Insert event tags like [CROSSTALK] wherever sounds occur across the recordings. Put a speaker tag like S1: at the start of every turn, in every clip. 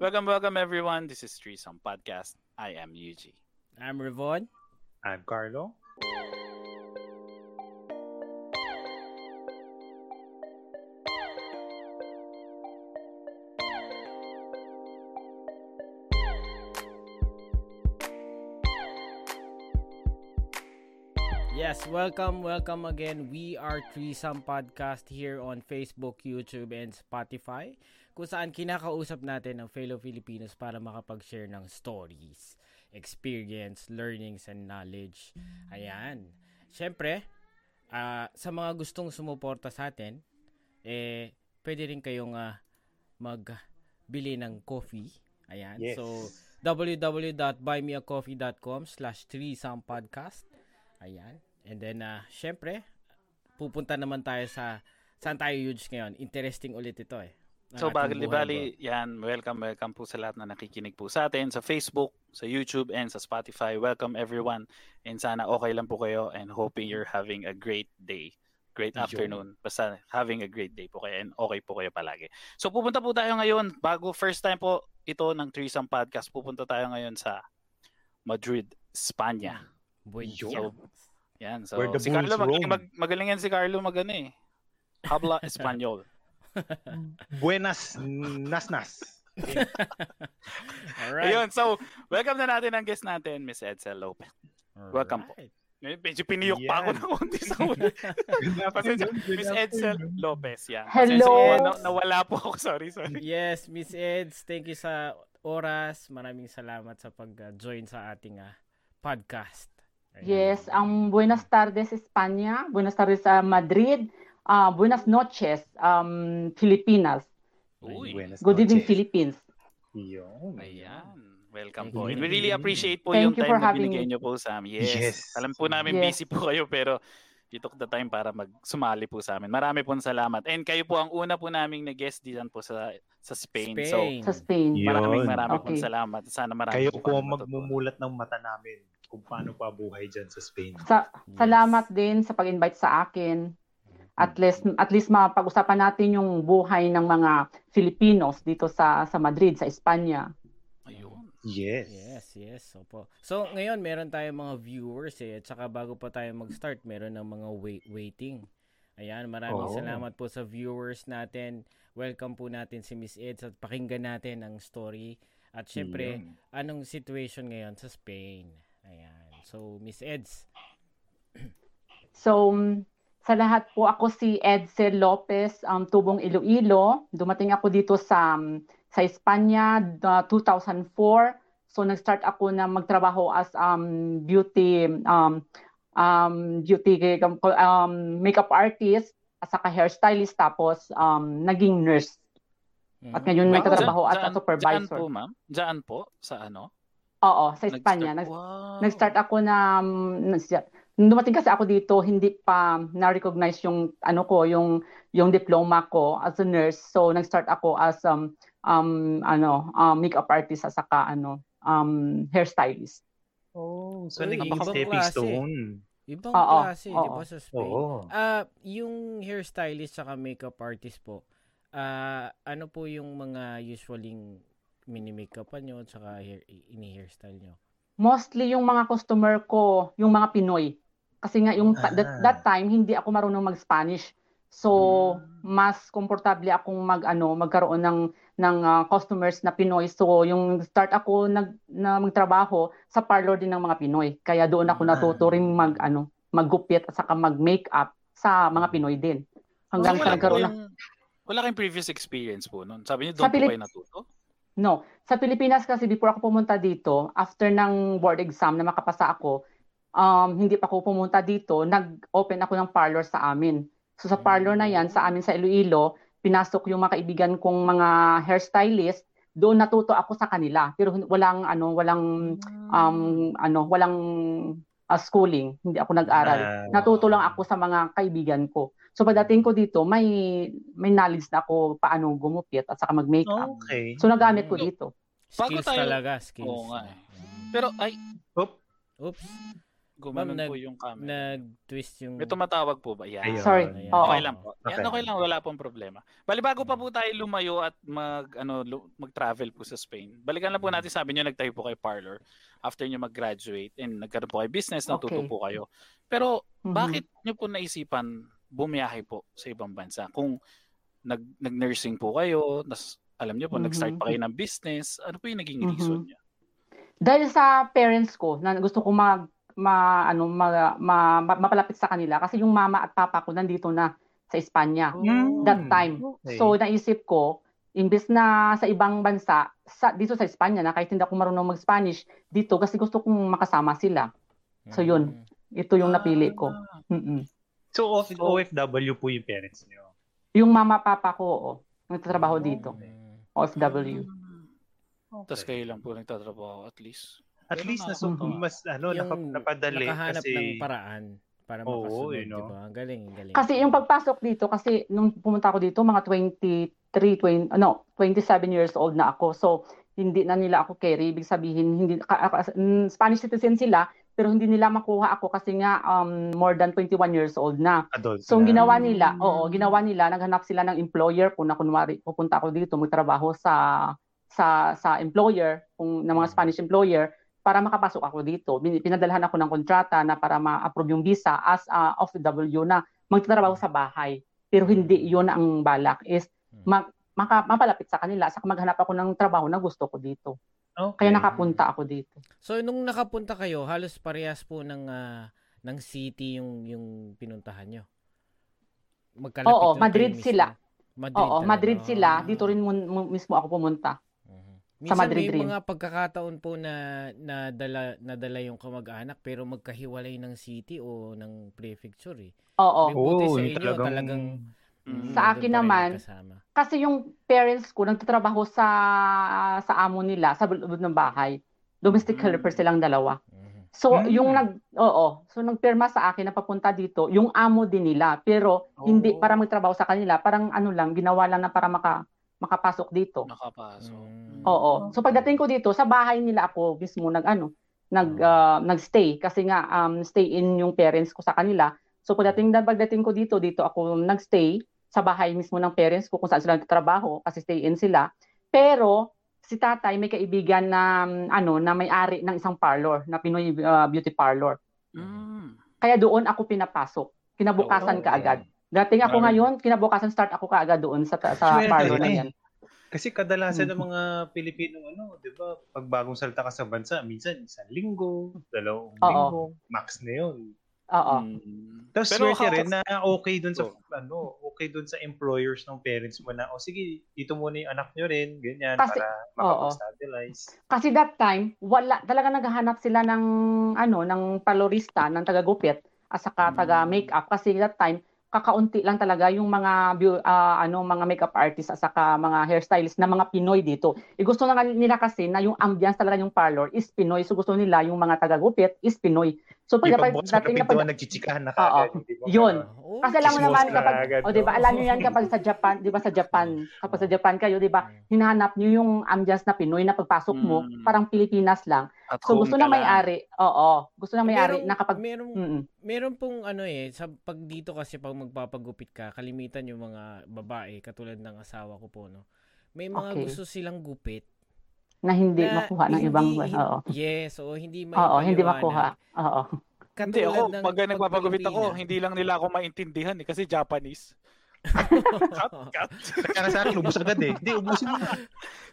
S1: Welcome, welcome everyone. This is Threesome Podcast. I am Yuji.
S2: I'm Revon.
S3: I'm Carlo.
S2: Yes, welcome, welcome again. We are Threesome Podcast here on Facebook, YouTube, and Spotify kung saan kinakausap natin ang fellow Filipinos para makapag-share ng stories, experience, learnings, and knowledge. Ayan. Siyempre, uh, sa mga gustong sumuporta sa atin, eh, pwede rin kayong uh, magbili ng coffee. Ayan.
S3: Yes.
S2: So, www.buymeacoffee.com slash podcast. Ayan. And then, uh, syempre, pupunta naman tayo sa saan tayo huge ngayon. Interesting ulit ito eh.
S1: So, bali, bali, yan, welcome, welcome po sa lahat na nakikinig po sa atin sa Facebook, sa YouTube, and sa Spotify. Welcome everyone. And sana okay lang po kayo and hoping you're having a great day. Great afternoon. Basta having a great day po kayo and okay po kayo palagi. So, pupunta po tayo ngayon. Bago first time po ito ng Threesome Podcast, pupunta tayo ngayon sa Madrid, Spanya.
S2: Buenos
S1: So, yan. So,
S3: Where the
S1: si Carlo,
S3: Bulls
S1: magaling, mag, magaling yan si Carlo mag ano eh. Habla Espanyol.
S3: Buenas nasnas. [LAUGHS]
S2: Alright.
S1: Ayun, so, welcome na natin ang guest natin, Miss Edsel Lopez. welcome po.
S2: Alright.
S1: Ngayon, Medyo piniyok pa ako
S3: Yan.
S1: ng konti sa uli. [LAUGHS] Pasensya, Miss Edsel Lopez, yan.
S4: Hello.
S1: Pasensya po, na- nawala po ako, sorry, sorry.
S2: Yes, Miss Eds, thank you sa oras. Maraming salamat sa pag-join sa ating ah, podcast. Ayan.
S4: Yes, um, buenas tardes España, buenas tardes a Madrid, uh, buenas noches um, Filipinas.
S1: Uy,
S3: Buenas
S4: Good evening. Philippines.
S3: Yun.
S1: ayan. Welcome po. And we really appreciate po
S4: Thank
S1: yung
S4: you
S1: time
S4: for
S1: na
S4: having
S1: binigay
S4: me.
S1: niyo po sa amin. Yes.
S3: Yes.
S1: Alam po namin
S4: Yes.
S1: busy po kayo pero you took the time para mag-sumali po sa amin. Marami pong salamat. And kayo po ang una po naming na-guest diyan po sa sa Spain. So,
S2: Spain.
S4: Sa Spain.
S3: Yun.
S1: maraming maraming pong
S4: Okay.
S1: salamat. Sana marami
S3: Kayo
S1: po
S3: ang
S1: matutunan.
S3: magmumulat ng mata namin kung paano pa buhay dyan sa Spain.
S4: Sa,
S2: Yes.
S4: Salamat din sa pag-invite sa akin. At least at least mapag-usapan natin yung buhay ng mga Filipinos dito sa sa Madrid, sa Espanya.
S1: Ayun.
S3: Yes.
S2: Yes, yes. Opo. So, ngayon, meron tayong mga viewers eh. At saka bago pa tayo mag-start, meron ng mga wait- waiting. Ayan, maraming
S3: Oo.
S2: salamat po sa viewers natin. Welcome po natin si Miss Eds at pakinggan natin ang story. At syempre,
S3: Yun.
S2: anong situation ngayon sa Spain? Ayan. So, Miss Eds.
S4: So, sa lahat po, ako si Edsel Lopez, um, Tubong Iloilo. Dumating ako dito sa um, sa Espanya uh, 2004. So, nag-start ako na magtrabaho as um, beauty um, um, beauty um, makeup artist at saka hairstylist tapos um, naging nurse. At ngayon may
S1: Wow.
S4: katrabaho
S1: Dyan-
S4: as a
S1: dyan-
S4: supervisor.
S1: Dyan po, ma'am? Dyan po? Sa ano?
S4: Oo, sa Espanya.
S1: Nag-start-
S4: Nag-
S1: wow.
S4: Nag-start ako na um, dumating kasi ako dito, hindi pa na-recognize yung ano ko, yung yung diploma ko as a nurse. So nag-start ako as um um ano, um, makeup artist at saka ano, um hairstylist.
S3: Oh, so
S2: Uy,
S3: naging stepping stone.
S2: Ibang
S4: Oo,
S2: klase, di
S4: oo.
S2: ba, sa Spain?
S3: Oo.
S2: Ah, yung hairstylist saka makeup artist po. Ah, ano po yung mga usually mini-makeupan nyo at saka hair, ini-hairstyle nyo?
S4: Mostly yung mga customer ko, yung mga Pinoy. Kasi nga yung
S3: Ah.
S4: that, that time hindi ako marunong mag-Spanish. So mas komportable akong mag ano, magkaroon ng ng ah, customers na Pinoy. So yung start ako nag na magtrabaho sa parlor din ng mga Pinoy. Kaya doon ako
S3: Ah.
S4: natuto rin mag ano, maggupit at saka mag-makeup sa mga Pinoy din. Hanggang
S1: So,
S4: sa
S1: wala
S4: nagkaroon ng
S1: Wala kayong previous experience po noon. Sabi niyo
S4: Sa
S1: doon po
S4: Pilip-
S1: kayo natuto?
S4: No, sa Pilipinas kasi before ako pumunta dito, after ng board exam na makapasa ako, um, hindi pa ako pumunta dito, nag-open ako ng parlor sa amin. So sa parlor na yan, sa amin sa Iloilo, pinasok yung mga kaibigan kong mga hairstylist, doon natuto ako sa kanila. Pero walang ano, walang um ano, walang uh, schooling, hindi ako nag-aral.
S3: Ah,
S4: Natuto lang ako sa mga kaibigan ko. So pagdating ko dito, may may knowledge na ako paano gumupit at saka mag-makeup.
S3: Okay.
S4: So nagamit ko
S1: So,
S4: dito.
S1: Bago
S2: Skills
S1: tayo-
S2: talaga, skills.
S1: Oo nga eh. Pero ay,
S3: Oop.
S2: Oops.
S1: Gumanon
S2: Ma'am,
S1: po yung camera.
S2: Nag-twist yung...
S1: May tumatawag po ba? Yan.
S3: Ayun.
S4: Sorry.
S2: Ayan.
S1: Okay lang po. Yan,
S3: Okay.
S1: okay lang. Wala pong problema. Bali, bago pa po tayo lumayo at mag, ano, mag-travel po sa Spain, balikan lang po natin, sabi nyo, nagtayo po kay Parlor after nyo mag-graduate and nagkaroon po kayo business, natuto
S4: Okay.
S1: po kayo. Pero,
S4: Mhm.
S1: bakit nyo po naisipan bumiyahe po sa ibang bansa? Kung nag, nag-nursing po kayo, nas, alam nyo po,
S4: Mhm.
S1: nag-start pa kayo ng business, ano po yung naging reason nyo?
S4: Dahil sa parents ko na gusto ko mag ma ano ma, ma- ma- mapalapit sa kanila kasi yung mama at papa ko nandito na sa Espanya
S3: Mm.
S4: that time.
S3: Okay.
S4: So naisip ko imbes na sa ibang bansa sa dito sa Espanya na kahit hindi ako marunong mag-Spanish dito kasi gusto kong makasama sila. So, yun.
S2: Mm.
S4: Ito yung napili ko.
S1: Ah.
S4: Mm-mm.
S3: So, of, OFW po yung parents niyo.
S4: Yung mama papa ko oo, nagtatrabaho
S3: Oh.
S4: dito.
S2: Mm.
S4: OFW.
S1: Ah. Tapos kayo lang po nagtatrabaho at least.
S3: At
S1: Pero
S3: least nasu-
S4: nakakatuwa.
S3: mas ano
S2: Yung
S3: napa- napadali
S2: nakahanap
S3: kasi
S2: ng paraan para
S3: Oo,
S2: makasunod,
S3: you know.
S2: di ba? Ang galing, ang galing.
S4: Kasi yung pagpasok dito, kasi nung pumunta ako dito, mga 23, 20, ano, 27 years old na ako. So, hindi na nila ako carry. Ibig sabihin, hindi, mm, Spanish citizen sila, pero hindi nila makuha ako kasi nga um, more than 21 years old na.
S3: adult
S4: So,
S3: na.
S4: ginawa nila, oo, ginawa nila, naghanap sila ng employer kung na kunwari pupunta ako dito, magtrabaho sa sa sa employer, kung ng mga Spanish employer, para makapasok ako dito. Pinadalhan ako ng kontrata na para ma-approve yung visa as a OFW na magtatrabaho sa bahay. Pero hindi yun ang balak is ma- maka, mapalapit sa kanila sa maghanap ako ng trabaho na gusto ko dito.
S3: Okay.
S4: Kaya nakapunta ako dito.
S2: So nung nakapunta kayo, halos parehas po ng ah, ng city yung yung pinuntahan nyo. Magkalapit
S4: Oo, Madrid sila.
S2: Madrid
S4: Oo,
S2: talaga.
S4: Madrid sila.
S2: Ah.
S4: Dito rin mun- mismo ako pumunta.
S2: Mhm.
S4: Sa
S2: Minsan
S4: Madrid
S2: may
S4: rin.
S2: mga pagkakataon po na nadala nadala yung kamag-anak pero magkahiwalay ng city o ng prefecture eh.
S4: Oo.
S2: May buti
S3: Oo,
S2: sa inyo,
S3: talagang-
S2: talagang
S1: Mm.
S4: Sa
S2: nandun
S4: akin naman,
S2: kasama.
S4: Kasi yung parents ko nagtatrabaho sa sa amo nila sa loob ng bahay. Domestic
S1: Mm.
S4: helper silang dalawa.
S2: Mhm.
S4: So
S3: Mm.
S4: yung nag oo, so nagpirma sa akin na papunta dito, yung amo din nila, pero hindi
S3: Oh.
S4: para magtrabaho sa kanila, parang ano lang, ginawa lang na para maka makapasok dito.
S1: Nakapasok.
S2: Mm.
S4: Oo. So pagdating ko dito, sa bahay nila ako mismo nag ano, nag ah, nagstay kasi nga um stay in yung parents ko sa kanila. So pagdating na pagdating ko dito, dito ako nagstay sa bahay mismo ng parents ko kung saan sila nagtatrabaho kasi stay in sila. Pero si tatay may kaibigan na um, ano na may-ari ng isang parlor, na Pinoy ah, beauty parlor.
S1: Mm.
S4: Kaya doon ako pinapasok. Kinabukasan
S3: Oo.
S4: kaagad. Dating ako
S3: Alright.
S4: ngayon, kinabukasan start ako kaagad doon sa sa parlor na yan.
S3: Kasi kadalasan ng
S4: Mhm.
S3: mga Pilipino ano, 'di ba? Pag bagong salta ka sa bansa, minsan isang linggo, dalawang
S4: Oo.
S3: linggo, max na 'yon.
S4: Oo.
S1: Mm.
S3: Tapos
S1: Pero
S3: swerte rin na okay doon sa
S1: Oh.
S3: ano, okay doon sa employers ng parents mo na, o sige, dito muna yung anak nyo rin, ganyan,
S4: Kasi-
S3: para makapag-stabilize.
S4: Kasi that time, wala talaga naghahanap sila ng ano, ng palorista, ng taga-gupit at saka
S1: Mm.
S4: taga-makeup kasi that time kakaunti lang talaga yung mga ah, ano mga makeup artists at saka mga hairstylist na mga Pinoy dito. E gusto na nila kasi na yung ambience talaga yung parlor is Pinoy. So gusto nila yung mga taga-gupit is Pinoy. So pag
S3: pagbukas mo
S4: dating
S3: ng
S4: na pag
S3: nagchichikahan na kagad. mo
S4: Yun.
S2: Oo,
S4: kasi alam mo naman
S3: ka
S4: kapag
S3: agad,
S4: o di ba
S3: no?
S4: alam niyo yan kapag sa Japan, di ba sa Japan, kapag sa Japan kayo, di ba, hinahanap niyo yung ambience na Pinoy na pagpasok mo,
S1: Mm.
S4: parang Pilipinas lang.
S1: At
S4: So gusto na
S1: lang.
S4: may-ari, oo, gusto na may-ari na kapag
S2: merong
S4: Mm-mm.
S2: meron pong ano eh, sa pag dito kasi pag magpapagupit ka, kalimitan yung mga babae katulad ng asawa ko po no. May mga
S4: Okay.
S2: gusto silang gupit
S4: na hindi
S2: na
S4: makuha ng
S2: hindi-
S4: ibang
S2: hin-
S4: oo.
S2: Yes, oo, hindi may
S4: Oo, hindi makuha. Oo.
S1: Hindi ako, pag nagpapagupit ako, hindi lang nila ako maintindihan eh, kasi Japanese. [LAUGHS] cut, cut.
S3: Kaya sa akin, ubus agad eh. Hindi, ubusin mo na.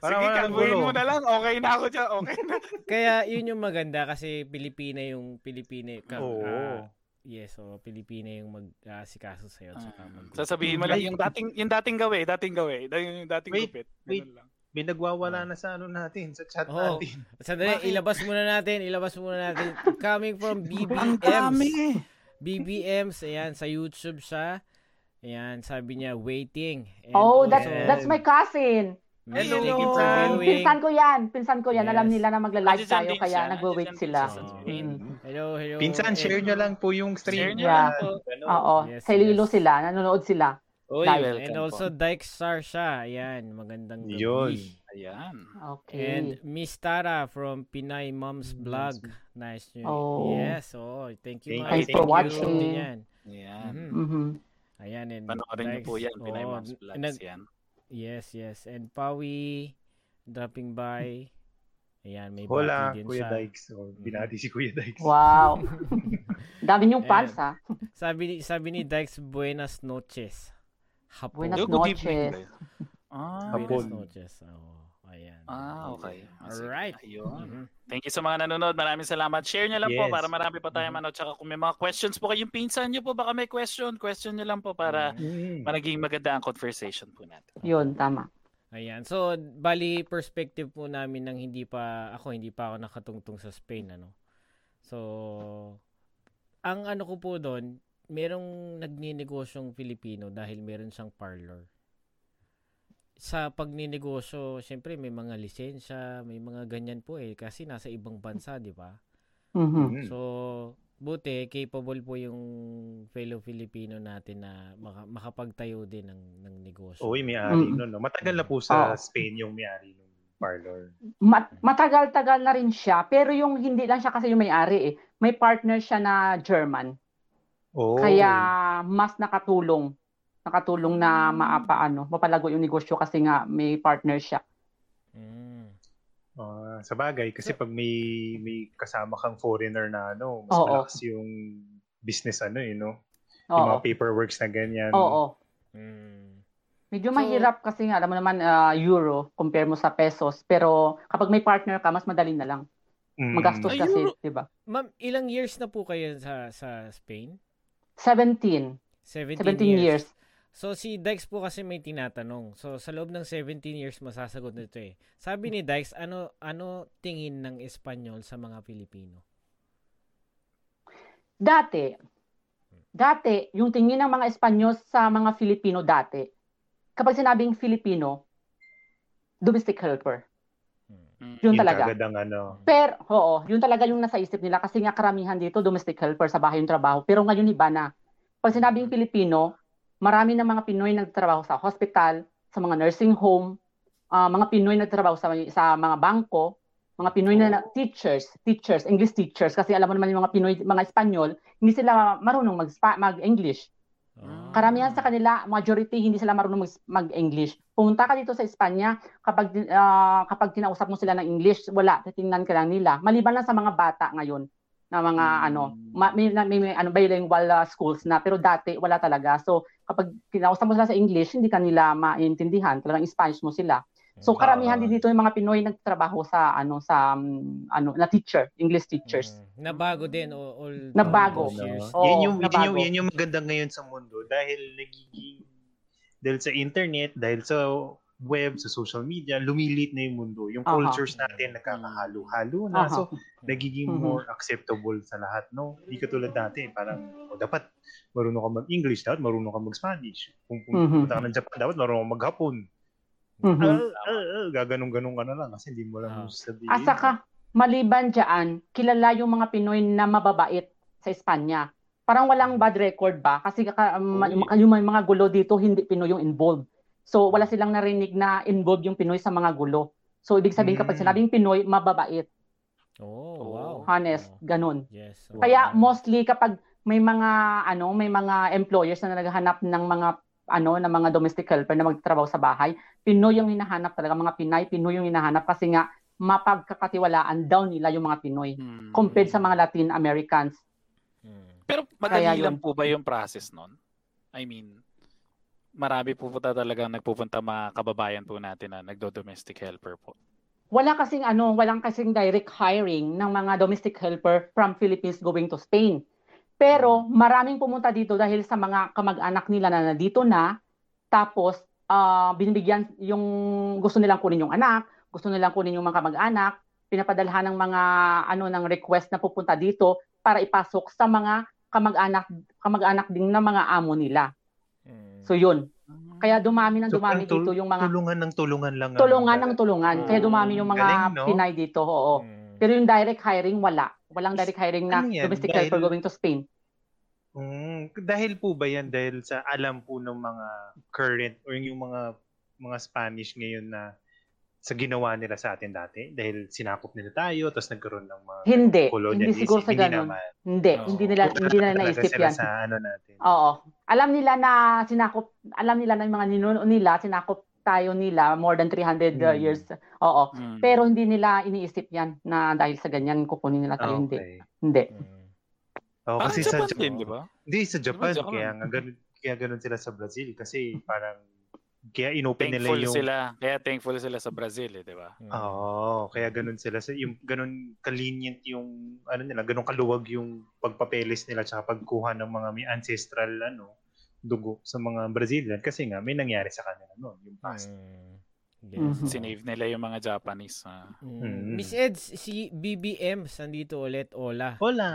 S3: Para
S1: Sige,
S3: wala nang
S1: kalbuhin
S3: gulo.
S1: mo na lang. Okay na ako dyan. Okay na. [LAUGHS]
S2: Kaya yun yung maganda kasi Pilipina yung Pilipina ka,
S3: Oo.
S2: ah, yes, so Pilipina yung mag-asikaso sa'yo at saka mag
S1: Sasabihin mo lang yung dating yung dating gawe, dating gawe, yung dating
S3: Wait,
S1: gupit.
S3: wait.
S1: Lang.
S3: May nagwawala na sa ano natin, sa chat
S2: Oo.
S3: natin.
S2: Sandali,
S1: Bakit?
S2: ilabas muna natin, ilabas muna natin. [LAUGHS] Coming from BBMs. BBMs, ayan, sa YouTube siya. Ayan, sabi niya, waiting. And
S4: Oh, that's
S2: also,
S4: that's my cousin.
S2: Hello. Viewing.
S4: Pinsan ko 'yan. Pinsan ko 'yan. Alam
S2: Yes.
S4: nila na magla-live tayo kaya nagwo-wait sila. Mm.
S2: Hello, hello.
S3: Pinsan,
S2: And-
S3: share nyo lang po yung
S1: Share
S3: stream.
S1: nyo
S4: Yeah.
S1: lang po.
S4: Oo.
S2: Yes,
S4: sa
S2: yes.
S4: sila, nanonood sila.
S1: Welcome
S2: And also,
S1: po.
S2: Dyke Star siya. Ayan, magandang gabi.
S3: Yun.
S1: Ayan.
S4: Okay.
S2: And Miss Tara from Pinay Moms Vlog. Nice nyo.
S4: Oh.
S2: Yes, oh. Thank you.
S3: Thank
S4: Thanks for
S3: thank you.
S4: watching.
S2: Din yan.
S1: Ayan.
S2: Mhm.
S4: Mhm.
S2: Ayan. And
S1: Panoorin niyo po yan. Pinay
S2: oh,
S1: Moms Vlogs
S2: nag-
S1: yan.
S2: Yes, yes. And Pawi, dropping by. Ayan, may
S3: Hola,
S2: din
S3: Kuya
S2: siya.
S3: Dykes. Oh, binati si Kuya Dykes.
S4: Wow. [LAUGHS] Dami niyong
S2: Ayan.
S4: fans ha.
S2: Sabi ni sabi ni Dex, buenas noches. Hapon.
S4: Buenas
S1: Yo, good evening
S4: noches.
S1: Ah,
S2: Buenas
S3: Hapon.
S2: noches. Oh, ayan.
S1: ah, okay. Ah.
S2: Alright.
S1: Ayun.
S2: Mhm.
S1: Thank you sa mga nanonood. Maraming salamat. Share nyo lang po
S3: Yes.
S1: para marami pa tayo
S2: Mhm.
S1: manood. Tsaka kung may mga questions po kayong pinsan nyo po, baka may question, question nyo lang po para
S3: Mm.
S1: maging maganda ang conversation po natin.
S4: Yun, tama.
S2: Ayan. So, bali perspective po namin nang hindi pa ako hindi pa ako nakatungtong sa Spain ano. So, ang ano ko po doon, merong nagninegosyong Filipino dahil meron siyang parlor. Sa pagninegosyo, syempre may mga lisensya, may mga ganyan po eh kasi nasa ibang bansa, di ba?
S4: Mhm.
S3: Mm.
S2: So, buti capable po yung fellow Filipino natin na maka- makapagtayo din ng ng negosyo.
S3: Oo, yung may-ari
S4: Mm.
S3: nun. No? Matagal na po sa
S4: Oo.
S3: Spain yung may-ari ng parlor.
S4: Mat- matagal-tagal na rin siya, pero yung hindi lang siya kasi yung may-ari eh. May partner siya na German.
S3: Oh.
S4: Kaya mas nakatulong. Nakatulong na maapaano, mapalago yung negosyo kasi nga may partner siya.
S2: Mm.
S3: Ah, sa bagay, kasi pag may may kasama kang foreigner na ano, mas
S4: Oo.
S3: malakas yung business ano eh, no? Yung
S4: Oo.
S3: mga paperworks na ganyan.
S4: Oo.
S2: Mm.
S4: Medyo
S2: So-
S4: mahirap kasi nga, alam mo naman, ah, euro, compare mo sa pesos. Pero kapag may partner ka, mas madali na lang.
S3: Mm.
S4: Magastos kasi, di ba?
S2: Ma'am, ilang years na po kayo sa sa Spain?
S4: 17.
S2: 17,
S4: 17 years.
S2: So si Dex po kasi may tinatanong. So sa loob ng 17 years masasagot nito eh. Sabi ni Dex, ano ano tingin ng Espanyol sa mga Pilipino?
S4: Dati, dati, yung tingin ng mga Espanyol sa mga Filipino dati, kapag sinabing Filipino, domestic helper. Yun
S3: Yung
S4: talaga.
S3: ang ano.
S4: Pero, oo, yun talaga yung nasa isip nila kasi nga karamihan dito domestic helper sa bahay yung trabaho. Pero ngayon iba na. Pag sinabing Filipino, marami na mga Pinoy nagtatrabaho sa hospital, sa mga nursing home, ah, mga Pinoy nagtatrabaho sa, sa mga bangko, mga Pinoy na, na teachers, teachers, English teachers kasi alam mo naman yung mga Pinoy, mga Espanyol, hindi sila marunong mag mag-English.
S2: Oh.
S4: Karamihan sa kanila, majority hindi sila marunong mag- mag-English. Pumunta ka dito sa Espanya, kapag ah, kapag kinausap mo sila ng English, wala, titingnan ka lang nila. Maliban lang sa mga bata ngayon na mga
S1: Mm.
S4: ano, ma- may, may, may, ano bilingual ah, schools na pero dati wala talaga. So kapag kinausap mo sila sa English, hindi kanila maintindihan, talagang Spanish mo sila. So
S2: Mm.
S4: karamihan
S3: Ah.
S4: din dito yung mga Pinoy nagtatrabaho sa ano sa um, ano na teacher, English teachers.
S2: Mm. Nabago din o all
S4: Nabago.
S2: those years.
S4: Oo,
S3: yan yung, yan
S4: nabago.
S3: yung, yan yung maganda ngayon sa mundo dahil nagiging dahil sa internet, dahil sa web, sa social media, lumilit na yung mundo. Yung
S4: Aha.
S3: cultures natin nagkakahalo-halo na.
S4: Aha.
S3: So, nagiging
S4: Mhm.
S3: more acceptable sa lahat, no? Hindi katulad dati, parang, o dapat marunong ka mag-English, dapat marunong ka mag-Spanish. Kung
S4: Mhm.
S3: pumunta ka ng Japan, dapat marunong ka mag-Hapon.
S4: Mhm.
S3: Ah, ah, ah, gaganong-ganong ka na lang kasi hindi mo lang
S2: Ah.
S3: sabihin.
S4: At saka, maliban dyan, kilala yung mga Pinoy na mababait sa Espanya. Parang walang bad record ba? Kasi kaka, um,
S3: Uy.
S4: yung, yung mga gulo dito, hindi Pinoy yung involved. So, wala silang narinig na involved yung Pinoy sa mga gulo. So, ibig sabihin kapag
S3: Mm.
S4: sinabing Pinoy, mababait.
S2: Oh, wow.
S4: Honest,
S2: Oh,
S4: ganun.
S2: Yes.
S4: Kaya
S2: Wow.
S4: mostly kapag may mga ano, may mga employers na naghahanap ng mga ano, ng mga domestic helper na magtatrabaho sa bahay, Pinoy yung hinahanap talaga, mga Pinay, Pinoy yung hinahanap kasi nga mapagkakatiwalaan daw nila yung mga Pinoy
S1: Hmm.
S4: compared sa mga Latin Americans.
S2: Mm.
S1: Pero madali
S4: Kaya
S1: lang
S4: yun.
S1: po ba yung process nun? I mean, marami po po talagang nagpupunta mga kababayan po natin na nagdo-domestic helper po.
S4: Wala kasing ano, walang kasing direct hiring ng mga domestic helper from Philippines going to Spain. Pero maraming pumunta dito dahil sa mga kamag-anak nila na nandito na, tapos ah, binibigyan yung gusto nilang kunin yung anak, gusto nilang kunin yung mga kamag-anak, pinapadalhan ng mga ano ng request na pupunta dito para ipasok sa mga kamag-anak kamag-anak din ng mga amo nila.
S2: Mm.
S4: So yun. Kaya dumami ng
S3: So,
S4: dumami
S3: tul-
S4: dito yung mga
S3: Tulungan ng tulungan lang. ang-
S4: tulungan ng tulungan. Kaya dumami yung mga
S3: Galing, no?
S4: Pinay dito, oo.
S2: Mm.
S4: Pero yung direct hiring, wala. Walang direct hiring na
S3: Ano yan?
S4: domestic
S3: Dahil-
S4: helper going to Spain.
S3: Mm, dahil po ba yan dahil sa alam po ng mga current or yung mga mga Spanish ngayon na sa ginawa nila sa atin dati dahil sinakop nila tayo tapos nagkaroon ng mga
S4: Hindi, hindi siguro sa
S3: Hindi
S4: ganun.
S3: naman.
S4: Hindi,
S1: Oo.
S4: hindi nila hindi nila naisip yan.
S3: sa ano natin.
S4: Oo. Alam nila na sinakop, alam nila na yung mga ninuno nila, sinakop tayo nila more than 300 uh,
S3: Hmm.
S4: years. Oo.
S1: Mm.
S4: Pero hindi nila iniisip yan na dahil sa ganyan kukunin nila tayo. Hindi.
S3: Okay.
S4: Hindi.
S2: Mm.
S3: Oh, kasi sa
S1: Japan di ba?
S3: Hindi sa Japan,
S1: Japan.
S3: kaya nga ganun, kaya ganun sila sa Brazil kasi parang kaya inopen nila yung
S1: sila. Kaya thankful sila sa Brazil, eh, di ba?
S2: Mm.
S3: Oo, kaya ganun sila sa yung ganun kalinient yung ano nila, ganun kaluwag yung pagpapeles nila tsaka pagkuha ng mga may ancestral ano dugo sa mga Brazilian kasi nga may nangyari sa kanila noon, yung past.
S2: Mm. Yes.
S4: Mhm.
S1: Sinave nila yung mga Japanese. ah.
S2: Mm.
S3: Mm.
S2: Miss Eds, si BBM sandito ulit. Hola.
S3: Hola.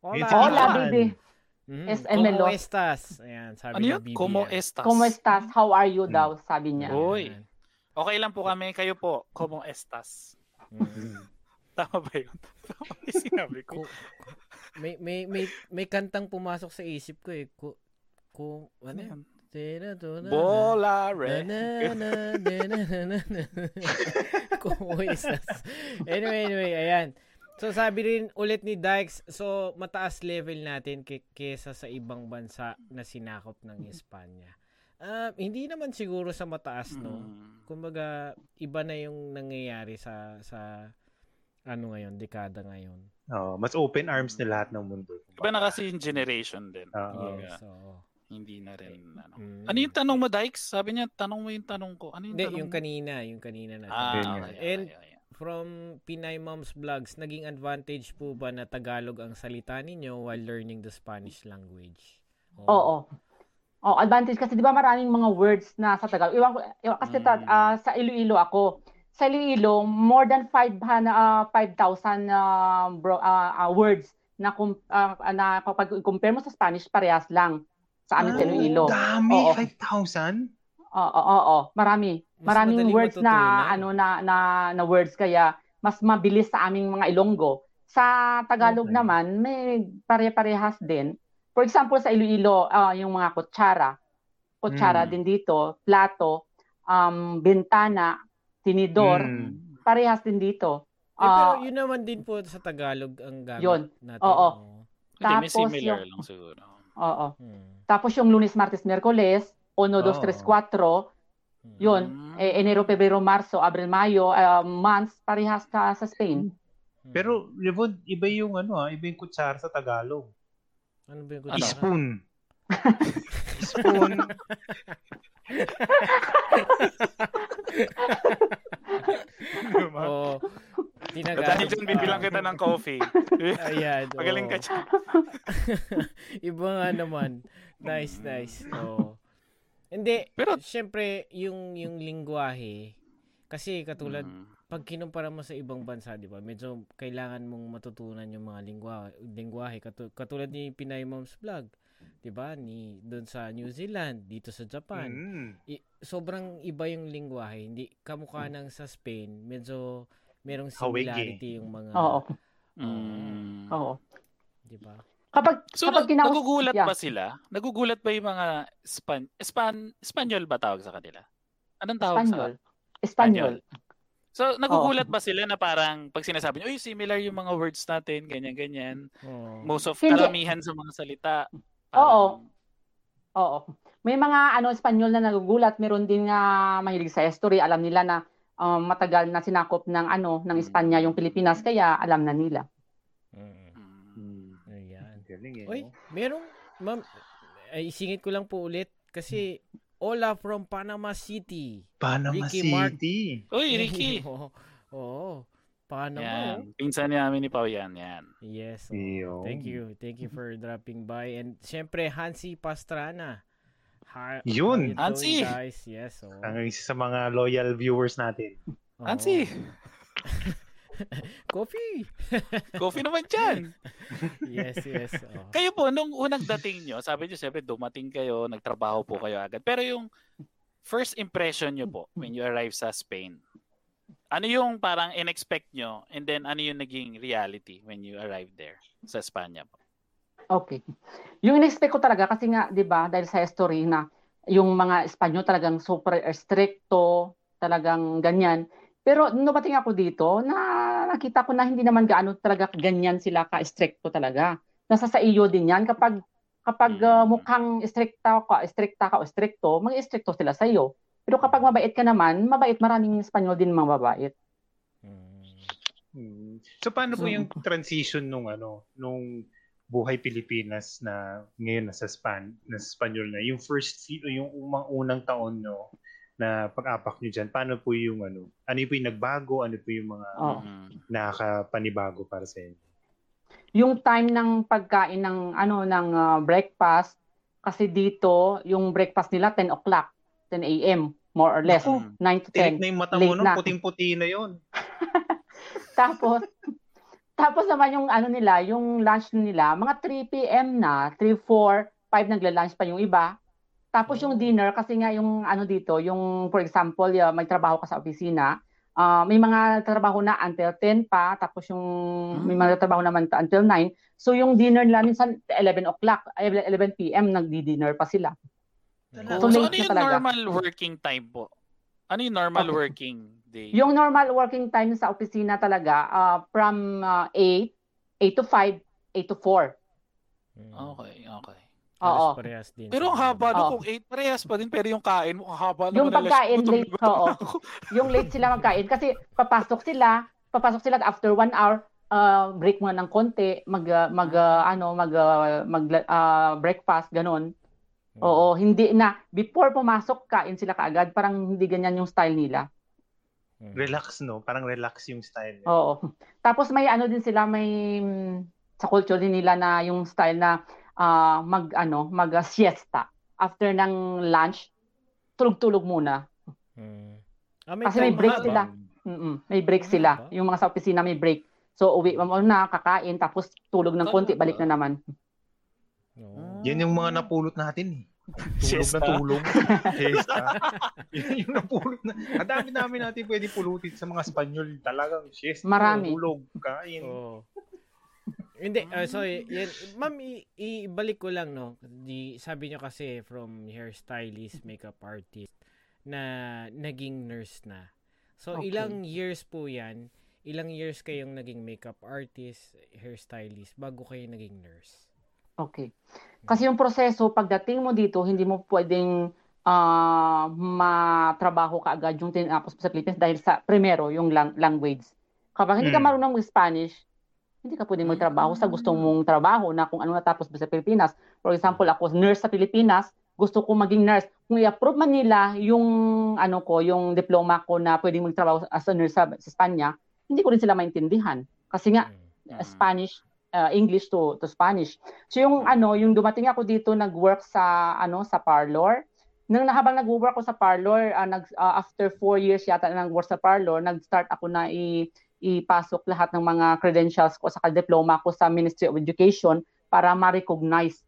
S2: Hola.
S4: Hola,
S3: Japan.
S4: baby.
S2: Mm.
S4: SMLO.
S2: Como estas? Ayan, sabi
S1: Ano yun? Como estas?
S4: Como estas? How are you
S3: Hmm.
S4: daw? Sabi niya.
S1: Uy. Okay lang po kami. Kayo po. Como estas?
S2: Mm. [LAUGHS]
S1: Tama ba yun? Tama ba yung sinabi ko?
S2: May may may may kantang pumasok sa isip ko eh. Ku ano yan?
S1: Bola red.
S2: na, na, na, na, na, na, na. Como estas? [LAUGHS] Anyway, anyway, ayan. So sabi rin ulit ni Dykes, so mataas level natin kay kesa sa ibang bansa na sinakop ng Espanya. Ah, hindi naman siguro sa mataas, no?
S1: Mm.
S2: Kumbaga, iba na yung nangyayari sa sa ano ngayon, dekada ngayon.
S3: Oh, mas open arms na lahat ng mundo.
S1: Iba na kasi yung generation din.
S3: Oo.
S2: yes, oo.
S1: Hindi na rin. Ano.
S2: Mm.
S1: ano yung tanong mo, Dykes? Sabi niya, tanong mo yung tanong ko. Ano yung
S2: Hindi,
S1: tanong
S2: yung
S1: mo?
S2: kanina, yung kanina natin.
S1: Ah, okay,
S3: nga.
S1: okay,
S2: And-
S1: okay.
S2: From Pinay Moms Vlogs, naging advantage po ba na Tagalog ang salita ninyo while learning the Spanish language?
S4: Oo. Oh, advantage kasi 'di ba maraming mga words na sa Tagalog. Iwan ko iwan, kasi ta-
S1: Mm.
S4: ah, sa Iloilo ako. Sa Iloilo, more than 500 ah, 5,000 ah, bro, ah, ah, words na ah, na kapag compare mo sa Spanish parehas lang sa amin sa Iloilo.
S3: Dami,
S4: Oo.
S3: 5,000?
S4: Oo, oo, oo, marami.
S2: Mas
S4: Maraming words na ano na na na words kaya mas mabilis sa aming mga Ilonggo. Sa Tagalog
S3: Okay.
S4: naman may pare-parehas din. For example sa Iloilo, ah, yung mga kutsara. Kutsara
S3: Mm.
S4: din dito, plato, um, bintana, tinidor,
S3: Mm.
S4: parehas din dito.
S2: Eh, pero
S4: Ah,
S2: yun naman din po sa Tagalog ang gamit
S4: Yun.
S2: natin.
S4: Oo.
S1: Hindi, may
S4: Tapos
S1: similar
S4: yung-
S1: lang siguro.
S4: oo.
S2: Hmm.
S4: Tapos yung Lunes, Martes, Miyerkules, 1, 2, 3,
S3: Oo.
S4: 4,
S2: Hmm.
S4: yun. Eh, Enero, Pebrero, Marso, Abril, Mayo, ah, months, parehas ka sa Spain.
S2: Hmm.
S3: Pero, Livon, iba yung ano ah, iba yung kutsara sa Tagalog.
S2: ano ba yung kutsara?
S3: Spoon. Spoon.
S2: Oo. Tinagalog
S1: Dahil dyan, bibilang kita ng coffee.
S2: Ayan. [LAUGHS]
S1: Magaling ka dyan. [LAUGHS]
S2: Iba nga naman. Nice, nice. Oo. Hindi,
S1: Pero-
S2: syempre, yung, yung lingwahe, kasi katulad,
S1: Mm.
S2: pag kinumpara mo sa ibang bansa, di ba, medyo kailangan mong matutunan yung mga lingwa, lingwahe. Katu- katulad ni Pinay Mom's Vlog, di ba, ni, doon sa New Zealand, dito sa Japan.
S3: Mm.
S2: I- sobrang iba yung lingwahe. Hindi, kamukha ng sa Spain, medyo merong similarity yung mga,
S4: Oo.
S1: Mm.
S4: Oo.
S2: di ba?
S4: Kapag
S1: So,
S4: kapag kinaus-
S1: nagugulat
S4: yeah.
S1: ba sila? Nagugulat ba yung mga Span Span Espanyol ba tawag sa kanila? Anong tawag
S4: Espanyol.
S1: sa
S4: Espanyol.
S1: So, nagugulat ba sila na parang pag sinasabi niyo, uy, similar yung mga words natin, ganyan, ganyan.
S2: Oo.
S1: Most of
S4: Hindi.
S1: karamihan sa mga salita.
S4: Oo. Oo. May mga ano Espanyol na nagugulat, meron din nga mahilig sa history, alam nila na um, matagal na sinakop ng ano ng Espanya yung Pilipinas kaya alam na nila.
S2: Mm.
S1: Mm.
S3: Mm.
S2: Ayan.
S3: Galing eh. No?
S2: merong, ma'am, ay isingit ko lang po ulit kasi Ola from Panama City.
S3: Panama
S2: Ricky
S3: City.
S2: Mark-
S1: Uy, Ricky! [LAUGHS]
S2: Oo. Oo. Panama.
S1: Yan. Pinsan namin ni Pao yan. Yan.
S2: Yes.
S3: Yo.
S2: Thank you. Thank you for dropping by. And syempre, Hansi Pastrana. Hi,
S3: Yun.
S1: Hansi!
S2: guys? Yes. Oh.
S3: Ang isa sa mga loyal viewers natin.
S1: Hansi! [LAUGHS]
S2: Coffee!
S1: Coffee [LAUGHS] naman dyan! [LAUGHS]
S2: yes, yes. Oh.
S1: Kayo po, nung unang dating nyo, sabi nyo, siyempre, dumating kayo, nagtrabaho po kayo agad. Pero yung first impression nyo po when you arrive sa Spain, ano yung parang in-expect nyo and then ano yung naging reality when you arrived there sa Espanya po?
S4: Okay. Yung in-expect ko talaga kasi nga 'di ba dahil sa history na yung mga Espanyol talagang super stricto, talagang ganyan. Pero nung dumating ako dito, na nakita ko na hindi naman gaano talaga ganyan sila ka-stricto talaga. Nasa sa iyo din yan. Kapag kapag uh, mukhang stricta ka, stricta ka o stricto, mag-stricto sila sa iyo. Pero kapag mabait ka naman, mabait maraming Espanyol din mga mabait.
S3: Hmm. So paano po yung [LAUGHS] transition nung ano, nung buhay Pilipinas na ngayon nasa Span, na Espanyol na. Yung first yung umang unang taon no na pag-apak niyo diyan, paano po yung ano? Ano po yung nagbago? Ano po yung mga oh. nakakapanibago para sa inyo?
S4: Yung time ng pagkain ng ano ng uh, breakfast kasi dito yung breakfast nila 10 o'clock, 10 a.m. more or less, oh, 9 to 10.
S3: na yung mata mo no, puting-puti na yon. [LAUGHS]
S4: tapos tapos naman yung ano nila, yung lunch nila, mga 3 p.m. na, 3, 4, 5 nagla-lunch pa yung iba. Tapos yung dinner, kasi nga yung ano dito, yung for example, uh, may trabaho ka sa opisina, uh, may mga trabaho na until 10 pa, tapos yung may mga trabaho naman until 9. So yung dinner nila minsan 11 o'clock, 11 p.m. nagdi-dinner pa sila.
S1: So, so ano yung talaga. normal working time po? Ano yung normal okay. working day?
S4: Yung normal working time sa opisina talaga, uh, from uh, 8, 8 to 5, 8 to 4.
S1: Okay, okay.
S4: Oo.
S2: Parehas din.
S1: Pero ang haba no, kung 8 parehas pa din pero yung kain mo ang haba
S4: Yung pagkain late, oo. [LAUGHS] yung late sila magkain kasi papasok sila, papasok sila after one hour, uh, break muna ng konti, mag uh, mag uh, ano, mag uh, mag uh, breakfast ganun. Oo, hindi na before pumasok kain sila kaagad, parang hindi ganyan yung style nila.
S3: Hmm. Relax no, parang relax yung style.
S4: Oo. [LAUGHS] Tapos may ano din sila, may sa culture din nila na yung style na uh, mag ano, mag uh, siesta after ng lunch, tulog-tulog muna. Hmm. Ah, may Kasi may break sila. Mm-mm, may break ah, sila. Ba? Yung mga sa opisina may break. So uwi mo na, kakain, tapos tulog ng konti, balik na naman.
S3: Oh. Yan yung mga napulot natin eh. Tulog na tulog. Siesta. [LAUGHS] yung napulot na. Ang dami namin natin pwede pulutin sa mga Espanyol. Talagang siesta.
S4: Marami.
S3: Tulog, kain.
S2: Oh. Hindi, uh, so, yan, ma'am, i- ibalik ko lang, no? Di, sabi niyo kasi from hairstylist, makeup artist, na naging nurse na. So, okay. ilang years po yan, ilang years kayong naging makeup artist, hairstylist, bago kayo naging nurse?
S4: Okay. Kasi yung proseso, pagdating mo dito, hindi mo pwedeng uh, matrabaho ka agad yung tinapos sa Philippines dahil sa, primero, yung lang- language. Kapag hindi ka hmm. marunong ng Spanish, hindi ka pwedeng magtrabaho sa gusto mm. mong trabaho na kung ano natapos mo sa Pilipinas. For example, ako nurse sa Pilipinas, gusto ko maging nurse. Kung i-approve man nila yung ano ko, yung diploma ko na pwedeng magtrabaho as a nurse sa, sa Spanya, hindi ko rin sila maintindihan. Kasi nga mm. Spanish uh, English to to Spanish. So yung ano, yung dumating ako dito nag-work sa ano sa parlor. Nang habang nag-work ako sa parlor, uh, nag uh, after four years yata na nag-work sa parlor, nag-start ako na i ipasok lahat ng mga credentials ko sa diploma ko sa Ministry of Education para ma-recognize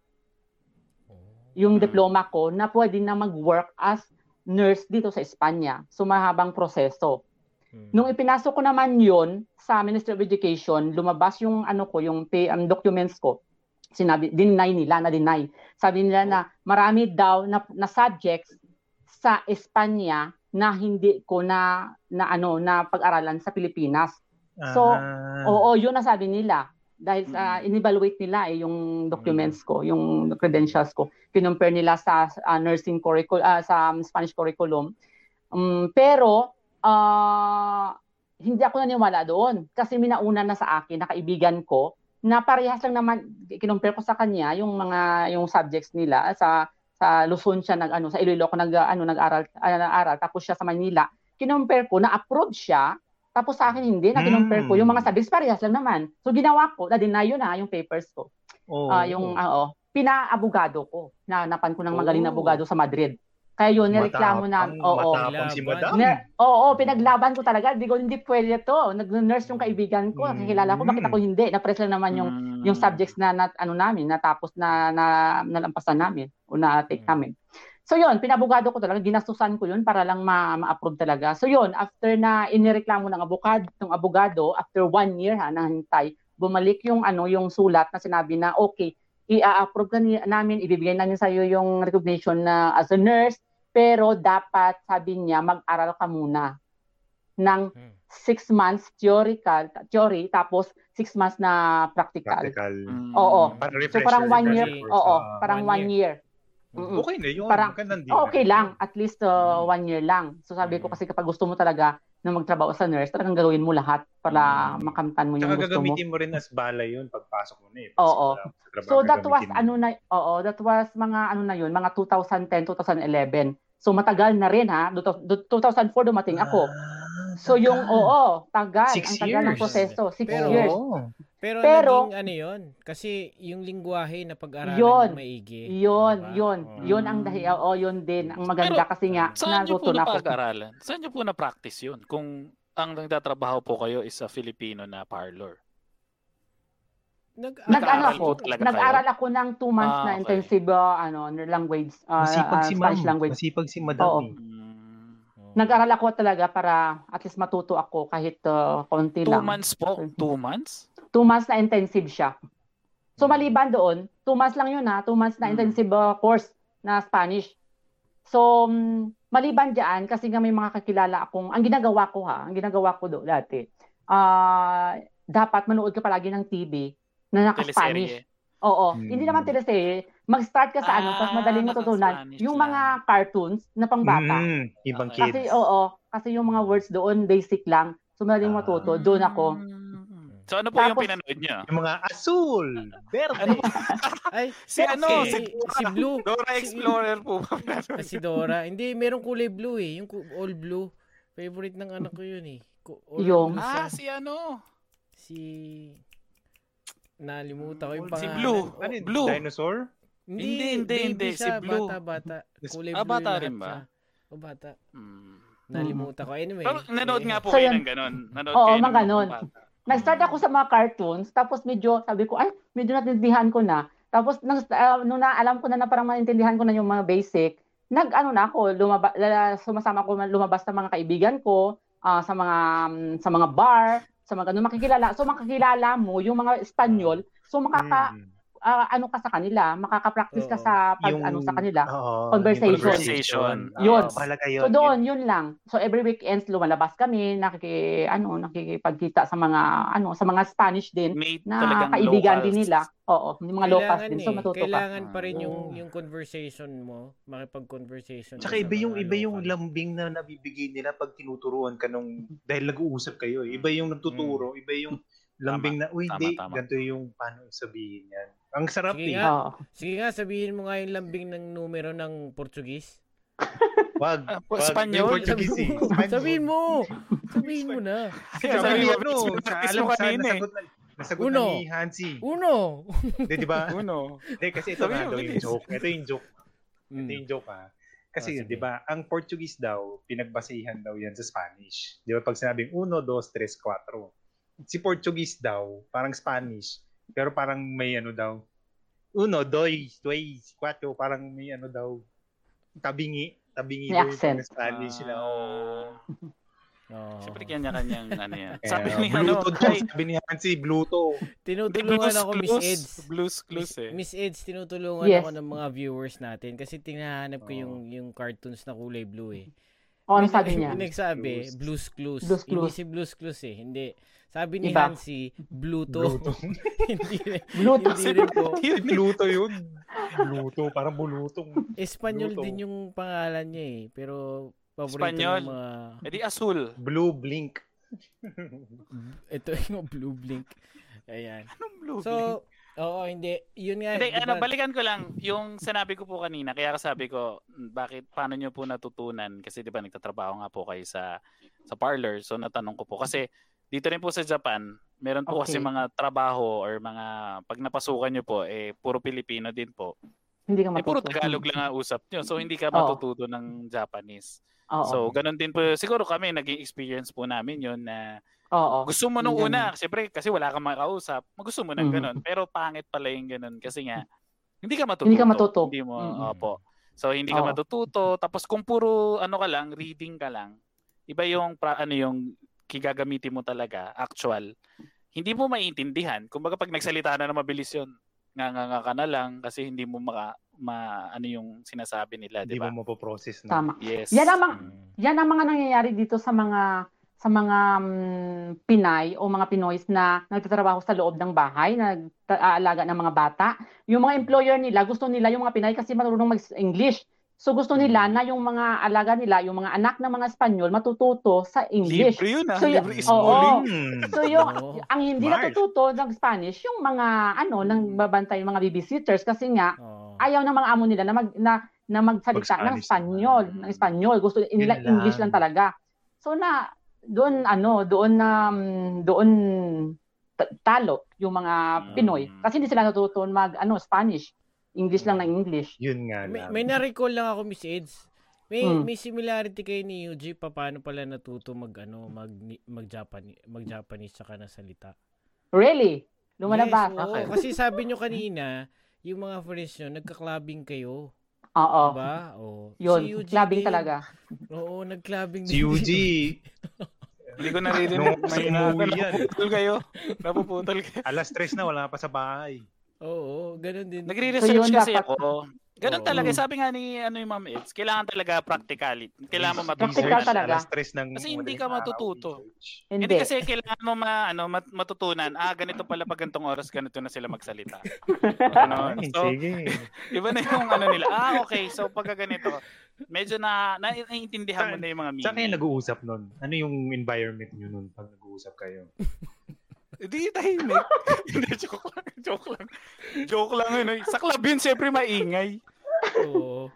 S4: yung diploma ko na pwede na mag-work as nurse dito sa Espanya. So mahabang proseso. Hmm. Nung ipinasok ko naman yon sa Ministry of Education, lumabas yung ano ko, yung pay, um, documents ko. Sinabi, deny nila, na deny. Sabi nila na marami daw na, na subjects sa Espanya na hindi ko na na ano na pag-aralan sa Pilipinas. So, ah. oo, yun ang sabi nila. Dahil sa uh, in-evaluate nila eh, yung documents ko, yung credentials ko. Kinumpare nila sa uh, nursing curriculum, uh, sa Spanish curriculum. Um, pero, uh, hindi ako naniwala doon. Kasi minauna na sa akin, na kaibigan ko, na parehas lang naman, kinumpare ko sa kanya yung mga, yung subjects nila. Sa sa Luzon siya nag ano sa Iloilo ko nag ano nag-aral uh, nag-aral. Tapos siya sa Manila. Kinumpare ko na approve siya. Tapos sa akin hindi. Na kinumpare ko. Yung mga subjects parehas lang naman. So ginawa ko na deny na yung papers ko. Oh, uh, yung oh. uh, pinaabogado ko. Na napan ko ng magaling na abogado sa Madrid kaya yun, nireklamo na, oo.
S3: Matapang si Madam.
S4: oo, pinaglaban ko talaga. Hindi ko, hindi pwede to. Nag-nurse yung kaibigan ko. Mm. Kakilala ko, bakit ako hindi? Na-press lang naman yung, mm. yung subjects na, na, ano namin, natapos na, na, nalampasan namin o na-take mm. namin. So yun, pinabugado ko talaga, ginastusan ko yun para lang ma- ma-approve talaga. So yun, after na inireklamo ng abogado, ng abogado, after one year ha, nahintay, bumalik yung ano yung sulat na sinabi na okay, i-approve ka namin, ibibigay namin sa iyo yung recognition na as a nurse, pero dapat, sabi niya, mag-aral ka muna ng
S2: Hmm.
S4: six months theoretical, theory, tapos six months na practical.
S3: Practical.
S1: Mm.
S4: Oo.
S3: Para
S4: So parang one year, oo,
S3: course. Ah,
S4: parang
S2: one
S4: year.
S2: Mm.
S4: Mm-mm.
S3: Okay na yun.
S4: Parang- okay lang, at least uh,
S2: Mm.
S4: one year lang. So sabi ko
S2: Mm.
S4: kasi kapag gusto mo talaga na magtrabaho sa nurse, talagang gagawin mo lahat para
S3: Mm.
S4: makamtan mo yung
S3: Tsaka
S4: gusto mo.
S3: gagamitin mo rin as bala yun pagpasok mo na eh.
S4: Oo.
S3: Trabaho,
S4: So that was
S3: mo.
S4: ano na oo, that was mga ano na yun, mga 2010, 2011. So matagal na rin ha. Du- du- 2004 dumating ako.
S3: Ah,
S4: So yung
S3: tagal.
S4: oo, tagal,
S3: Six
S4: ang tagal ng
S3: years.
S4: proseso, six
S2: Pero-
S4: years.
S2: Pero,
S4: Pero-
S2: naging ano yun? Kasi yung lingwahe na pag-aralan
S4: Yun.
S2: ng maigi.
S4: Yun,
S2: diba?
S4: yun,
S2: Oo.
S4: yun ang dahil, oo, yun din. Ang maganda
S1: Pero,
S4: kasi nga,
S1: Saan niyo po
S4: na ako.
S1: napag-aralan? Saan niyo po na-practice yun? Kung ang nagtatrabaho po kayo is sa Filipino na parlor.
S2: Nag,
S4: Nag-ano ako, nag-aral ako ng two months
S1: Ah,
S4: na
S1: okay.
S4: intensive uh, ano, language, uh,
S3: Masipag
S4: uh,
S3: si ma'am.
S4: Spanish language.
S3: Masipag si madam.
S4: Oo.
S3: eh.
S4: Nag-aral ako talaga para at least matuto ako kahit uh, konti
S1: Two
S4: lang.
S1: months po? Two months?
S4: Two months na intensive siya. So
S2: Hmm.
S4: maliban doon, two months lang yun ha, two months na
S1: Mm.
S4: intensive uh, course na Spanish. So mm, maliban diyan kasi nga may mga kakilala akong ang ginagawa ko ha, ang ginagawa ko do dati. Ah, dapat manood ka palagi ng TV na naka-Spanish. Oo,
S3: Hmm.
S4: hindi naman teleserye. Mag-start ka sa ano, tapos
S1: Ah,
S4: madaling matutunan
S1: naka-Spanish
S4: yung
S1: lang.
S4: mga cartoons na pangbata.
S3: Mm, ibang kids.
S4: Kasi oo, kasi yung mga words doon basic lang. So madaling
S3: Ah.
S4: matuto. Doon ako.
S1: So ano po yung
S4: Tapos-
S1: pinanood niyo?
S3: Yung mga asul, verde.
S1: Ano? [LAUGHS]
S2: Ay,
S1: Si ano?
S2: si,
S1: Si,
S2: si Blue.
S1: Dora
S2: Si-
S1: Explorer po?
S2: Ah, si Dora. Hindi, merong kulay blue eh. Yung all blue. Favorite ng anak ko yun eh. All
S4: Yung-
S2: blue
S1: ah, si ano?
S2: si... Nalimutan ko yung
S1: Si
S2: pangalan.
S1: Blue.
S2: Oh,
S3: Ano?
S1: Blue.
S3: Dinosaur?
S2: Hindi,
S1: Hindi, hindi, hindi. Si Blue.
S2: Bata, bata. Kulay
S1: Ah,
S2: blue
S1: bata rin ba?
S2: siya. O bata.
S1: Hmm.
S2: Nalimutan ko. Anyway.
S1: Pero nanood nga po
S4: So,
S1: kayo ng ganun. Nanood
S4: Oo,
S1: kayo
S4: mga ganun. Nag-start ako sa mga cartoons, tapos medyo, sabi ko, ay, medyo natindihan ko na. Tapos, nang, uh, nung na, alam ko na na parang maintindihan ko na yung mga basic, nag-ano na ako, lumaba, sumasama ko lumabas sa mga kaibigan ko, ah, sa mga mm, sa mga bar, sa mga ganun makikilala. So makakilala mo yung mga Espanyol, so makaka
S3: Mm.
S4: Ah, ano ka sa kanila, makaka-practice ka sa pag
S3: Yung-
S4: ano sa kanila.
S3: Oo,
S4: Conversation.
S3: yung
S1: Conversation.
S4: Yun.
S3: Oo, mahalaga yun.
S4: So doon, yun lang. So every weekends lumalabas kami, nakiki ano, nakikipagkita sa mga ano, sa mga Spanish din
S1: Made
S4: na kaibigan
S1: locals.
S4: din nila. Oo, yung mga locals din. So
S2: eh,
S4: matuto ka.
S2: Kailangan pa rin yung yung conversation mo, makipag-conversation.
S3: Tsaka
S2: sa
S3: iba yung iba yung
S2: local.
S3: lambing na nabibigay nila pag tinuturuan ka nung dahil nag-uusap kayo. eh. Iba yung nagtuturo, iba yung [LAUGHS] lambing na uy,
S1: Tama,
S3: di,
S1: tama.
S3: ganito yung paano sabihin yan. Ang sarap
S2: Sige
S3: eh.
S2: nga.
S4: Oo.
S2: Sige nga, sabihin mo nga yung lambing ng numero ng Portuguese.
S3: Wag.
S1: Ah,
S3: wag.
S1: Espanyol?
S3: Portuguese eh. Espanyol.
S2: Sabihin mo. Sabihin mo na.
S1: Kaya
S3: Sabi
S1: mo,
S3: ano, sa,
S1: practice
S3: alam
S1: mo kanina eh.
S3: nasagot na, nasagot
S2: Uno.
S3: na ni Hansi.
S2: Uno.
S3: Di, di ba?
S1: Uno.
S3: Hindi, kasi ito
S1: Sabi
S3: nga
S1: mo,
S3: daw yung
S1: bilis.
S3: joke. Ito yung joke. Ito
S2: Mm.
S3: yung joke ha. Kasi
S2: Ah,
S3: yun,
S2: sige.
S3: di ba, ang Portuguese daw, pinagbasihan daw yan sa Spanish. Di ba, pag sinabing uno, dos, tres, cuatro. Si Portuguese daw, parang Spanish, pero parang may ano daw, uno, dois, dois, cuatro, parang may ano daw, tabingi, tabingi
S4: May
S3: daw yung Spanish sila. Oh.
S2: Oo. [LAUGHS]
S1: Siyempre kanya-kanyang [LAUGHS] ano yan.
S3: Kaya,
S1: Sabi ni ano,
S3: Bluto daw,
S1: ay,
S3: sabi ni Hansi, Bluto.
S2: Tinutulungan ako, Miss. Eds.
S1: Blues clues
S2: Miss,
S1: eh.
S2: Miss Eds, tinutulungan
S4: Yes.
S2: ako ng mga viewers natin kasi tinahanap ko
S3: Oo.
S2: yung yung cartoons na kulay blue eh.
S4: O, ano sabi niya?
S2: nagsabi,
S3: Blues.
S2: Blues Clues.
S4: Blues
S2: Hindi
S4: Clues.
S2: si Blues Clues eh. Hindi. Sabi ni
S4: Iba.
S2: Hansi, Bluto.
S3: Bluto. [LAUGHS]
S2: hindi.
S4: Bluetooth.
S2: Hindi rin po.
S3: Bluto yun. Bluto, parang bulutong.
S2: Espanyol
S3: Bluto.
S2: din yung pangalan niya eh. Pero paborito
S1: Espanyol.
S2: ng mga...
S1: E di Azul.
S3: Blue Blink.
S2: Ito yung Blue Blink. Ayan.
S1: Anong blue blink?
S2: So, oo, hindi. Yun nga.
S1: Hindi,
S2: di
S1: ano,
S2: ba-
S1: balikan ko lang yung sinabi ko po kanina. Kaya sabi ko, bakit, paano nyo po natutunan? Kasi di ba nagtatrabaho nga po kayo sa sa parlor. So natanong ko po. Kasi dito rin po sa Japan, meron po kasi
S4: Okay.
S1: mga trabaho or mga, pag napasukan nyo po, eh, puro Pilipino din po.
S4: Hindi ka
S1: Eh, puro. Tagalog lang ang usap nyo. So hindi ka matututo ng Japanese.
S4: Oo.
S1: So ganun din po. Siguro kami, naging experience po namin yun na
S4: Oo.
S1: gusto mo nung una, siyempre kasi wala kang makausap, gusto mo ng
S4: Mhm.
S1: ganun. Pero pangit pala yung ganun kasi nga, hindi ka matututo.
S4: Hindi ka matuto.
S1: Hindi mo,
S4: Mhm.
S1: opo. So hindi ka
S4: Oo.
S1: matututo. Tapos kung puro ano ka lang, reading ka lang, iba yung pra, ano yung kigagamitin mo talaga, actual. Hindi mo maiintindihan. Kumbaga pag nagsalita na na mabilis yun, nga nga nga ka na lang kasi hindi mo maka, ma, ano yung sinasabi nila, di
S3: Hindi
S1: ba?
S3: mo mapoprocess na.
S4: Tama.
S1: Yes.
S4: Yan ang mga-
S2: Mm.
S4: Yan ang mga nangyayari dito sa mga sa mga um, Pinay o mga Pinoys na nagtatrabaho sa loob ng bahay, nag-aalaga ng mga bata. Yung mga employer nila, gusto nila yung mga Pinay kasi marunong mag-English. So gusto nila na yung mga alaga nila, yung mga anak ng mga Espanyol matututo sa English.
S1: Libre yun ah.
S4: So,
S1: Libre
S4: oo.
S1: schooling.
S3: Hmm.
S4: So yung
S2: Oo.
S4: ang hindi
S3: Smart.
S4: natututo ng Spanish, yung mga ano nang babantay mga babysitters kasi nga
S2: Oo.
S4: ayaw ng mga amo nila na mag na, na magsalita ng
S3: Mag-Spanish
S4: Espanyol,
S3: naman.
S4: ng Espanyol. Gusto nila English
S3: lang
S4: talaga. So na doon ano, doon na doon ta- talo yung mga
S1: Mm.
S4: Pinoy kasi hindi sila natututo mag ano Spanish. English lang ng English.
S3: Yun nga
S2: May,
S3: lang.
S2: may na-recall lang ako, Miss Eds. May
S4: Hmm.
S2: may similarity kay ni Yuji pa paano pala natuto mag ano mag mag Japanese mag Japanese saka na salita.
S4: Really? Lumalabas.
S2: Yes, oo.
S4: okay.
S2: Kasi sabi nyo kanina, yung mga friends nyo, nagka-clubbing kayo.
S4: Oo.
S2: Diba? Oo.
S4: Yun,
S2: Si Yuji
S4: clubbing
S2: din.
S4: talaga.
S2: Oo, nag-clubbing
S3: Si Yuji, [LAUGHS]
S1: Hindi ko naririnig.
S3: Nung
S1: May
S3: umuwi yan.
S1: napuputol kayo. Napuputol kayo.
S3: alas tres na, wala pa sa bahay.
S2: Oo, ganun din.
S1: Nagre-research
S4: So, yun
S1: kasi
S4: dapat-
S1: ako. Ganun talaga. Sabi nga ni ano yung Ma'am Eds, kailangan talaga practicality. Kailangan mo
S4: Practical
S1: matutunan.
S4: talaga.
S3: Alas tres ng
S1: Kasi hindi ka matututo. Hindi
S4: Hindi.
S1: kasi kailangan mo ma, ano, mat- matutunan. Ah, ganito pala pag ganitong oras, ganito na sila magsalita. [LAUGHS] Ano? So,
S3: sige. [LAUGHS]
S1: iba na yung ano nila. Ah, okay. So, pagka ganito, medyo na, na naiintindihan mo na yung mga
S3: Saan kayo
S1: meaning.
S3: nag-uusap nun? Ano yung environment nyo nun pag nag-uusap kayo? [LAUGHS]
S1: Hindi, tahimik. Hindi, joke lang. Joke lang. Joke lang. Ano. Sa club yun, syempre maingay.
S2: Oo.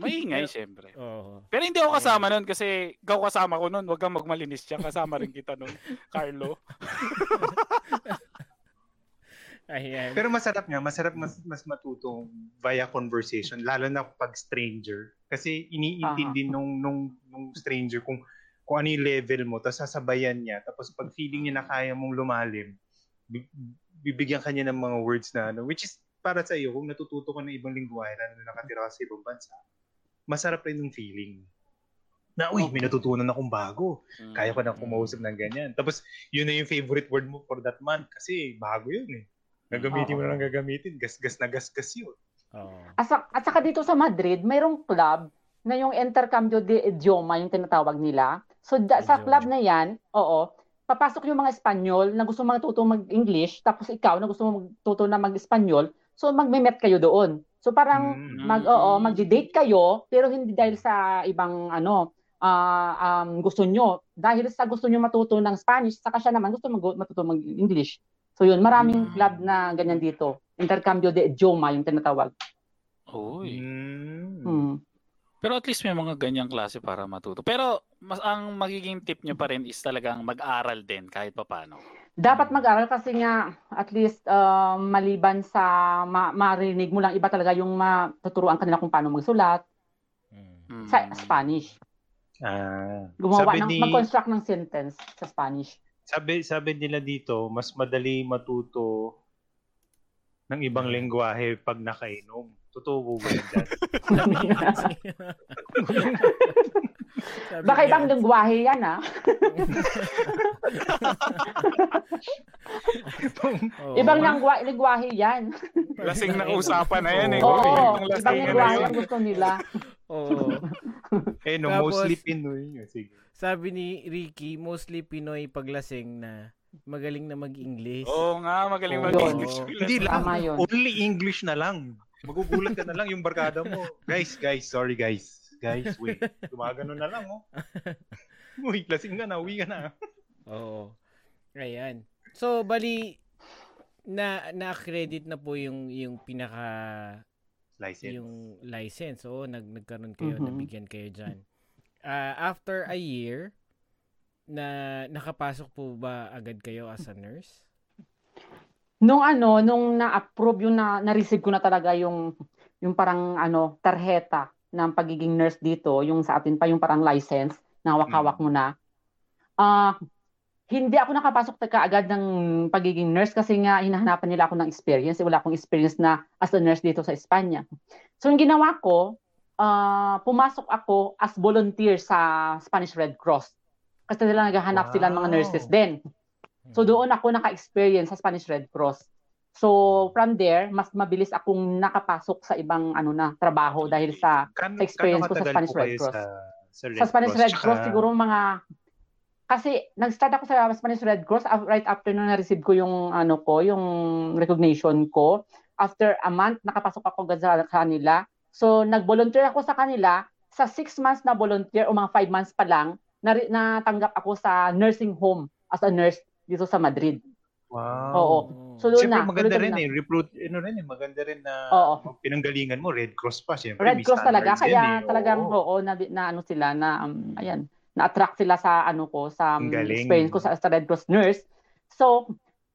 S1: Maingay, syempre.
S2: Oo.
S1: Pero hindi ako kasama nun kasi ikaw kasama ko nun. Huwag kang magmalinis siya. Kasama rin kita nun, Carlo. [LAUGHS]
S2: Ayan.
S3: Pero masarap nga, masarap mas, mas matutong via conversation, lalo na pag stranger. Kasi iniintindi nung, nung, nung stranger kung, kung ano yung level mo, tapos sasabayan niya. Tapos pag feeling niya na kaya mong lumalim, bi- bibigyan ka niya ng mga words na ano, which is para sa iyo, kung natututo ka ng ibang lingwahe na nakatira ka sa ibang bansa, masarap rin yung feeling. Na, uy, may natutunan akong bago. Kaya ko na kumausap ng ganyan. Tapos, yun na yung favorite word mo for that month kasi bago yun eh. Gagamitin mo na lang gagamitin. Gasgas na gasgas yun.
S2: Oo.
S4: At, sa- at saka dito sa Madrid, mayroong club na yung intercambio de idioma, yung tinatawag nila. So da- sa club na yan, oo, papasok yung mga Espanyol na gusto matuto mag-English, tapos ikaw na gusto magtuto na mag-Espanyol, so magme-met kayo doon. So parang
S3: Mm.
S4: mag oo, mag-date kayo, pero hindi dahil sa ibang ano, ah, um, gusto nyo. Dahil sa gusto nyo matuto ng Spanish, saka siya naman gusto mag matuto mag-English. So yun, maraming
S1: Mm.
S4: club na ganyan dito. Intercambio de idioma yung tinatawag.
S1: Uy.
S3: Mm.
S4: Hmm.
S1: Pero at least may mga ganyang klase para matuto. Pero mas ang magiging tip nyo pa rin is talagang mag-aral din kahit papaano.
S4: Dapat mag-aral kasi nga at least uh, maliban sa ma- marinig mo lang iba talaga yung matuturuan kanila kung paano magsulat
S2: Mm.
S1: Mm.
S4: sa Spanish.
S3: Ah.
S4: Gumawa
S3: sabi
S4: ng
S3: ni,
S4: mag-construct ng sentence sa Spanish.
S3: sabi, sabi nila dito, mas madali matuto ng ibang lengguwahe pag nakainom. Totoo ba yun dyan? [LAUGHS] [LAUGHS]
S2: Sabi
S4: Baka ibang lengguwahe yan ah. [LAUGHS]
S2: oo.
S4: Ibang lengguwa- lengguwahe yan.
S1: Lasing na usapan na yan eh.
S2: Oo.
S4: Oo,
S1: Ibang
S4: lengguwahe
S1: yun.
S4: ang gusto nila. [LAUGHS]
S2: Oo.
S3: eh no,
S2: Tapos-
S3: mostly Pinoy. Sige.
S2: Sabi ni Ricky, mostly Pinoy paglasing na magaling na mag-English.
S1: Oo nga, magaling
S2: Oo.
S1: mag-English.
S3: Hindi lang.
S4: Tama yun.
S3: Only English na lang. Magugulat ka na lang yung barkada mo. Guys, guys, sorry guys. Guys, wait. [LAUGHS] Gumagano na lang, oh. Uy, lasing ka na, uwi ka na.
S2: Oo. Ayan. So, bali, na na-accredit na po yung yung pinaka
S3: License.
S2: yung license. Oo, nag nagkaroon kayo,
S4: Mhm.
S2: nabigyan kayo diyan. after a year na nakapasok po ba agad kayo as a nurse?
S4: Nung ano, nung na-approve yung na, na-receive ko na talaga yung yung parang ano, tarheta ng pagiging nurse dito, yung sa atin pa yung parang license na hawak-hawak mo na. Ah, hindi ako nakapasok kaagad ng pagiging nurse kasi nga hinahanapan nila ako ng experience. Eh, Wala akong experience na as a nurse dito sa Espanya. So yung ginawa ko, ah, pumasok ako as volunteer sa Spanish Red Cross. Kasi nila naghahanap sila ng mga
S3: Wow.
S4: nurses din. So doon ako naka-experience sa Spanish Red Cross. So from there, mas mabilis akong nakapasok sa ibang ano na trabaho dahil sa
S3: Kan,
S4: sa experience ko sa Spanish Red Cross.
S3: Sa, sa Red
S4: sa Spanish
S3: Cross?
S4: Red Cross
S3: Tsaka-
S4: siguro mga kasi nag-start ako sa Spanish Red Cross af- right after nung na-receive ko yung ano ko, yung recognition ko. After a month, nakapasok ako sa kanila. So, nag-volunteer ako sa kanila. Sa six months na volunteer o mga five months pa lang, na- natanggap ako sa nursing home as a nurse dito sa Madrid.
S3: Wow.
S4: Oo. So, doon
S3: Siyempre
S4: na.
S3: maganda rin
S4: na.
S3: eh. Recruit, ano rin eh. Maganda rin na
S4: Oo.
S3: pinanggalingan mo. Red Cross pa. Siyempre,
S4: Red Cross talaga kaya
S3: yan eh.
S4: talagang
S3: Oo.
S4: oo na, na ano sila na um, ayan na-attract sila sa ano ko sa um,
S3: galing.
S4: experience ko sa, sa Red Cross nurse. So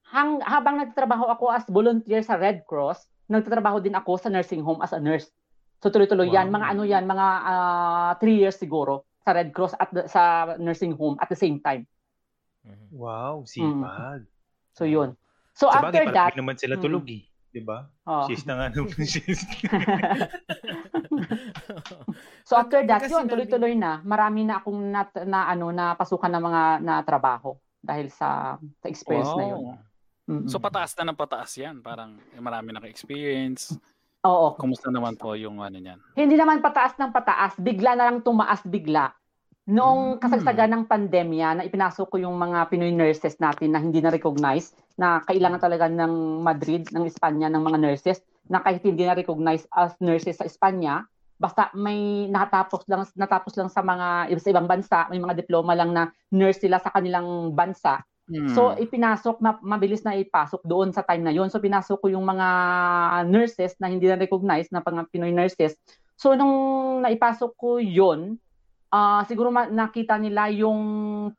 S4: hang, habang nagtatrabaho ako as volunteer sa Red Cross, nagtatrabaho din ako sa nursing home as a nurse. So tuloy-tuloy yan,
S3: Wow.
S4: mga ano yan, mga ah, three years siguro sa Red Cross at the- sa nursing home at the same time.
S2: Mhm.
S3: Wow, sipag.
S4: So yun. So
S3: Sa
S4: Mm. after
S3: bagay,
S4: that,
S3: naman sila tulog eh. Di ba?
S4: oh.
S3: She's na nga [LAUGHS] nung she's...
S4: so after that,
S2: Pagka
S4: yun,
S2: sinabi-
S4: tuloy-tuloy na. Marami na akong na, na ano na pasukan ng mga na trabaho dahil sa sa experience na yun. Mm-mm.
S1: So pataas na ng pataas yan. Parang eh, marami naka-experience.
S4: Oo.
S1: Kumusta naman po yung ano niyan?
S4: Hindi naman pataas ng pataas, bigla na lang tumaas bigla. Noong
S1: Mm.
S4: kasagsagan ng pandemya na ipinasok ko yung mga Pinoy nurses natin na hindi na recognize na kailangan talaga ng Madrid, ng Espanya, ng mga nurses na kahit hindi na recognize as nurses sa Espanya, basta may natapos lang natapos lang sa mga sa ibang bansa, may mga diploma lang na nurse sila sa kanilang bansa.
S1: Hmm.
S4: So ipinasok ma- mabilis na ipasok doon sa time na yon. So pinasok ko yung mga nurses na hindi na recognize na pang Pinoy nurses. So nung naipasok ko yon, ah siguro ma- nakita nila yung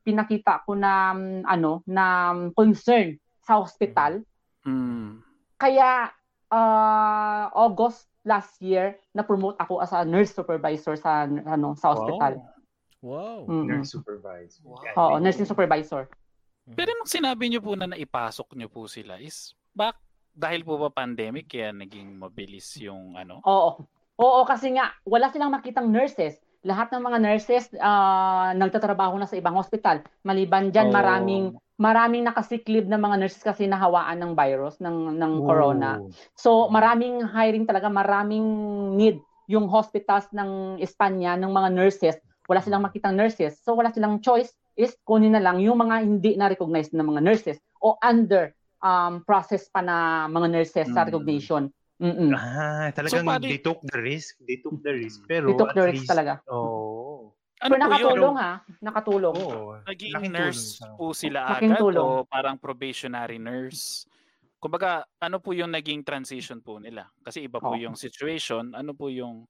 S4: pinakita ko na mm, ano na mm, concern sa hospital.
S1: Hmm.
S4: Kaya ah, August last year na promote ako as a nurse supervisor sa ano sa hospital.
S2: Wow.
S4: Mm-mm.
S3: Nurse supervisor.
S1: Wow.
S4: Oo, nursing supervisor.
S1: Pero nung sinabi niyo po na naipasok niyo po sila is bak dahil po ba pandemic kaya naging mabilis yung ano?
S4: Oo. Oo, kasi nga, wala silang makitang nurses. Lahat ng mga nurses ah, nagtatrabaho na sa ibang hospital. Maliban dyan,
S3: Oo.
S4: maraming maraming nakasick leave ng mga nurses kasi nahawaan ng virus, ng, ng corona.
S3: Oo.
S4: So, maraming hiring talaga, maraming need yung hospitals ng Espanya, ng mga nurses. Wala silang makitang nurses. So, wala silang choice is kunin na lang yung mga hindi na-recognize ng mga nurses o under um, process pa na mga nurses sa
S1: Mm.
S4: recognition. Mm-mm.
S3: Ah, talagang
S1: So, paano-
S3: they took the risk. They took the risk. Pero
S4: They took
S3: at
S4: the risk
S3: least,
S4: talaga.
S3: Oo.
S1: Ano
S4: Pero
S1: po yun?
S4: nakatulong ha, nakatulong.
S3: Oo.
S1: Naging nurse po sila agad
S4: tulong.
S1: o parang probationary nurse? Kumbaga, ano po yung naging transition po nila? Kasi iba po
S4: Oo.
S1: yung situation. Ano po yung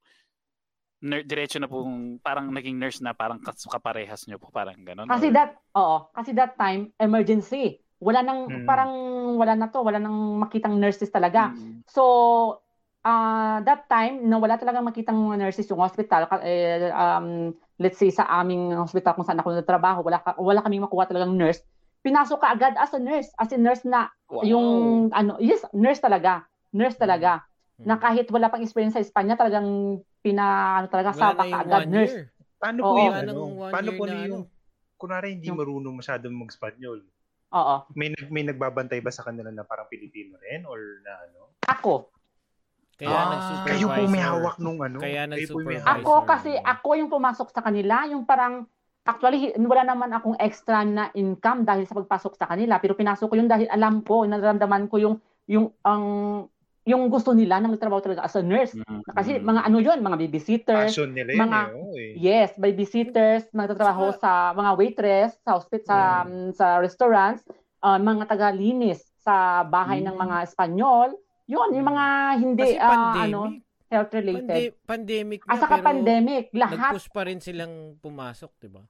S1: ner- diretso na po parang naging nurse na parang kas- kaparehas nyo po parang ganun?
S4: Kasi
S1: Or-
S4: that, oo, kasi that time, emergency. Wala nang,
S3: Mm.
S4: parang wala na to, wala nang makitang nurses talaga.
S1: Mm.
S4: So, ah that time, na wala talagang makitang mga nurses yung hospital, ka- eh, um, let's say sa aming hospital kung saan ako nagtrabaho, wala, ka- wala kaming makuha talagang nurse, pinasok ka agad as a nurse, as a nurse na
S1: Wow.
S4: yung, ano, yes, nurse talaga, nurse talaga,
S2: Mm.
S4: na kahit wala pang experience sa Espanya, talagang pina, ano talaga,
S2: Wala
S4: sapa
S2: na
S4: ka agad nurse.
S2: year.
S3: Paano
S4: Oo.
S3: po yung ano? Paano po
S2: na
S3: yung,
S2: ano.
S3: kunwari hindi marunong masyadong mag-Spanyol?
S4: Oo.
S3: May may nagbabantay ba sa kanila na parang Pilipino rin or na ano?
S4: Ako,
S2: Kaya
S1: Ah,
S2: nag-supervisor.
S3: Kayo po may hawak nung ano?
S2: Kaya nag-supervisor.
S4: Ako kasi ako yung pumasok sa kanila, yung parang actually wala naman akong extra na income dahil sa pagpasok sa kanila, pero pinasok ko yun dahil alam ko, nararamdaman ko yung yung ang yung gusto nila na magtrabaho talaga as a nurse.
S1: Mm.
S4: Kasi mga ano yun, mga babysitters,
S3: Passion nila yun
S4: mga-
S3: eh. oo eh.
S4: yes, babysitters, magtatrabaho sa mga waitress, sa hospital, sa, um, sa restaurants, uh, mga taga-linis sa bahay ng
S1: Mm.
S4: mga Espanyol. Yun, yung mga hindi
S2: Kasi
S4: ah,
S2: pandemic.
S4: ano, health related.
S2: Pande- pandemic na,
S4: Ah, saka
S2: pero
S4: pandemic, lahat
S2: nag-push pa rin silang pumasok, di ba?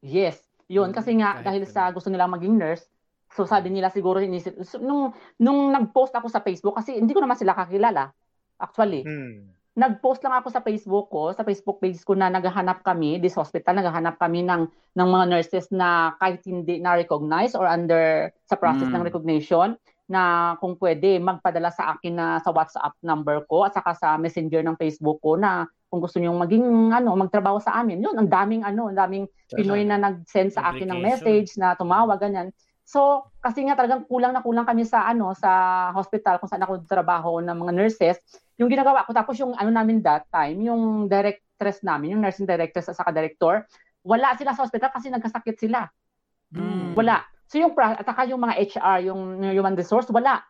S4: Yes, yun
S2: Mm,
S4: kasi nga
S2: kahit
S4: dahil
S2: ano.
S4: sa gusto nilang maging nurse. So sabi nila siguro inisip so, nung nung nag-post ako sa Facebook kasi hindi ko naman sila kakilala. Actually,
S3: Hmm.
S4: nag-post lang ako sa Facebook ko, sa Facebook page ko na naghahanap kami, this hospital naghahanap kami ng ng mga nurses na kahit hindi na recognize or under sa process
S1: Mm.
S4: ng recognition na kung pwede magpadala sa akin na sa WhatsApp number ko at saka sa Messenger ng Facebook ko na kung gusto niyo maging ano magtrabaho sa amin. Yun, ang daming ano, ang daming Pinoy na nag-send sa akin ng message na tumawag ganyan. So, kasi nga talagang kulang na kulang kami sa ano sa hospital kung saan ako trabaho ng mga nurses. Yung ginagawa ko tapos yung ano namin that time, yung directress namin, yung nursing directress at saka director, wala sila sa hospital kasi nagkasakit sila.
S1: Mm.
S4: Wala. So yung at saka yung mga HR, yung human resource, wala.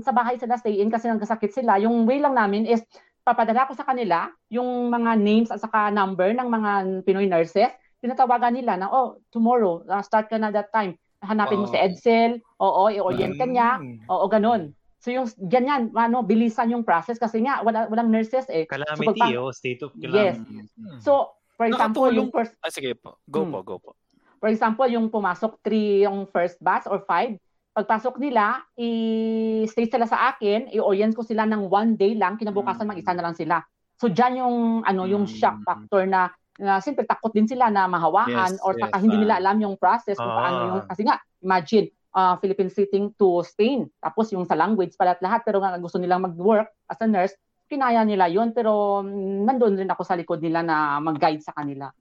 S4: Sa bahay sila stay in kasi nagkasakit sila. Yung way lang namin is papadala ko sa kanila yung mga names at saka number ng mga Pinoy nurses. Tinatawagan nila na, oh, tomorrow, uh, start ka na that time. Hanapin mo
S1: Oh.
S4: si Edsel, oo, i-orient ka niya,
S3: Mm.
S4: oo, ganun. So yung ganyan, ano, bilisan yung process kasi nga wala walang nurses eh.
S3: Calamity,
S4: pagpa-
S3: oh, state of
S4: Yes.
S3: calamity. Hmm.
S4: So, for example,
S1: Nakatulong-
S4: yung first
S1: Ah, sige po. Go
S4: Hmm.
S1: po, go po.
S4: For example, yung pumasok three, yung first batch or five, pagpasok nila, i-stay sila sa akin, i-orient ko sila ng one day lang, kinabukasan
S1: Mm.
S4: mag-isa na lang sila. So dyan yung ano yung shock factor na na siyempre takot din sila na mahawaan
S1: Yes,
S4: or
S1: yes,
S4: taka hindi
S1: ah.
S4: nila alam yung process kung
S3: Ah.
S4: paano yung kasi nga imagine uh, Philippine sitting to Spain tapos yung sa language pala at lahat pero nga gusto nilang mag-work as a nurse kinaya nila yon pero mm, nandun rin ako sa likod nila na mag-guide sa kanila.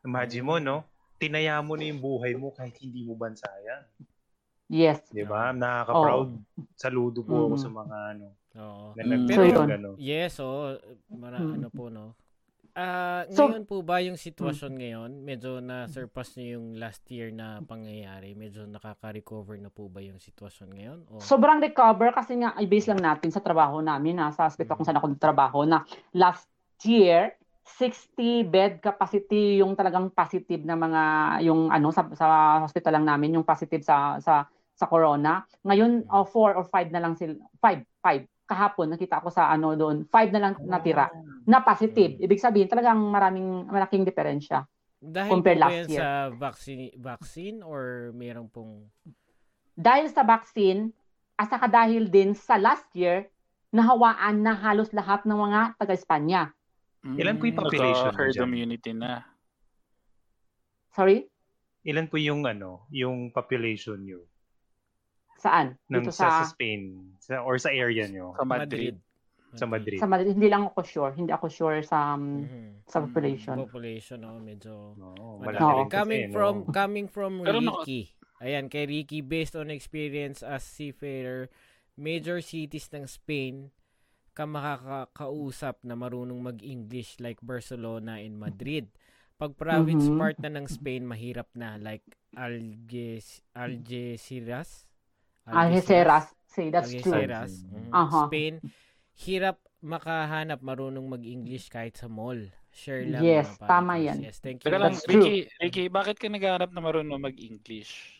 S3: Imagine mo, no? Tinaya mo na yung buhay mo kahit hindi mo bansayan.
S4: Yes.
S3: Di ba? Nakaka-proud. Saludo po ako
S4: Mm.
S3: sa mga ano.
S2: Oo.
S3: Na
S1: Mm.
S3: nag-
S4: So, yun.
S3: ano.
S2: Yes, oo. Mara,
S4: Mm.
S2: ano po, no? Ah,
S4: So-
S2: ngayon po ba yung sitwasyon ngayon, medyo na-surpass niyo yung last year na pangyayari? Medyo nakaka-recover na po ba yung sitwasyon ngayon? O,
S4: Sobrang recover kasi nga i-base lang natin sa trabaho namin na sa hospital kung saan ako nagtrabaho na last year 60 bed capacity yung talagang positive na mga yung ano sa, sa hospital lang namin yung positive sa sa sa corona. Ngayon 4 or 5 na lang sila 5 5 kahapon nakita ko sa ano doon 5 na lang natira na positive. Ibig sabihin talagang maraming malaking diferensya.
S2: dahil
S4: compare last
S2: yan
S4: year.
S2: sa vaccine, vaccine or meron pong...
S4: Dahil sa vaccine at saka dahil din sa last year nahawaan na halos lahat ng mga taga-Espanya.
S3: Ilan po yung
S1: Mm,
S3: population
S1: nagka-herd
S3: dyan?
S1: immunity na.
S4: Sorry?
S3: Ilan po yung ano, yung population nyo?
S4: Saan?
S3: Ng,
S4: Dito
S3: sa,
S4: sa,
S3: Spain? Sa, or sa area nyo?
S1: Sa Madrid.
S3: Sa Madrid.
S4: sa Madrid. Hindi lang ako sure. Hindi ako sure sa um,
S2: Mhm.
S4: sa population.
S2: Population, oh, medyo...
S3: Oo,
S2: Malaki.
S3: malaki
S4: Oo.
S3: rin kasi,
S2: Coming
S3: no?
S2: from coming from
S1: Pero
S2: Ricky. Ayan, kay Ricky based on experience as seafarer, major cities ng Spain ka makakausap na marunong mag-English like Barcelona and Madrid. Pag province
S4: Mhm.
S2: part na ng Spain, mahirap na like Alges Algeciras.
S4: Algeciras. Say, that's true.
S2: Algeciras. Mhm.
S4: Aha.
S2: Spain, hirap makahanap marunong mag-English kahit sa mall. Share lang.
S4: Yes, tama yan.
S2: Yes, thank you.
S1: Teka lang,
S4: true.
S1: Ricky, Ricky, bakit ka naghahanap na marunong mag-English?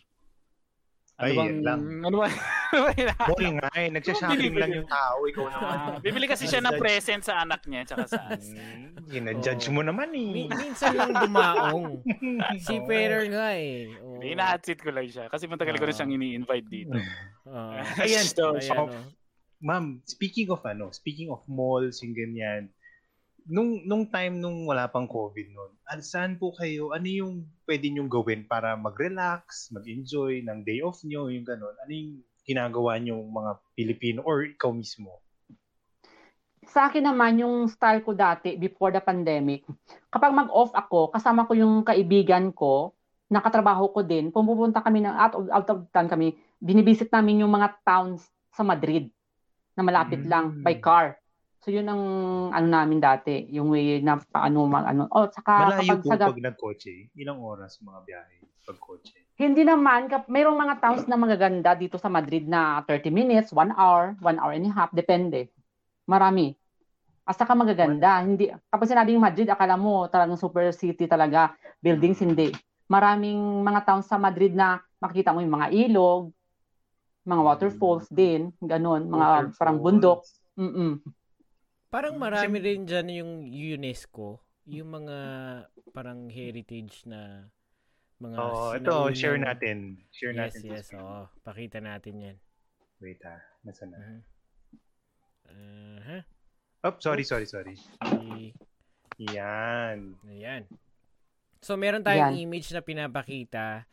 S1: Ano
S3: Ay,
S1: bang,
S3: yan lang. [LAUGHS]
S1: ano ba? ano?
S3: Mall nga eh, nagsha-shopping lang yung tao. Ikaw [LAUGHS] naman.
S1: Ah, bibili kasi siya ng present sa anak niya tsaka sa anak.
S3: Hmm, Gina-judge mo naman eh.
S2: Mi- minsan lang dumaong. [LAUGHS] Seafarer nga eh. Oo.
S1: Hindi, ina-hot ko lang siya. Kasi matagal ko na
S2: Ah.
S1: siyang ini-invite dito.
S2: Oo.
S3: Ayan,
S1: So,
S2: Ayan,
S3: oh,
S2: oh.
S3: Ma'am, speaking of ano, speaking of malls, yung ganyan, nung nung time nung wala pang COVID noon, an saan po kayo, ano yung pwede nyong gawin para mag-relax, mag-enjoy ng day off nyo, yung gano'n? Ano yung ginagawa nyo mga Pilipino or ikaw mismo?
S4: Sa akin naman, yung style ko dati, before the pandemic, kapag mag-off ako, kasama ko yung kaibigan ko, nakatrabaho ko din, pumupunta kami ng out of, out of town kami, binibisit namin yung mga towns sa Madrid na malapit
S3: Mm.
S4: lang by car. So yun ang ano namin dati, yung way na paano mag ano. Oh, saka
S3: Malayo
S4: kapag
S3: po
S4: sa
S3: pag nagkotse. Ilang oras mga biyahe pag kotse?
S4: Hindi naman, kap- mayroong mga towns na magaganda dito sa Madrid na 30 minutes, 1 hour, 1 hour and a half, depende. Marami. At saka magaganda. Hindi, kapag sinabing Madrid, akala mo talagang super city talaga. Buildings, hindi. Maraming mga towns sa Madrid na makikita mo yung mga ilog, mga waterfalls din, ganun, mga parang bundok. Mm-mm.
S2: Parang marami rin dyan yung UNESCO, yung mga parang heritage na mga
S3: Oo, ito, share natin. Share
S2: Yes,
S3: natin.
S2: yes, oo. Pakita natin yan.
S3: Wait ha, nasa na?
S2: Mhm. Uh-huh.
S3: Oh, sorry, sorry, sorry.
S2: I-
S3: Yan.
S2: Ayan. So, meron tayong
S4: Yan.
S2: image na pinapakita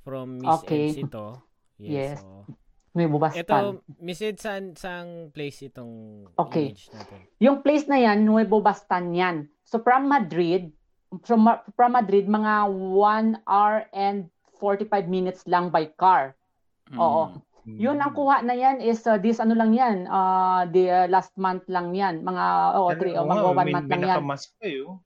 S2: from Miss
S4: Okay.
S2: Ito.
S4: Yes.
S2: oo.
S4: May bubastan.
S2: Ito, Miss Eds, saan, saang place itong
S4: Okay.
S2: image natin?
S4: Yung place na yan, Nuevo Bastan yan. So from Madrid, from, from Madrid, mga 1 hour and 45 minutes lang by car.
S1: Mm.
S4: Oo. Yun, ang kuha na yan is uh, this ano lang yan, uh, the uh, last month lang yan. Mga, oh, three, oh, mga one month lang yan.
S3: Minakamask kayo.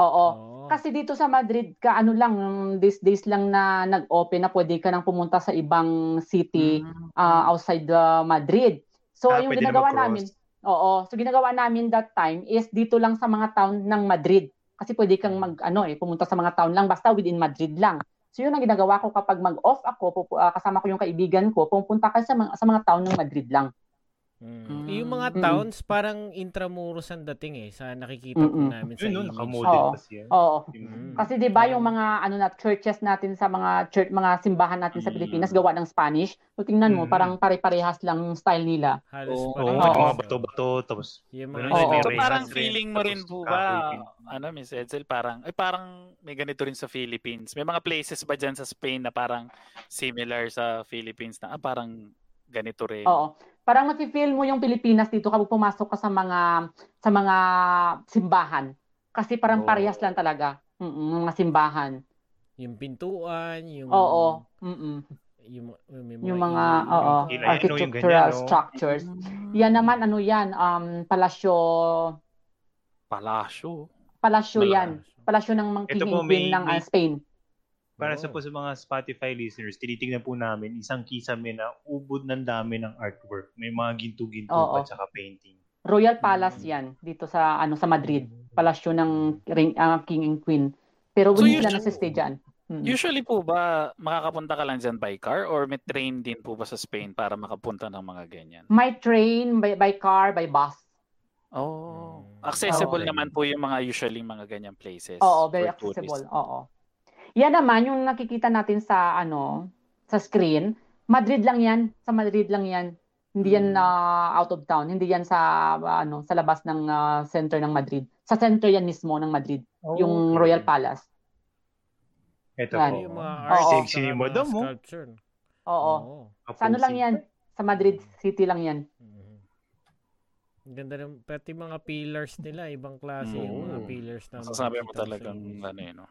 S4: Oo.
S2: Oo.
S4: Kasi dito sa Madrid ka ano lang these days lang na nag-open na pwede ka nang pumunta sa ibang city
S1: Mm.
S4: uh, outside the Madrid. So
S3: Ah,
S4: yung
S3: na
S4: ginagawa
S3: mag-cross.
S4: namin, oo, so ginagawa namin that time is dito lang sa mga town ng Madrid. Kasi pwede kang mag ano eh pumunta sa mga town lang basta within Madrid lang. So yun ang ginagawa ko kapag mag-off ako, pupu- ah, kasama ko yung kaibigan ko, pupunta ka sa mga, sa mga town ng Madrid lang.
S2: Mm.
S1: Mm.
S2: Yung mga
S4: Mm-mm.
S2: towns, parang intramuros ang dating eh. Sa nakikita po
S4: Mm-mm.
S2: namin sa
S3: Yun,
S2: image.
S4: Oo.
S3: kasi yan.
S4: Oo.
S2: Mm.
S4: Kasi 'di ba yung
S2: Parang-
S4: mga ano na churches natin sa mga church mga simbahan natin sa
S3: Mm.
S4: Pilipinas gawa ng Spanish. So tingnan mo,
S3: Mm.
S4: parang pare-parehas lang yung style nila.
S2: Halos
S1: Oo,
S2: parehas.
S3: may
S4: Oo.
S3: mga bato-bato, tapos
S2: Yung mga
S3: may
S1: So parang feeling mo rin po ba, ano Miss Edsel, parang, ay parang may ganito rin sa Philippines. May mga places ba dyan sa Spain na parang similar sa Philippines na ah, parang ganito rin?
S4: Oo. Parang mafe-feel mo yung Pilipinas dito kapag pumasok ka sa mga sa mga simbahan. Kasi parang
S3: Oo.
S4: parehas lang talaga. Mm mga simbahan.
S2: yung pintuan, yung
S4: Oo. Mm.
S2: yung, yung,
S4: Yung mga
S2: ilaw.
S4: oo,
S3: yung
S4: architectural
S3: ganyan, no?
S4: structures.
S1: Mm.
S4: Yan naman ano yan, um palasyo
S1: Palasyo.
S4: palasyo yan. Palasyo ng mga ng uh,
S3: may-
S4: Spain.
S3: Para
S2: Oo.
S3: sa po sa mga Spotify listeners, tinitingnan po namin isang kisame na ubod ng dami ng artwork. May mga ginto-ginto
S4: Oo.
S3: pa tsaka painting.
S4: Royal Palace
S2: Mm.
S4: yan dito sa ano sa Madrid. Palasyo ng ring, ah, king and queen. Pero
S1: So,
S4: hindi sila
S1: usually-
S4: nasa-stay dyan. Mm.
S1: Usually po ba, makakapunta ka lang dyan by car or may train din po ba sa Spain para makapunta ng mga ganyan?
S4: May train, by, by car, by bus.
S1: Oh, accessible
S3: Oo.
S1: naman po yung mga usually mga ganyan places.
S4: Oo, very accessible. Oo. Yan naman yung nakikita natin sa ano, sa screen. Madrid lang 'yan, sa Madrid lang 'yan. Hindi yan ah, out of town, hindi yan sa ah, ano, sa labas ng ah, center ng Madrid. Sa center yan mismo ng Madrid, yung
S3: Okay.
S4: Royal Palace.
S3: Ito
S4: Yan.
S3: po.
S2: yung mga
S4: Oo.
S2: art,
S3: Sexy ni
S2: saka mga
S3: Madam, oh.
S2: sculpture.
S4: Oo. Sa ano lang 'yan? Sa Madrid City lang 'yan.
S2: Mhm. Ang ganda ng, pati mga pillars nila, ibang klase
S1: Mm.
S2: yung mga
S3: Oo.
S2: pillars na
S1: Masasabi mo talagang ano eh, no?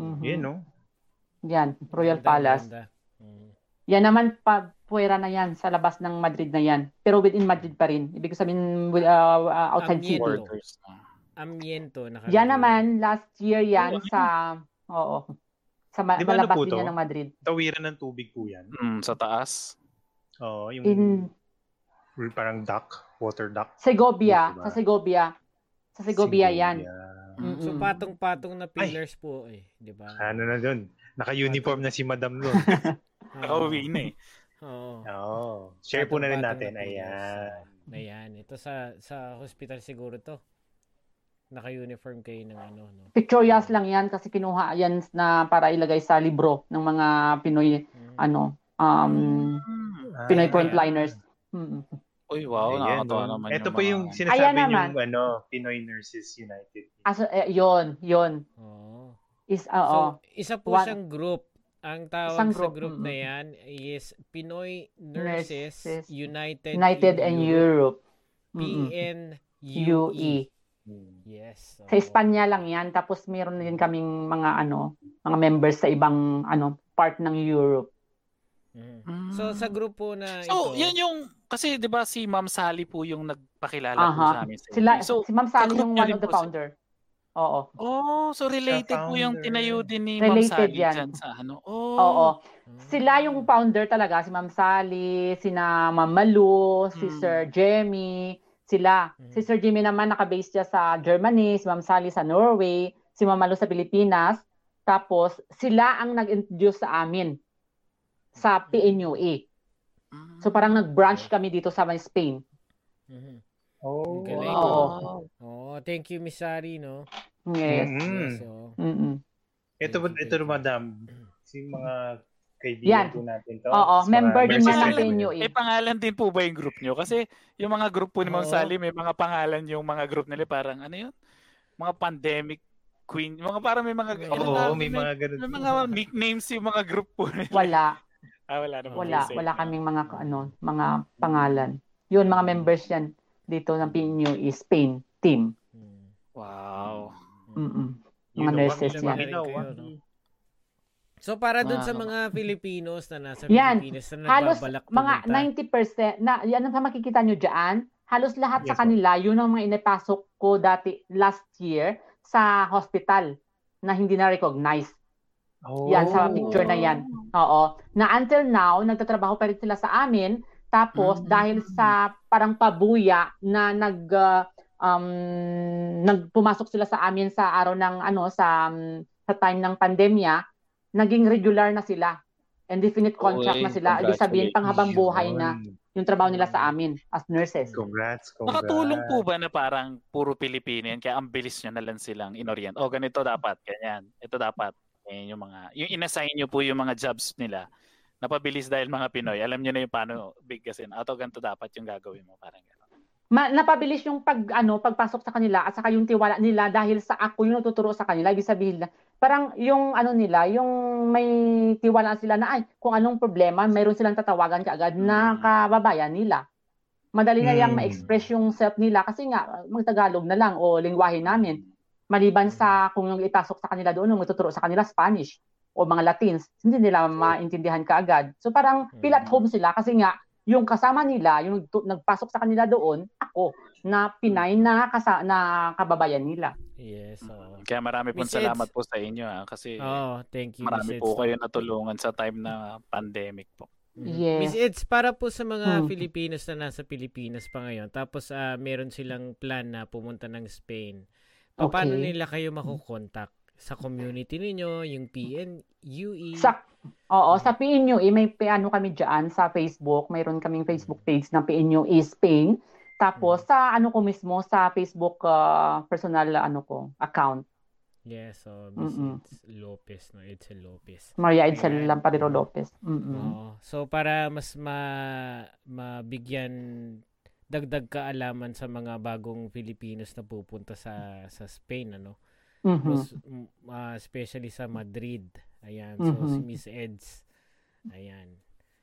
S4: Mhm.
S3: Yan, no?
S4: Yan, Royal
S2: Ganda,
S4: Palace.
S2: ganda. Mm.
S4: Yan naman pa puwera na yan sa labas ng Madrid na yan. Pero within Madrid pa rin. Ibig sabihin with, uh, uh, outside city.
S2: Amiento. nakalagay.
S4: Yan naman, last year yan
S1: Oh,
S4: sa, oo, sa ma-
S3: Di ba ano
S4: malabas
S3: po
S4: din yan ng Madrid.
S3: Tawiran ng tubig po yan.
S1: Mm, sa taas.
S3: Oo, yung
S4: In
S3: parang duck, water duck.
S4: Segovia,
S3: Diba?
S4: sa Segovia. Sa Segovia yan.
S2: Mm, So
S4: Mm-mm.
S2: patong-patong na pillars po eh, di ba?
S3: Ano na doon? Naka-uniform na si Madam doon. [LAUGHS]
S1: Nakauwi na eh.
S2: Oo.
S3: Oo. Share po na rin natin.
S2: na.
S3: Ayan.
S2: Ayan, ito sa sa hospital siguro to. Naka-uniform kayo ng ano, no.
S4: Pictorials lang yan kasi kinuha yan na para ilagay sa libro ng mga Pinoy,
S2: Mm.
S4: ano, um,
S1: Mm.
S4: Pinoy
S3: Ah,
S4: frontliners. Mm.
S1: Uy, wow,
S3: Ayan,
S1: nakakatawa
S3: no?
S1: naman
S3: Ito
S1: yung
S3: po
S1: mga-
S3: yung sinasabi
S4: Ayan
S3: yung
S4: naman.
S3: ano, Pinoy Nurses United.
S4: Aso, eh, yun, yun.
S2: Oo.
S4: Is, oo.
S2: So, isa po
S4: One-
S2: siyang group. Ang tawag
S4: Isang
S2: sa
S4: group,
S2: group na yan is Pinoy Nurses,
S4: Nurses
S2: United,
S4: United
S2: in
S4: and
S2: Europe.
S4: Europe. Mm-mm.
S2: PNUE.
S4: UE.
S3: Hmm.
S2: Yes.
S4: Sa Espanya lang yan. Tapos meron din kaming mga ano, mga members sa ibang ano part ng Europe.
S2: Mhm.
S1: Mm.
S2: So sa grupo na
S1: So,
S2: ito,
S1: yan yung, kasi di ba si Ma'am Sally po yung nagpakilala po
S4: Aha.
S1: sa amin. sa
S4: Sila.
S1: So,
S4: si Ma'am Sally yung one of the
S1: po si-
S4: founder. Oo.
S1: oh, so related po yung tinayo din ni Ma'am Sally
S4: yan.
S1: dyan sa ano. Oh,
S4: Oo.
S2: Mm.
S4: Sila yung founder talaga, si Ma'am Sally, sina Ma'am Malu, si
S1: Hmm.
S4: Sir Jemmy, sila.
S2: Hmm.
S4: Si Sir Jimmy naman nakabase siya sa Germany, si Ma'am Sally sa Norway, si Ma'am Malu sa Pilipinas. Tapos sila ang nag-introduce sa amin sa PNUA.
S1: Mm.
S4: So parang nag-branch kami dito sa may Spain.
S2: Mhm.
S3: Oh,
S2: Galing.
S4: Oo.
S2: Oh, thank you Miss Sari, no.
S4: Yes.
S3: Mhm.
S2: Yes, oh.
S4: Mm-mm.
S3: Ito, ito madam. Si mga kaibigan
S4: Yan.
S3: po natin to.
S4: Oo,
S3: mga
S4: member din
S3: rin po yun.
S4: PNUA.
S1: May pangalan din po ba yung group nyo? Kasi yung mga group po ni Ma'am
S2: Oo.
S1: Sally, may mga pangalan yung mga group nila. Parang ano yun? Mga pandemic queen. Mga parang may mga... ano
S3: Oo,
S1: tawag
S3: may
S1: yun?
S3: mga ganun.
S1: May mga nicknames yung mga group po nila.
S4: Wala,
S1: Ah, wala naman.
S4: wala,
S1: sa
S4: wala kaming mga ano, mga pangalan. Yun, mga members yan dito ng PNUA Spain team.
S2: Mm.
S1: Wow.
S4: Mm-mm.
S3: You
S4: Mga
S3: know,
S4: nurses yan.
S2: No? So para dun sa mga Filipinos na nasa
S4: Yan.
S2: Pilipinas na
S4: Halos
S2: nagbabalak
S4: mga
S2: pumunta.
S4: 90% na yan ang makikita nyo dyan. Halos lahat sa
S3: Yes, ma'am.
S4: kanila, yun ang mga inipasok ko dati last year sa hospital. na hindi na-recognize.
S3: Oh.
S4: Yan, sa picture na yan. Oo. Na until now, nagtatrabaho pa rin sila sa amin. Tapos,
S1: Mm.
S4: dahil sa parang pabuya na nag, uh, um, nagpumasok sila sa amin sa araw ng, ano, sa, um, sa time ng pandemya, naging regular na sila. Indefinite contract
S1: Uy,
S4: na sila. Ibig sabihin, panghabang buhay na yung trabaho nila sa amin as nurses.
S3: Congrats, congrats.
S1: Nakatulong po ba na parang puro Pilipino yan? Kaya ang bilis nyo na lang silang inorient. O ganito dapat, ganyan. Ito dapat. Yan yung mga, yung inassign nyo po yung mga jobs nila. Napabilis dahil mga Pinoy. Alam nyo na yung paano bigkasin. Ato ganito dapat yung gagawin mo. Parang gano'n.
S4: Ma- napabilis yung pag ano pagpasok sa kanila at saka yung tiwala nila dahil sa ako yung natuturo sa kanila ibig sabihin na parang yung ano nila yung may tiwala sila na ay kung anong problema mayroon silang tatawagan kaagad na
S1: Mm.
S4: kababayan nila madali na yang
S3: Mm.
S4: ma-express yung self nila kasi nga magtagalog na lang o lingwahe namin maliban sa kung yung ipasok sa kanila doon yung magtuturo sa kanila Spanish o mga Latins hindi nila maintindihan kaagad so parang feel at home sila kasi nga yung kasama nila, yung nagpasok sa kanila doon, ako, na Pinay na, kasa- na kababayan nila.
S2: Yes, oo.
S1: Kaya marami pong
S2: Miss
S1: salamat
S2: Eds.
S1: po sa inyo. Ha? Kasi
S2: Oh, thank you.
S1: marami
S2: Miss
S1: po
S2: Eds.
S1: kayo natulungan sa time na pandemic po.
S2: Mhm.
S4: Yes.
S2: Miss Eds, para po sa mga
S4: Hmm.
S2: Filipinos na nasa Pilipinas pa ngayon, tapos ah, meron silang plan na pumunta ng Spain, pa- paano
S4: Okay.
S2: nila kayo makukontak? Sa community ninyo, yung PNUE?
S4: Sa, oo, sa PNU, eh, may ano kami dyan sa Facebook, mayroon kaming Facebook page ng PNU is Spain. Tapos sa ano ko mismo, sa Facebook ah, personal ano ko, account,
S2: Yes, so Miss Lopez, no? Edsel Lopez.
S4: Maria Edsel. Lamparero Lopez. Mm-mm.
S2: Oo. So para mas ma mabigyan dagdag kaalaman sa mga bagong Filipinos na pupunta sa sa Spain ano.
S4: Mhm.
S2: Mas, mm, ah, especially sa Madrid. Ayan. So
S4: Mhm.
S2: si Miss Eds. Ayan.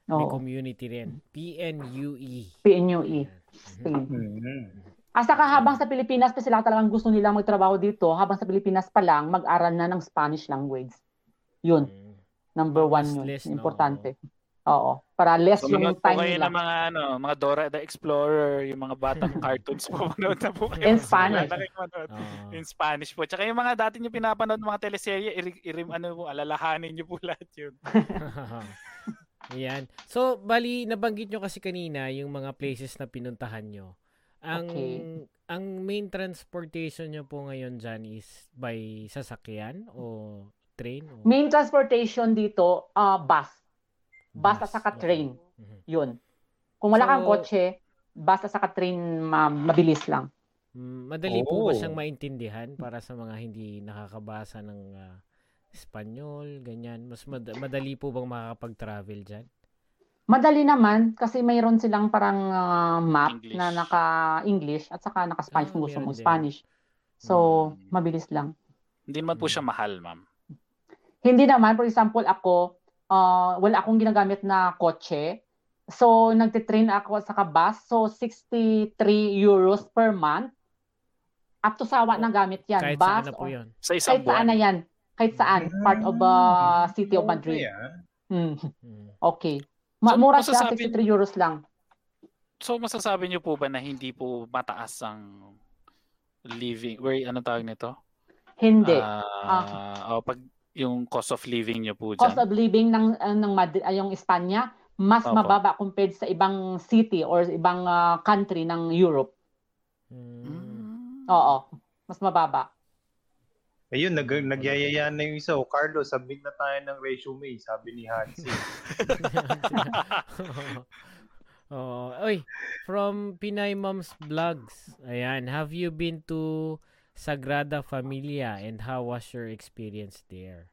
S2: May
S4: Oo,
S2: community rin. PNUE.
S4: PNUE. Spain.
S3: Mm.
S4: At saka habang sa Pilipinas pa sila talagang gusto nilang magtrabaho dito, habang sa Pilipinas pa lang, mag-aral na ng Spanish language. Yun,
S2: Mm.
S4: number one yun.
S2: less, no?
S4: Oo. Para less
S1: So,
S4: yung time
S1: kayo
S4: nila.
S1: ng mga, ano, mga Dora the Explorer, yung mga batang [LAUGHS] cartoons po. Manood na po kayo.
S4: In Spanish.
S1: Manood.
S2: Oo.
S1: In Spanish po. Tsaka yung mga dati nyo pinapanood mga teleserye, iri, iri- ano po, alalahanin nyo po [LAUGHS] lahat yun. [LAUGHS]
S2: Ayan. So, bali, nabanggit nyo kasi kanina yung mga places na pinuntahan nyo. Ang
S4: Okay.
S2: ang main transportation nyo po ngayon dyan is by sasakyan o train? O
S4: Main transportation dito, ah bus. Bus at saka
S2: Okay.
S4: train.
S2: Mhm.
S4: Yun. Kung wala kang kotse, bus at saka train, ma- mabilis lang.
S2: Mm, Madali po ba
S3: Oh.
S2: siyang maintindihan para sa mga hindi nakakabasa ng ah, Espanyol, ganyan? Mas mad- madali po bang makakapag-travel dyan?
S4: Madali naman kasi mayroon silang parang ah, map
S1: English.
S4: na naka-English at saka naka-Spanish
S2: Ah,
S4: kung gusto mo
S2: din.
S4: Spanish. So,
S1: Hmm.
S4: mabilis lang.
S1: Hindi naman po
S2: Mm.
S1: siya mahal, ma'am.
S4: Hindi naman, for example, ako, ah, wala akong ginagamit na kotse. So, nagtitrain ako sa bus. So, 63 euros per month. Up to sawa na gamit yan.
S2: Kahit
S4: bus
S2: saan na po
S4: or-
S2: yun?
S1: Sa isang
S4: kahit saan
S1: buwan.
S4: na yan. Kahit saan. Part of the city of Madrid.
S3: Okay, ah.
S4: Hmm,
S2: Mm.
S4: Okay. Ma-
S1: So,
S4: mura siya,
S1: masasabi-
S4: 63 euros lang.
S1: So masasabi niyo po ba na hindi po mataas ang living, where, ano tawag nito?
S4: Hindi.
S1: Ah, oh, pag yung cost of living niyo po
S4: Cost
S1: dyan.
S4: of living ng, uh, ng Madrid, ay, yung Espanya, mas
S1: Opo.
S4: mababa compared sa ibang city or ibang ah, country ng Europe.
S2: Mm.
S1: Mm.
S4: Oo. Mas mababa.
S3: Ayun, nag nagyayaya na yung isa. O, Carlos, submit na tayo ng resume, sabi ni Hansi. [LAUGHS]
S2: oh, oy, from Pinay Moms Vlogs. Ayan, have you been to Sagrada Familia and how was your experience there?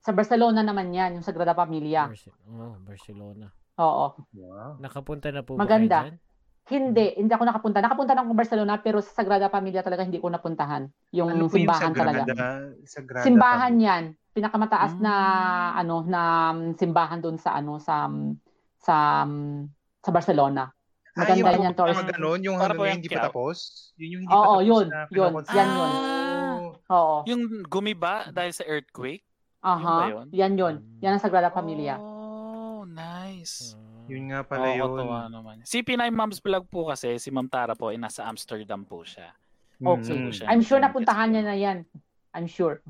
S4: Sa Barcelona naman yan, yung Sagrada Familia.
S2: Barce- oh, Barcelona.
S4: Oo.
S3: Wow.
S2: Nakapunta na po
S4: Maganda.
S2: ba kayo dyan?
S4: Hindi, hindi ako nakapunta. Nakapunta na ako Barcelona pero sa Sagrada Familia talaga hindi ko napuntahan. Yung
S3: Ano po yung
S4: simbahan
S3: Sagrada?
S4: talaga.
S3: Sagrada
S4: Simbahan
S3: Familia?
S4: yan. Pinakamataas na
S1: Mm.
S4: ano na um, simbahan doon sa ano sa um, sa um, sa Barcelona.
S3: Ah, yung
S4: Maganda yan,
S3: mga
S4: tourist.
S3: ganun, yung hanggang
S1: yung
S3: hindi pa tapos? Yun yung hindi
S4: Oo,
S3: pa tapos
S4: yun,
S3: na
S4: yun, yan yun.
S3: Oh.
S4: Oo.
S1: Yung gumiba dahil sa earthquake?
S4: Aha.
S1: yun?
S4: Yan yun. Yan ang Sagrada Familia.
S1: Oh, nice.
S2: Ah,
S3: Yun nga pala yun.
S1: Nakakatuwa naman. Si Pinay Mom's Vlog po kasi, si Ma'am Tara po, ay nasa Amsterdam po siya.
S4: Okay.
S3: Mm.
S1: siya.
S4: I'm sure napuntahan niya na yan. I'm sure.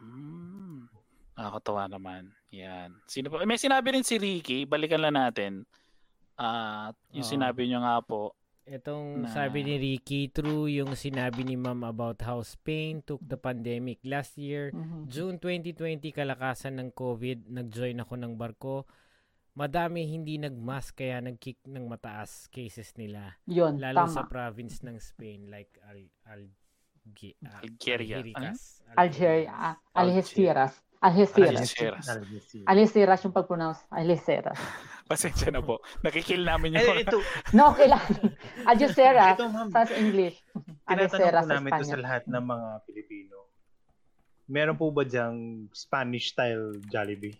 S1: Mm. Nakakatawa naman. Yan. Sino pa? May sinabi rin si Ricky, balikan lang natin. Ah, yung
S2: Oo.
S1: sinabi nyo nga po,
S2: Itong
S1: Na-
S2: sabi ni Ricky, true yung sinabi ni Ma'am about how Spain took the pandemic last year.
S4: Mhm.
S2: June 2020, kalakasan ng COVID, nag-join ako ng barko. Madami hindi nag-mask kaya nag-kick ng mataas cases nila.
S4: Yun,
S2: Lalo
S4: tama.
S2: sa province ng Spain like Al Al ah,
S1: Algeria.
S4: Algeria, ah,
S1: Algeria.
S4: Algeciras. Algeciras.
S1: Algeciras.
S3: Algeciras.
S4: Yung pag-pronounce. Algeciras. [LAUGHS]
S1: Pasensya na po. Nakikill namin yung
S3: Eh, ito,
S4: No, okay lang. Algeciras.
S3: ito ma'am,
S4: Sa English. Algeciras sa
S3: namin ito sa lahat ng mga Pilipino. Meron po ba diyang Spanish-style Jollibee?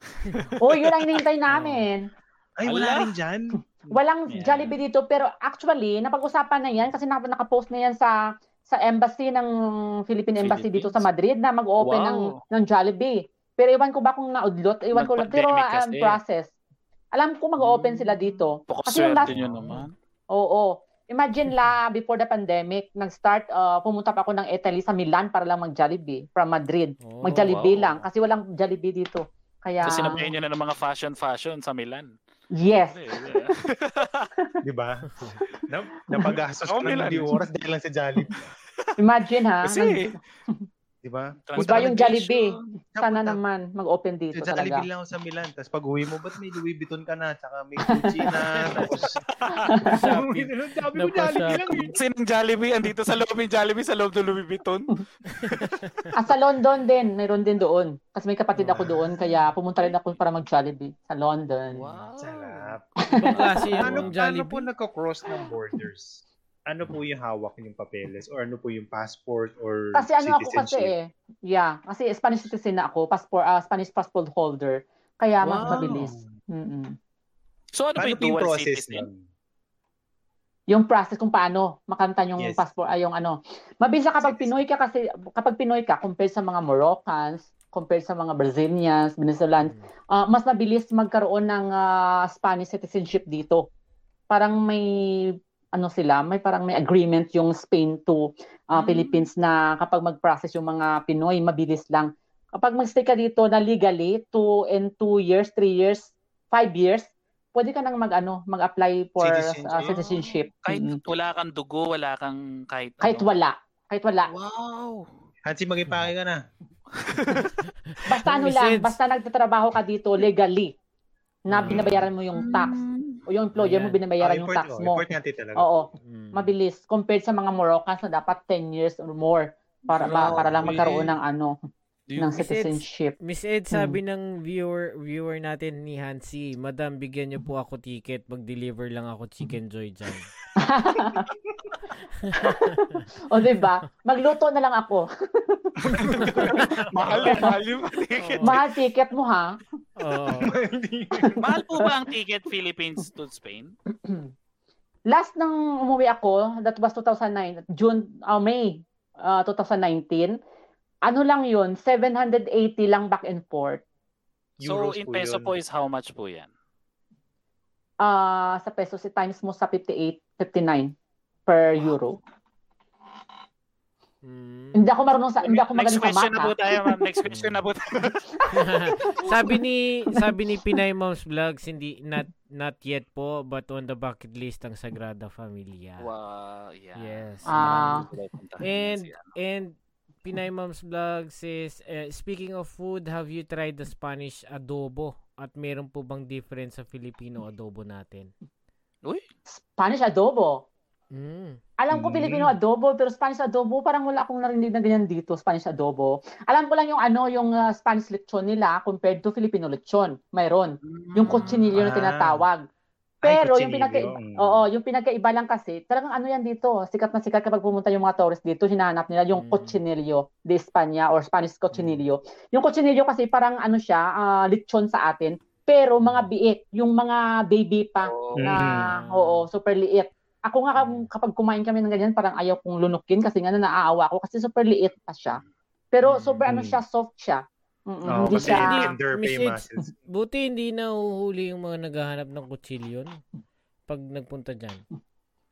S3: [LAUGHS]
S4: Oh, yun ang hinihintay [LAUGHS] namin.
S3: Ay, wala
S1: Ala.
S3: rin dyan.
S4: Walang
S1: Yeah.
S4: Jollibee dito pero actually napag-usapan na 'yan kasi nak- nakapost na 'yan sa sa embassy ng Philippine Embassy dito sa? Madrid na mag-open ng
S1: Wow.
S4: ng Jollibee. Pero iwan ko ba kung naudlot, iwan ko lang pero um, process. Alam ko mag-open
S1: Hmm.
S4: sila dito. Kasi yung last
S1: nyo naman.
S4: Oo. Imagine la before the pandemic, nag-start uh, pumunta pa ako ng Italy sa Milan para lang mag-Jollibee from Madrid.
S2: Oh,
S4: Mag-Jollibee
S1: wow.
S4: lang kasi walang Jollibee dito. Kaya
S1: So sinabayan nyo na ng mga fashion-fashion sa Milan.
S4: Yes. [LAUGHS]
S3: Di ba? Na, napagastos ko ng
S1: nila.
S3: hindi oras dahil lang sa Jollibee.
S4: Imagine ha.
S1: Kasi,
S3: Di ba?
S4: Iba yung Jollibee. Sana naman mag-open dito
S3: Sa Jollibee
S4: talaga.
S3: lang ako sa Milan. Tapos pag uwi mo, ba't may Louis Vuitton ka na? Tsaka may Gucci na. Tapos, [LAUGHS] sabi ko Jollibee lang eh.
S1: Kasi ng Jollibee, andito sa loob ng Jollibee, sa loob ng Louis Vuitton. [LAUGHS]
S4: Ah, sa London din, mayroon din doon. Kasi may kapatid ako doon, kaya pumunta rin ako para mag-Jollibee sa London.
S3: Sarap.
S2: Klase yung
S3: Ano, ano po
S2: Jollibee.
S3: nagko-cross ng borders? Ano po yung hawak yung papeles? Or ano po yung passport or
S4: Kasi ano ako kasi eh, yeah, kasi Spanish citizen na ako, passport, ah, Spanish passport holder. Kaya mas
S1: Wow.
S4: mabilis. Mm-mm.
S1: So ano ba
S3: Paano
S1: yung
S3: po yung process
S1: citizen?
S3: nun?
S4: Yung process kung paano makamtan yung
S3: Yes.
S4: passport, ay yung ano. Mabilis na kapag Pinoy ka kasi, kapag Pinoy ka, compared sa mga Moroccans, compared sa mga Brazilians, Venezuelans, ah, mas mabilis magkaroon ng ah, Spanish citizenship dito. Parang may ano sila, may parang may agreement yung Spain to ah,
S1: Mm.
S4: Philippines na kapag mag-process yung mga Pinoy, mabilis lang. Kapag mag-stay ka dito na legally, two and two years, three years, five years, pwede ka nang mag ano, mag-apply for
S3: Citizenship.
S4: ah, citizenship.
S1: Kahit
S4: Mm.
S1: wala kang dugo, wala kang kahit
S4: Kahit
S1: ano.
S4: wala. Kahit wala.
S1: Wow.
S3: Hansi, magipake ka na. [LAUGHS]
S4: Basta ano lang,
S2: sense.
S4: basta nagtatrabaho ka dito legally na
S2: Mm.
S4: binabayaran mo yung tax. O yung employer mo
S2: Ayan.
S4: binabayaran
S3: Ah,
S4: yung
S3: import-
S4: tax
S3: oh,
S4: mo.
S3: Importante talaga.
S4: Oo,
S2: Mm.
S4: mabilis compared sa mga Moroccans na dapat 10 years or more para ba, para lang magkaroon ng ano, ng citizenship.
S2: Miss Ed, sabi ng viewer viewer natin ni Hansi, Madam, bigyan niyo po ako ticket. Mag-deliver lang ako Chicken Joy dyan.
S4: O 'di ba? Magluto na lang ako. [LAUGHS]
S1: mahal, mahal yung ticket.
S4: Mahal ticket mo ha.
S2: Oo. [LAUGHS]
S1: mahal po ba ang ticket Philippines to Spain? [CLEARS THROAT]
S4: Last nang umuwi ako, that was 2009, June, uh, May uh, 2019. Ano lang 'yun, 780 lang back and forth.
S1: So
S3: Euros
S1: in
S3: po
S1: peso
S3: yun.
S1: po is how much po yan?
S4: Ah, sa peso si times mo sa 58, 59 per euro.
S2: Mm.
S4: Hindi ako marunong sa hindi ako
S1: Next
S4: magaling sa
S1: question
S4: math.
S1: na po tayo, ma'am. Next question na po tayo. [LAUGHS]
S2: sabi ni sabi ni Pinay Moms Vlogs hindi not not yet po but on the bucket list ang Sagrada Familia.
S1: wow, yeah.
S2: Yes.
S1: Puntahan
S2: And and Pinay Moms Vlog says, eh, speaking of food, have you tried the Spanish adobo? At meron po bang difference sa Filipino adobo natin?
S4: Spanish adobo.
S2: Mm.
S4: Alam ko
S3: Mm.
S4: Filipino adobo, pero Spanish adobo parang wala akong narinig na ganyan dito, Spanish adobo. Alam ko lang yung ano, yung uh, Spanish lechon nila compared to Filipino lechon. Mayroon. Yung cochinillo na
S3: Ah.
S4: tinatawag.
S3: Ay,
S4: Pero yung
S3: cochinillo.
S4: pinaka
S3: Mm.
S4: Oo, yung pinagkaiba lang kasi, talagang ano yan dito, sikat na sikat kapag pumunta yung mga tourist dito, hinahanap nila yung
S2: Mm.
S4: cochinillo de España or Spanish cochinillo. Yung cochinillo kasi parang ano siya, ah, lechon sa atin, pero mga biik, yung mga baby pa
S1: Oh,
S4: na
S2: Mm.
S4: oo, super liit. Ako nga kap- kapag kumain kami ng ganyan, parang ayaw kong lunukin kasi nga na naaawa ko kasi super liit pa siya. Pero
S2: Mm.
S4: super ano
S3: Mm.
S4: siya, soft siya. Mm-mm,
S3: Oo,
S4: hindi
S3: kasi
S4: siya
S2: Hindi.
S3: tender muscles.
S2: Buti hindi nahuhuli yung mga naghahanap ng kutsilyon pag nagpunta dyan.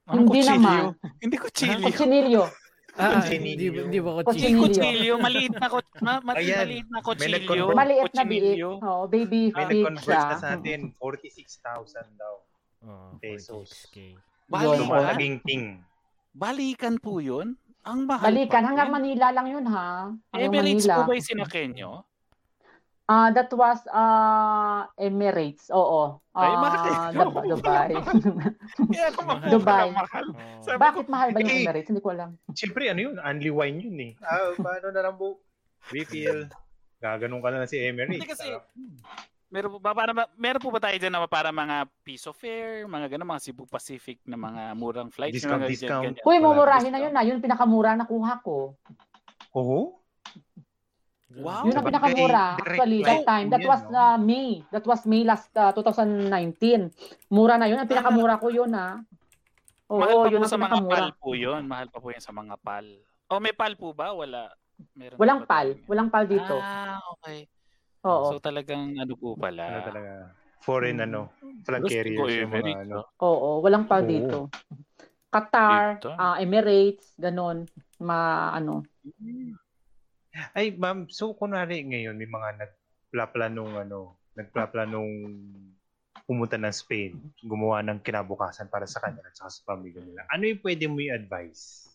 S1: Anong
S4: Hindi
S1: kutsilyo?
S4: naman.
S1: Hindi kutsilyo.
S4: cochinillo.
S2: Ah,
S3: Cochinillo.
S2: hindi, ba- hindi ba kutsilyo?
S1: kutsilyo, maliit na kot, ma, ma,
S3: Ayan.
S1: maliit na kutsilyo.
S4: Maliit na biik. Oh, baby
S3: May
S4: feet
S3: nag-convert
S4: siya.
S3: na sa atin, 46,000 daw.
S2: Oh,
S3: Pesos.
S2: 46K.
S1: Balikan?
S3: Lumalaging ting.
S1: Balikan po yun? Ang mahal
S4: Balikan,
S1: pa
S4: hanggang. Manila lang yun ha. Hanggang
S1: Emirates
S4: Manila.
S1: po ba yung sinakyan nyo?
S4: Ah, that was uh, Emirates. Oo.
S1: Ay,
S4: Ah,
S1: bakit?
S4: Dub- Dubai.
S1: Kaya naman po
S4: Dubai.
S1: mahal.
S2: Oh.
S1: Sabi
S4: Bakit mahal ba yung
S3: Eh,
S4: Emirates? Hindi ko alam.
S3: Siyempre, ano yun? Only wine yun eh. Ah, paano na lang po? Refill. Gaganon ka na lang si Emirates.
S1: Hindi kasi,
S3: Sarap.
S1: meron po ba, para, meron po ba tayo dyan na para mga piece of fare, mga gano'n, mga Cebu Pacific na mga murang flights?
S3: Discount,
S1: mga
S3: discount.
S1: ganyan.
S4: Uy,
S3: Wala,
S4: mumurahin na yun na. Yun pinakamura na kuha ko.
S3: Oo?
S1: Wow.
S4: Yun ang pinakamura. Actually, that time. That was uh, May. That was May last uh, 2019. Mura na yun. Ang pinakamura ko yun ha. Oo,
S1: mahal pa
S4: yun
S1: po
S4: ang
S1: sa mga
S4: pinakamura.
S1: pal po yun. Mahal pa po yan sa mga pal. O may pal po ba? Wala. Meron
S4: Walang pal.
S1: tayo?
S4: Walang pal dito.
S1: Ah, okay.
S4: Oo.
S1: So talagang ano po pala.
S3: Ano talaga? Foreign ano? Flag
S1: Gusto
S3: carriers
S1: ko
S3: yung mga
S1: Emirates,
S3: ano.
S4: Oo, walang pal
S3: Oo.
S4: dito. Qatar,
S1: Dito.
S4: ah, Emirates, ganon. Ma, ano.
S3: Ay, ma'am, so kunwari ngayon may mga nagplaplanong ano, nagplaplanong pumunta ng Spain, gumawa ng kinabukasan para sa kanila at sa pamilya nila. Ano yung pwede mo i-advise?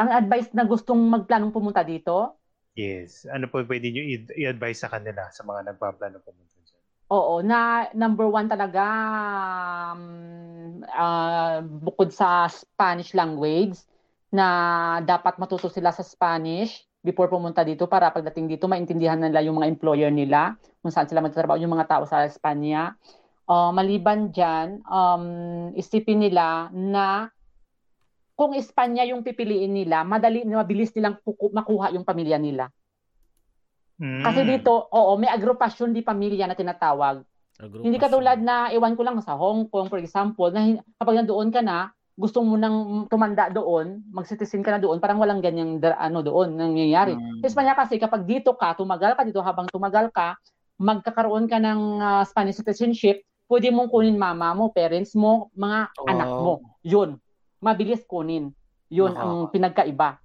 S4: Ang advice na gustong magplanong pumunta dito,
S3: Yes. Ano po pwede nyo i-advise sa kanila sa mga nagpaplano pumunta dyan?
S4: Oo, na number one talaga, um, ah, bukod sa Spanish language, na dapat matuto sila sa Spanish before pumunta dito para pagdating dito maintindihan nila yung mga employer nila, kung saan sila magtatrabaho yung mga tao sa Espanya. Ah, maliban dyan, um, isipin nila na kung Espanya yung pipiliin nila, madali, mabilis nilang puku- makuha yung pamilya nila. Kasi
S3: Mm.
S4: dito, oo, may agrupasyon di pamilya na tinatawag. Hindi katulad na, iwan ko lang sa Hong Kong, for example, na kapag nandoon ka na, gusto mo nang tumanda doon, mag-citizen ka na doon, parang walang ganyang ano doon nangyayari.
S1: Mm.
S4: Espanya kasi, kapag dito ka, tumagal ka dito, habang tumagal ka, magkakaroon ka ng ah, Spanish citizenship, pwede mong kunin mama mo, parents mo, mga
S1: Wow.
S4: anak mo. Yun. Mabilis kunin. Yun ang pinagkaiba.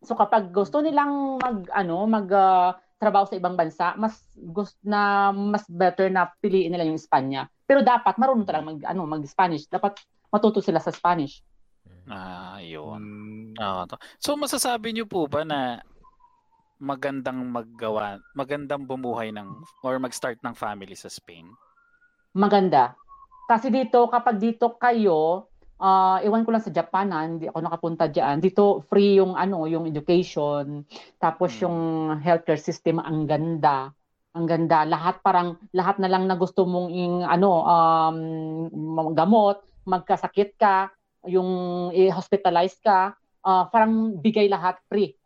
S4: So kapag gusto nilang mag ano, mag ah, trabaho sa ibang bansa, mas gusto na mas better na piliin nila yung Espanya. Pero dapat marunong talaga mag ano, mag-Spanish. Dapat matuto sila sa Spanish.
S1: Ah, yun.
S3: Mm.
S1: Ah, to. so masasabi niyo po ba na magandang maggawa, magandang bumuhay ng or mag-start ng family sa Spain?
S4: Maganda. Kasi dito kapag dito kayo, ah iwan ko lang sa Japan ha, hindi ako nakapunta diyan. Dito free yung ano, yung education, tapos
S1: Hmm.
S4: yung healthcare system ang ganda. Ang ganda. Lahat parang lahat na lang na gusto mong ing ano um gamot, magkasakit ka, yung i-hospitalize ka, ah, parang bigay lahat free.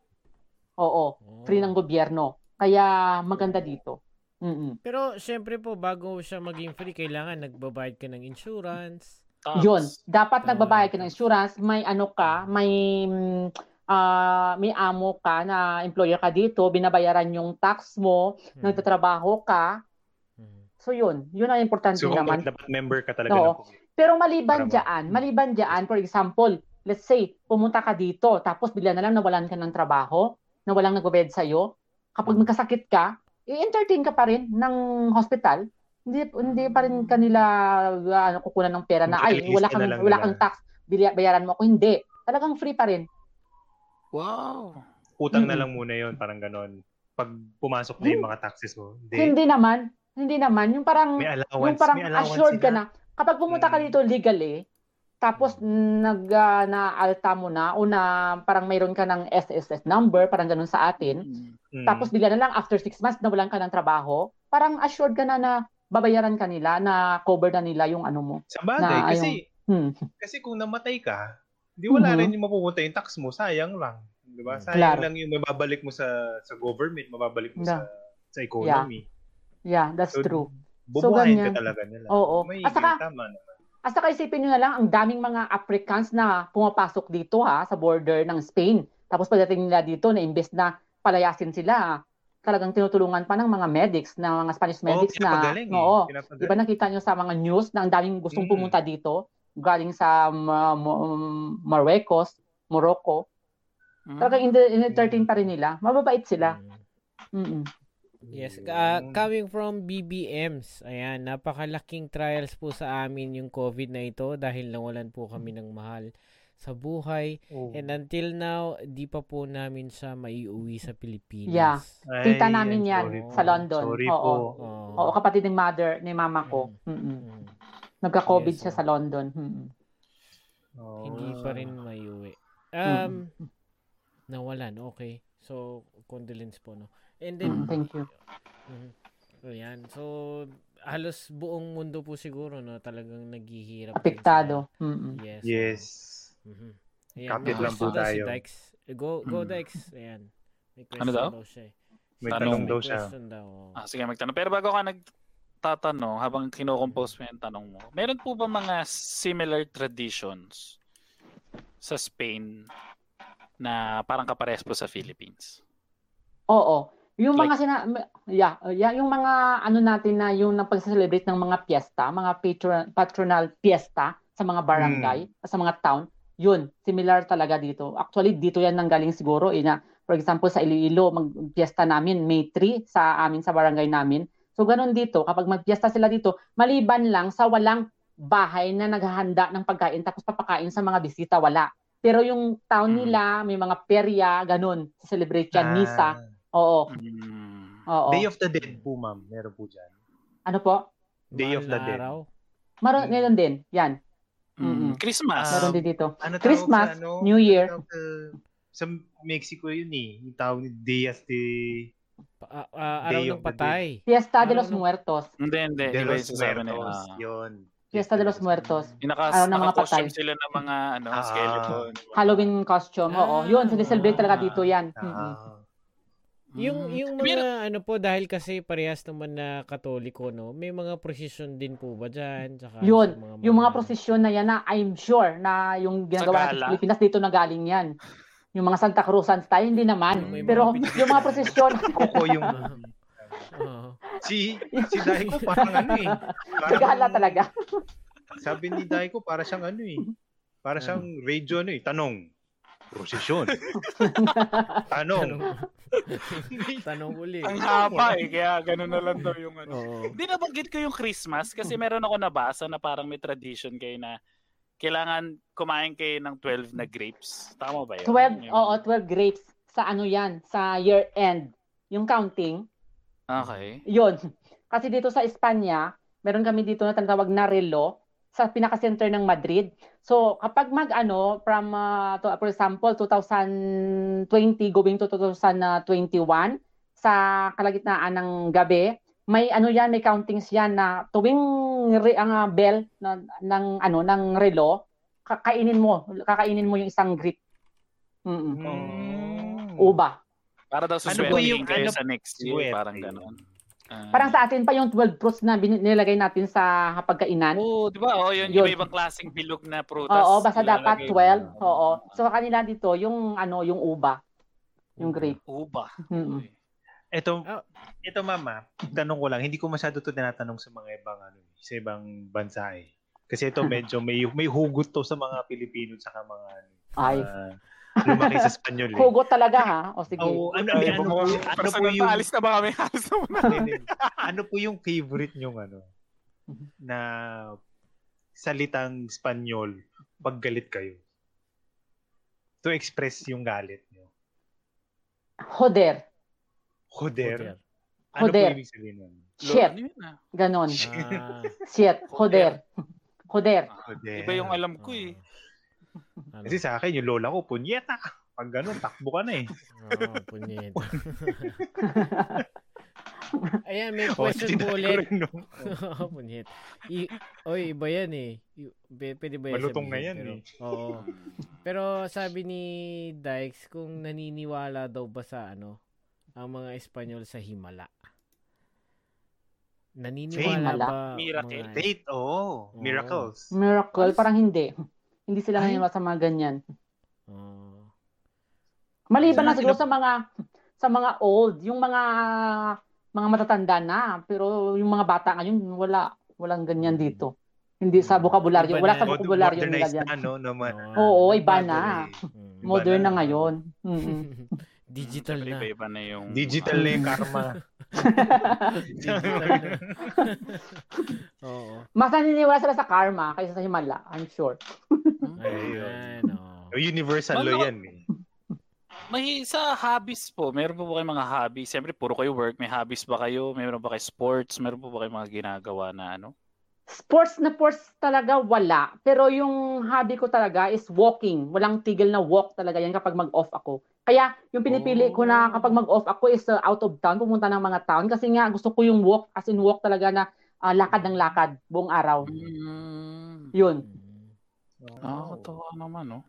S4: Oo, free ng gobyerno. Kaya maganda dito. Mm.
S2: Pero syempre po, bago siya maging free, kailangan nagbabayad ka ng insurance.
S1: Tax.
S4: Yun, dapat
S2: Tama.
S4: nagbabayad ka ng insurance, may ano ka, may ah, may amo ka na employer ka dito, binabayaran yung tax mo,
S2: Hmm.
S4: nagtatrabaho ka.
S2: Hmm.
S4: So yun, yun ang importante
S3: So,
S4: naman.
S3: dapat member ka talaga
S4: Oo.
S3: ng.
S4: Pero maliban
S3: Para ma-
S4: diyan, maliban diyan, for example, let's say, pumunta ka dito, tapos bigla na lang nawalan ka ng trabaho, nawalang nagbabayad sa'yo, kapag
S3: Hmm.
S4: magkasakit ka, i-entertain ka pa rin ng hospital. Hindi hindi pa rin kanila ano, kukunan ng pera na ay wala
S3: ka
S4: kang wala kang tax, bayaran mo ako. Hindi. Talagang free pa rin.
S1: Wow.
S3: Utang na
S4: Mm-mm.
S3: lang muna yon parang ganon. Pag pumasok na yung mga taxes mo. Hindi.
S4: Hindi naman, hindi naman yung parang
S3: May allowance.
S4: yung parang
S3: may allowance
S4: assured ka
S3: sila.
S4: na kapag pumunta ka
S3: Mm.
S4: dito legally, tapos nag ah, na-alta mo na o na parang mayroon ka ng SSS number, parang ganun sa atin,
S3: Mm.
S4: tapos bigla na lang after six months nawalan ka ng trabaho, parang assured ka na na babayaran ka nila, na cover na nila yung ano mo.
S3: Sa bagay,
S4: na
S3: kasi,
S4: Hmm.
S3: kasi kung namatay ka, di wala
S4: Mhm.
S3: rin yung mapupunta yung tax mo, sayang lang. Di ba? Sayang
S4: Claro.
S3: lang yung mababalik mo sa sa government, mababalik mo
S4: Yeah.
S3: sa sa economy.
S4: Yeah, that's
S3: So,
S4: true.
S3: Bubuhayin
S4: ganyan.
S3: ka talaga nila.
S4: Oo.
S3: May
S4: At saka-
S3: tama naman.
S4: At saka isipin nyo na lang, ang daming mga Africans na pumapasok dito ha, sa border ng Spain. Tapos pagdating nila dito, na imbes na palayasin sila, talagang tinutulungan pa ng mga medics, ng mga Spanish medics
S3: Oo,
S4: na,
S3: eh.
S4: oo,
S3: Pinapagaling.
S4: di ba nakita nyo sa mga news na ang daming gustong
S3: Mm.
S4: pumunta dito? galing sa Marruecos, Morocco.
S1: Mm.
S4: Talagang in- in-entertain pa rin nila. Mababait sila.
S2: Mm.
S4: Mm-mm.
S2: Yes, ah, coming from BBMs, ayan, napakalaking trials po sa amin yung COVID na ito dahil nawalan po kami ng mahal sa buhay.
S3: Oh.
S2: And until now, di pa po namin siya maiuwi sa Pilipinas.
S4: Yeah.
S3: Ay,
S4: Tita namin yan
S2: po.
S4: sa London.
S3: Sorry
S4: Oo.
S3: po.
S2: Oo.
S4: Oo, kapatid ng mother, ni mama ko. Mm-mm.
S2: Mm.
S4: Nagka-COVID
S2: Yes,
S4: siya sa London. Mm-mm.
S3: Oh.
S2: Hindi pa rin maiuwi. Um, nawalan. Okay. So, condolence po, no? And then,
S4: Mm, thank you.
S2: Mhm. Ayan. So, halos buong mundo po siguro, no? Talagang naghihirap. sa-
S4: Apektado. Mm-mm.
S2: Yes.
S3: Yes.
S2: Mhm. Ayan,
S3: Kapit lang po
S2: daw si
S3: tayo.
S2: Dykes. Eh, Go, go
S1: Hmm.
S2: Dykes. Ayan. May question
S1: Ano daw?
S2: siya eh.
S3: May
S1: Tanong.
S3: tanong daw siya.
S2: daw. oh.
S1: Ah, sige, magtanong. Pero bago ka nagtatanong, habang kinocompose mo yung tanong mo, meron po ba mga similar traditions sa Spain na parang kapares po sa Philippines?
S4: Oo. Yung
S1: Like-
S4: mga sina yeah, uh, yeah, yung mga ano natin na yung napag-celebrate ng mga piyesta, mga patron, patronal piyesta sa mga barangay, sa mga town, yun, similar talaga dito. Actually, dito yan nanggaling siguro. Eh, na, for example, sa Iloilo, mag-piyesta namin, May 3, sa amin, sa barangay namin. So, ganun dito, kapag magpiyesta sila dito, maliban lang sa walang bahay na naghahanda ng pagkain tapos papakain sa mga bisita, wala. Pero yung town
S1: Mm.
S4: nila, may mga perya, ganun, celebrate yan, misa.
S3: Ah,
S4: Oo.
S1: Mm.
S4: Oo.
S3: Day of the Dead po, ma'am. Meron po dyan.
S4: Ano po?
S3: Day
S2: Mahal
S3: of the Dead.
S2: araw.
S4: Maroon
S3: Mm.
S4: ngayon din. Yan.
S1: Mm. Christmas.
S3: Ah,
S4: Meron din dito.
S3: Ano
S4: Christmas,
S3: sa ano?
S4: New Year.
S3: Ano tawag sa- sa Mexico yun eh. Yung tawag ni.
S2: Pa- ah, ah, araw
S3: Day
S2: ng
S3: of the
S2: patay.
S4: Fiesta de
S2: Ano,
S4: los
S2: no?
S4: Muertos.
S1: Hindi, hindi.
S3: De los Muertos.
S1: ah,
S3: Yun.
S4: Fiesta de los Muertos.
S1: yung naka,
S4: Araw ng mga patay.
S1: sila ng mga ano,
S3: Ah.
S1: skeleton.
S4: Halloween costume. Oo.
S2: Ah.
S4: Yun, sineselebrate talaga dito yan.
S3: Ah.
S2: Yung
S1: Mm.
S2: yung mga ano po dahil kasi parehas naman na Katoliko no, may mga procession din po ba diyan tsaka
S4: Yun,
S2: sa mga
S4: Yung mga prosesyon na yan na I'm sure na yung ginagawa sa Pilipinas dito na galing yan. Yung mga Santa Cruzan style, hindi naman.
S2: Mga
S4: Pero
S2: pinag-
S4: yung mga prosesyon, [LAUGHS]
S3: Ako yung...
S2: Oo.
S3: si si Daiko parang ano eh.
S4: naghala talaga.
S3: Sabi ni Daiko para siyang ano eh. Para siyang radio ano eh. Tanong. Prosesyon. [LAUGHS] Tanong.
S2: Tanong uli.
S1: Ang haba eh, kaya ganun na lang daw yung ano.
S2: Oo.
S1: Hindi nabanggit ko yung Christmas kasi meron ako nabasa na parang may tradition kayo na kailangan kumain kayo ng 12 na grapes. Tama ba yun?
S4: 12,
S1: Yung-
S4: oo, 12 grapes sa ano yan, sa year end. Yung counting,
S1: Okay.
S4: Yun. Kasi dito sa Espanya, meron kami dito na tinatawag na relo sa pinaka-center ng Madrid. So, kapag mag ano, from, uh, to, for example, 2020 going to 2021, sa kalagitnaan ng gabi, may ano yan, may countings yan na tuwing re, ang uh, bell na, ng ano ng relo, kakainin mo, kakainin mo yung isang. Mm-mm.
S3: Mm.
S4: Uba.
S1: Para daw
S3: Ano
S1: susweldo
S3: po yung-
S1: kayo
S3: ano-
S1: sa next year.
S3: Swerte.
S1: Parang gano'n. Ah.
S4: Parang sa atin pa yung 12 fruits na bin- nilagay natin sa pagkainan.
S1: Oo, di ba? Oo, yun,
S4: Yun.
S1: yung ibang klaseng bilog na prutas.
S4: Oo, basta dapat
S1: ilalagay
S4: 12.
S1: mo.
S4: Oo. So kanila dito yung ano, yung uba, yung grape.
S1: Uba.
S3: Ito,
S2: Ah.
S3: ito mama, tanong ko lang, hindi ko masyado to tinatanong sa mga ibang ano, sa ibang bansa eh. Kasi ito [LAUGHS] medyo may may hugot to sa mga Pilipino at mga ano,
S4: Ay.
S3: ah, lumaki sa Espanyol eh.
S4: Hugot talaga ha. O [LAUGHS] sige.
S3: Oo, ano,
S1: Ay,
S3: ano, po, yung- ano po yung
S1: na, alis na ba kami? Alis na muna.
S3: ano po yung favorite nyong ano na salitang Espanyol pag galit kayo? To express yung galit nyo.
S4: Joder.
S3: Joder.
S2: Joder.
S3: Ano
S4: Joder.
S3: po ibig sabihin nun?
S4: Shit.
S1: Ano yun, ah?
S4: Ganon.
S2: Ah,
S4: Shit. Joder. Joder.
S3: Joder.
S1: Iba yung alam ko eh.
S2: Ano?
S3: Kasi sa akin, yung lola ko, punyeta. Pag ganun, takbo ka na eh.
S2: Oo, punyeta. [LAUGHS] Ayan, may
S3: O,
S2: question po
S3: tinatay ko
S2: ulit.
S3: rin, no? [LAUGHS]
S2: Oo, punyet. I, oy, iba yan eh. P- Pwede ba yan
S3: Malutong na
S2: sabihin?
S3: yan
S2: Pero,
S3: eh.
S2: Oo. Pero sabi ni Dykes, kung naniniwala daw ba sa ano, ang mga Espanyol sa Himala. Naniniwala
S4: Himala?
S2: ba?
S1: Miracle.
S2: mga-
S3: Fate, oo.
S2: Oo.
S3: Miracles.
S4: Miracle. Parang hindi. Hindi sila
S3: Ay.
S4: naniniwala sa mga ganyan.
S2: Oo.
S4: Maliban na siguro sa mga sa mga old, yung mga mga matatanda na, pero yung mga bata ngayon wala walang ganyan dito. Hindi sa vocabulary.
S2: Iba
S4: Wala sa vocabulary nila dyan.
S3: na, no? Naman.
S4: Oo, iba na.
S3: Iba
S4: Modern
S3: na.
S4: na ngayon. [LAUGHS] Mm-mm.
S2: Digital na.
S1: Iba-iba na yung...
S3: Digital na yung [LAUGHS] karma. [LAUGHS] [LAUGHS]
S2: Oo.
S4: Mas naniniwala sila sa karma kaysa sa Himala, I'm sure. [LAUGHS]
S2: Ayan, oo.
S3: Universal
S1: Ano?
S3: law yan eh.
S1: May sa hobbies po, meron po ba kayong mga hobbies? Siyempre, puro kayo work. May hobbies ba kayo? Meron ba kayo sports? Meron po ba kayong mga ginagawa na ano?
S4: Sports na sports talaga wala. Pero yung hobby ko talaga is walking. Walang tigil na walk talaga yan kapag mag-off ako. Kaya yung pinipili ko na kapag mag-off ako is uh, out of town, pumunta ng mga town. Kasi nga gusto ko yung walk, as in walk talaga na uh, lakad ng lakad buong araw.
S1: Mm.
S4: Yun.
S1: Ah, katawa naman, no?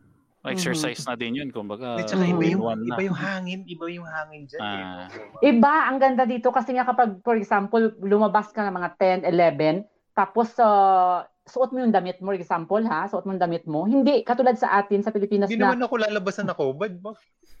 S1: Exercise na din yun, kumbaga.
S3: At saka iba yung, iba yung hangin, iba yung hangin dyan eh.
S1: Ah.
S4: Iba, ang ganda dito kasi nga kapag, for example, lumabas ka ng mga 10, 11, tapos uh, suot mo yung damit mo, for example, ha? Suot mo yung damit mo. Hindi, katulad sa atin, sa Pilipinas
S3: Hindi
S4: na,
S3: naman ako lalabasan ako. Ba't ba?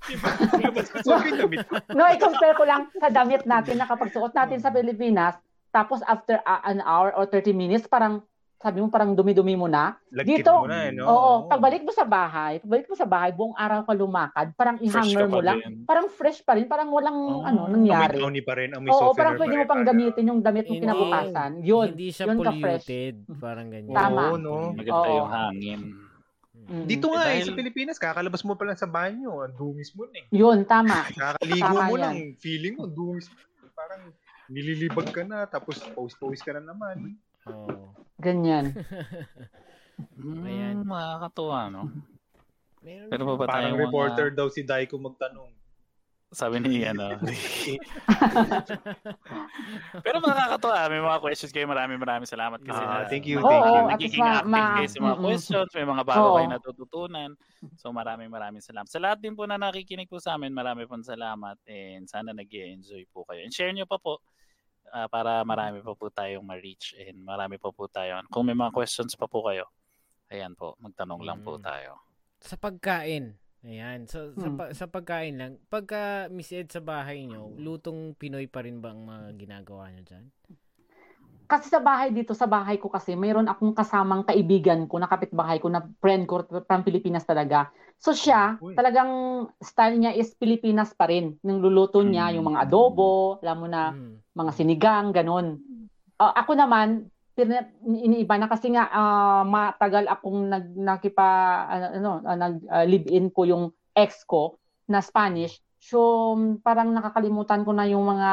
S3: Diba? [LAUGHS] [LAUGHS]
S4: No, i-compare ko lang sa damit natin na kapag suot natin sa Pilipinas, tapos after uh, an hour or 30 minutes, parang, sabi mo parang dumi-dumi mo na.
S3: Lagkit
S4: Dito,
S3: mo na, eh, no?
S4: Oo, pagbalik mo sa bahay, pagbalik mo sa bahay, buong araw ka lumakad, parang
S1: Fresh
S4: i-hanger
S1: ka
S4: mo
S1: pa
S4: lang.
S1: din.
S4: Parang fresh pa rin, parang walang
S1: Oh,
S4: ano
S3: Amoy
S4: nangyari.
S3: brownie pa rin, amoy
S4: Oo, parang
S3: pa
S4: pwede mo pang gamitin yung damit mo kinabukasan. Yun,
S2: Hindi siya
S4: yun
S2: polluted. Parang ganyan.
S4: Tama.
S3: Oo, no?
S1: Maganda
S4: Oo.
S1: yung hangin.
S4: Mm.
S3: Dito nga eh,
S1: Dahil-
S3: sa Pilipinas, kakalabas mo pa lang sa banyo, ang dumis mo na eh.
S4: Yun, tama. [LAUGHS]
S3: Kakaligo
S4: Tama
S3: mo
S4: yan.
S3: lang, feeling mo, dumis mo. Parang nililibag ka na, tapos pause-pause ka na naman.
S2: Oo.
S4: Ganyan. [LAUGHS]
S2: Ayan.
S1: Mm, makakatuwa, no?
S2: Meron
S1: Pero pa ba
S3: Parang
S1: tayong
S3: reporter
S1: mga...
S3: daw si Daiko magtanong.
S1: Sabi ni ano. [LAUGHS] Pero makakatuwa. May mga questions kayo. Maraming maraming salamat kasi
S3: Ah,
S1: na,
S3: thank you, thank you.
S1: Nagiging
S4: ma-
S1: active
S4: ma-
S1: kayo sa mga
S4: mm-mm.
S1: questions. May mga bago
S4: Oo.
S1: kayo natututunan. So maraming maraming salamat. Sa lahat din po na nakikinig po sa amin, marami pong salamat. And sana nag enjoy po kayo. And share nyo pa po ah, para marami pa po tayong ma-reach and marami pa po tayo. Kung may mga questions pa po kayo, ayan po, magtanong lang po
S2: Mm.
S1: tayo.
S2: Sa pagkain. Ayan. So, sa,
S4: Hmm.
S2: pa- sa pagkain lang, pagka Miss Ed sa bahay nyo, lutong Pinoy pa rin ba ang mga ginagawa nyo dyan?
S4: Kasi sa bahay dito, sa bahay ko kasi, mayroon akong kasamang kaibigan ko, na kapitbahay ko, na friend ko from Pilipinas talaga. So siya,
S3: Uy.
S4: talagang style niya is Pilipinas pa rin. Nung luluto niya,
S1: Mm.
S4: yung mga adobo, alam mo na,
S2: Hmm.
S4: mga sinigang, ganun. Ah, ako naman, pina- iniiba na kasi nga ah, matagal akong nag nakipa ano, ano ah, nag ah, live-in ko yung ex ko na Spanish. So parang nakakalimutan ko na yung mga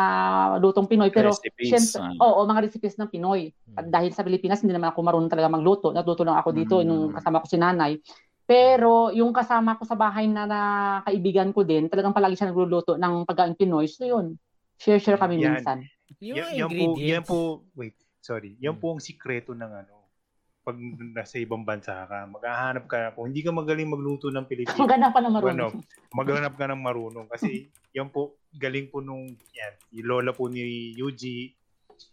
S4: lutong Pinoy pero
S1: Recipes,
S4: syempre,
S1: ah.
S4: oo, mga recipes ng Pinoy. At dahil sa Pilipinas hindi naman ako marunong talaga magluto. Natuto lang ako dito
S1: Mm.
S4: nung kasama ko si nanay. Pero yung kasama ko sa bahay na, na kaibigan ko din, talagang palagi siya nagluluto ng pagkain Pinoy. So yun, share-share kami
S3: Yan.
S4: minsan.
S2: Yung
S3: Yan,
S2: mga
S3: yan po,
S2: ingredients.
S3: yan po, wait, sorry. Yan
S2: Hmm.
S3: po ang sikreto ng ano, pag nasa ibang bansa ka, maghahanap ka, kung hindi ka magaling magluto ng Pilipino,
S4: Maganda pa na
S3: ano,
S4: marunong.
S3: maghanap ka ng marunong. Kasi [LAUGHS] yan po, galing po nung, yan, yung lola po ni Yuji,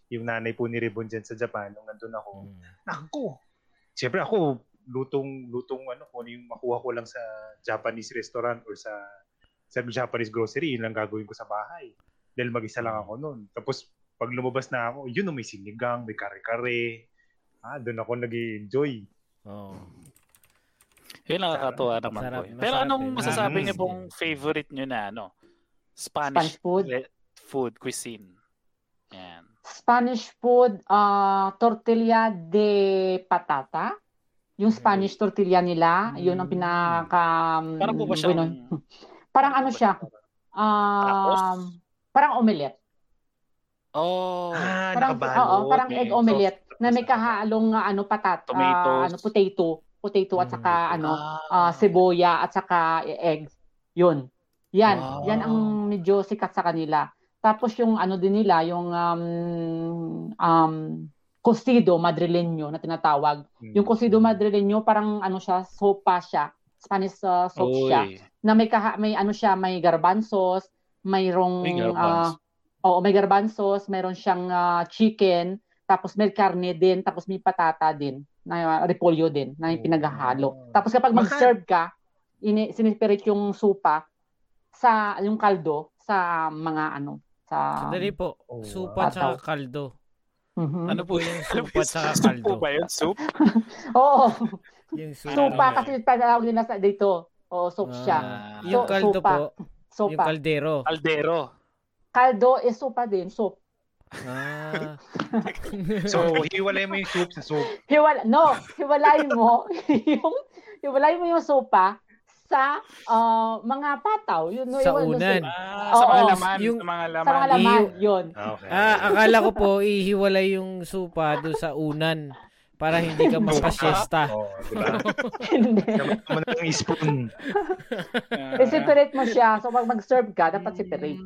S3: yung nanay po ni Ribbon dyan sa Japan, nung nandun ako,
S2: Hmm.
S3: Naku. Siyempre ako, lutong, lutong ano, kung ano yung makuha ko lang sa Japanese restaurant or sa sa Japanese grocery, yun lang gagawin ko sa bahay. Dahil mag-isa lang ako noon. Tapos, pag lumabas na ako, yun, may sinigang, may kare-kare. Ah, doon ako nag enjoy
S2: Oo.
S1: Yun nakakatuwa naman
S2: Masarap,
S1: po. yun. Pero
S2: masarap
S1: anong masasabi
S3: Mm.
S1: niyo pong favorite niyo na ano?
S4: Spanish
S1: Spanish,
S4: food?
S1: food cuisine. Yan.
S4: Spanish food, ah tortilla de patata. Yung Spanish tortilla nila, yun ang pinaka
S1: Mm. Parang po ba
S4: mm,
S1: siyang...
S4: bueno, [LAUGHS] parang ano siya? Um, parang omelette.
S1: Oh.
S3: Ah,
S4: Parang oo, parang egg omelette. Na may kahalong ah, ano patat,
S1: Tomatoes.
S4: ano potato, potato at
S2: Mm.
S4: saka ano
S1: Ah.
S4: ah, seboya at saka eggs. Yun. Yan,
S1: Wow.
S4: yan ang medyo sikat sa kanila. Tapos yung ano din nila, yung um, um, cocido madrileño na tinatawag.
S3: Hmm.
S4: Yung cocido madrileño parang ano siya, sopa siya. Spanish uh, soup siya.
S1: Uy.
S4: Na may kaha, may ano siya, may garbanzos, mayroong
S1: May
S4: ah,
S1: garbanzo.
S4: oo, may garbanzos, mayroon siyang ah, chicken, tapos may karne din, tapos may patata din, na repolyo din, na yung
S3: Oh.
S4: pinaghahalo. Tapos kapag mag-serve ka, ini sinispirit yung supa sa yung kaldo sa mga ano sa
S2: Sandali po.
S3: Oh,
S2: Supa tsaka kaldo.
S4: Mhm.
S1: Ano po
S2: yung [LAUGHS]
S1: po
S2: at kaldo?
S1: ba yun? Soup? [LAUGHS]
S4: Oo.
S2: Yung soup.
S4: Sopa
S1: Ano?
S4: kasi tinatawag nila sa dito. Oo, soup siya.
S1: Ah,
S2: yung
S4: So,
S2: kaldo
S4: sopa.
S2: po, yung
S4: Sopa.
S2: kaldero.
S1: Kaldero.
S4: Kaldo is sopa din, soup.
S2: Ah.
S3: So, [LAUGHS] [LAUGHS] hiwalay mo yung soup sa soup.
S4: Hiwala, no, hiwalay mo [LAUGHS] yung hiwalay mo yung sopa sa ah, mga pataw. Yun,
S2: Sa
S4: yun,
S2: unan.
S1: Ah, sa mga laman.
S2: Yung-
S1: sa mga laman.
S4: Sa mga laman, yun.
S3: Ah, Okay.
S2: Ah, akala ko po ihiwalay yung supa do sa unan para hindi ka magpa-siesta.
S3: Oo, di ba?
S4: Hindi.
S3: Gamit mo na ng spoon.
S4: I-separate mo siya. So, pag mag-serve ka, dapat separate.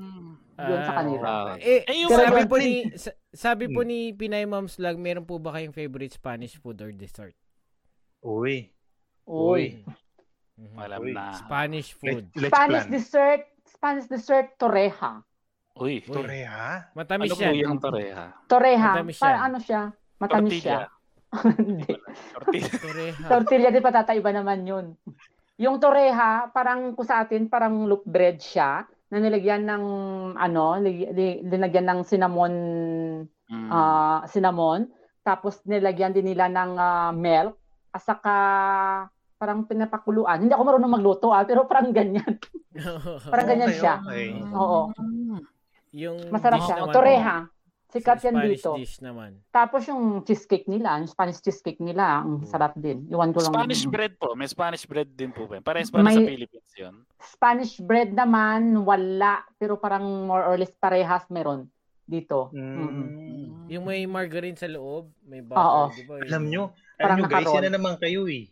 S4: Yun sa
S2: Ah,
S4: kanila.
S1: Ah.
S2: Eh,
S1: Eh, yung
S2: sabi po ni sa- sabi po
S3: Hmm.
S2: ni Pinay Moms Lag, meron po ba kayong favorite Spanish food or dessert?
S3: Uy.
S4: Uy.
S2: Mhm.
S1: Alam
S3: Uy.
S1: na.
S2: Spanish food.
S3: Let's
S4: Spanish
S3: plan.
S4: dessert, Spanish dessert, torreja.
S1: Uy.
S2: Uy.
S3: Toreha?
S2: Matamis
S1: Ano po
S2: yan.
S1: yung toreha?
S4: Torreja.
S2: Matamis
S4: Para
S2: yan.
S4: ano siya? Matamis
S1: Tortilla.
S4: siya. [LAUGHS] Hindi.
S1: Tortilla.
S4: Tortilla din patataiba naman yun. Yung torreja, parang kung sa atin, parang loaf bread siya na nilagyan ng ano, linagyan ng cinnamon
S1: Mm.
S4: ah cinnamon, tapos nilagyan din nila ng ah, milk, at saka parang pinapakuluan. Hindi ako marunong magluto ah, pero parang ganyan. [LAUGHS] Parang ganyan
S3: Okay,
S4: siya.
S3: okay.
S4: Oo.
S2: yung
S4: Masarap siya.
S2: naman
S4: Torreha. Sikat yan
S2: Spanish
S4: dito.
S2: dish naman.
S4: Tapos yung cheesecake nila, yung Spanish cheesecake nila, ang sarap din. Iwan ko lang.
S1: Spanish bread po. May Spanish bread din po ba? Parehas pa
S4: May-
S1: sa Philippines yun.
S4: Spanish bread naman, wala. Pero parang more or less parehas meron dito.
S3: Mm.
S4: Mm-mm.
S2: Yung may margarine sa loob, may butter,
S4: Oo.
S2: di ba?
S3: Alam nyo,
S4: Parang
S3: alam nyo guys,
S4: nakaroon.
S3: yan na naman kayo eh.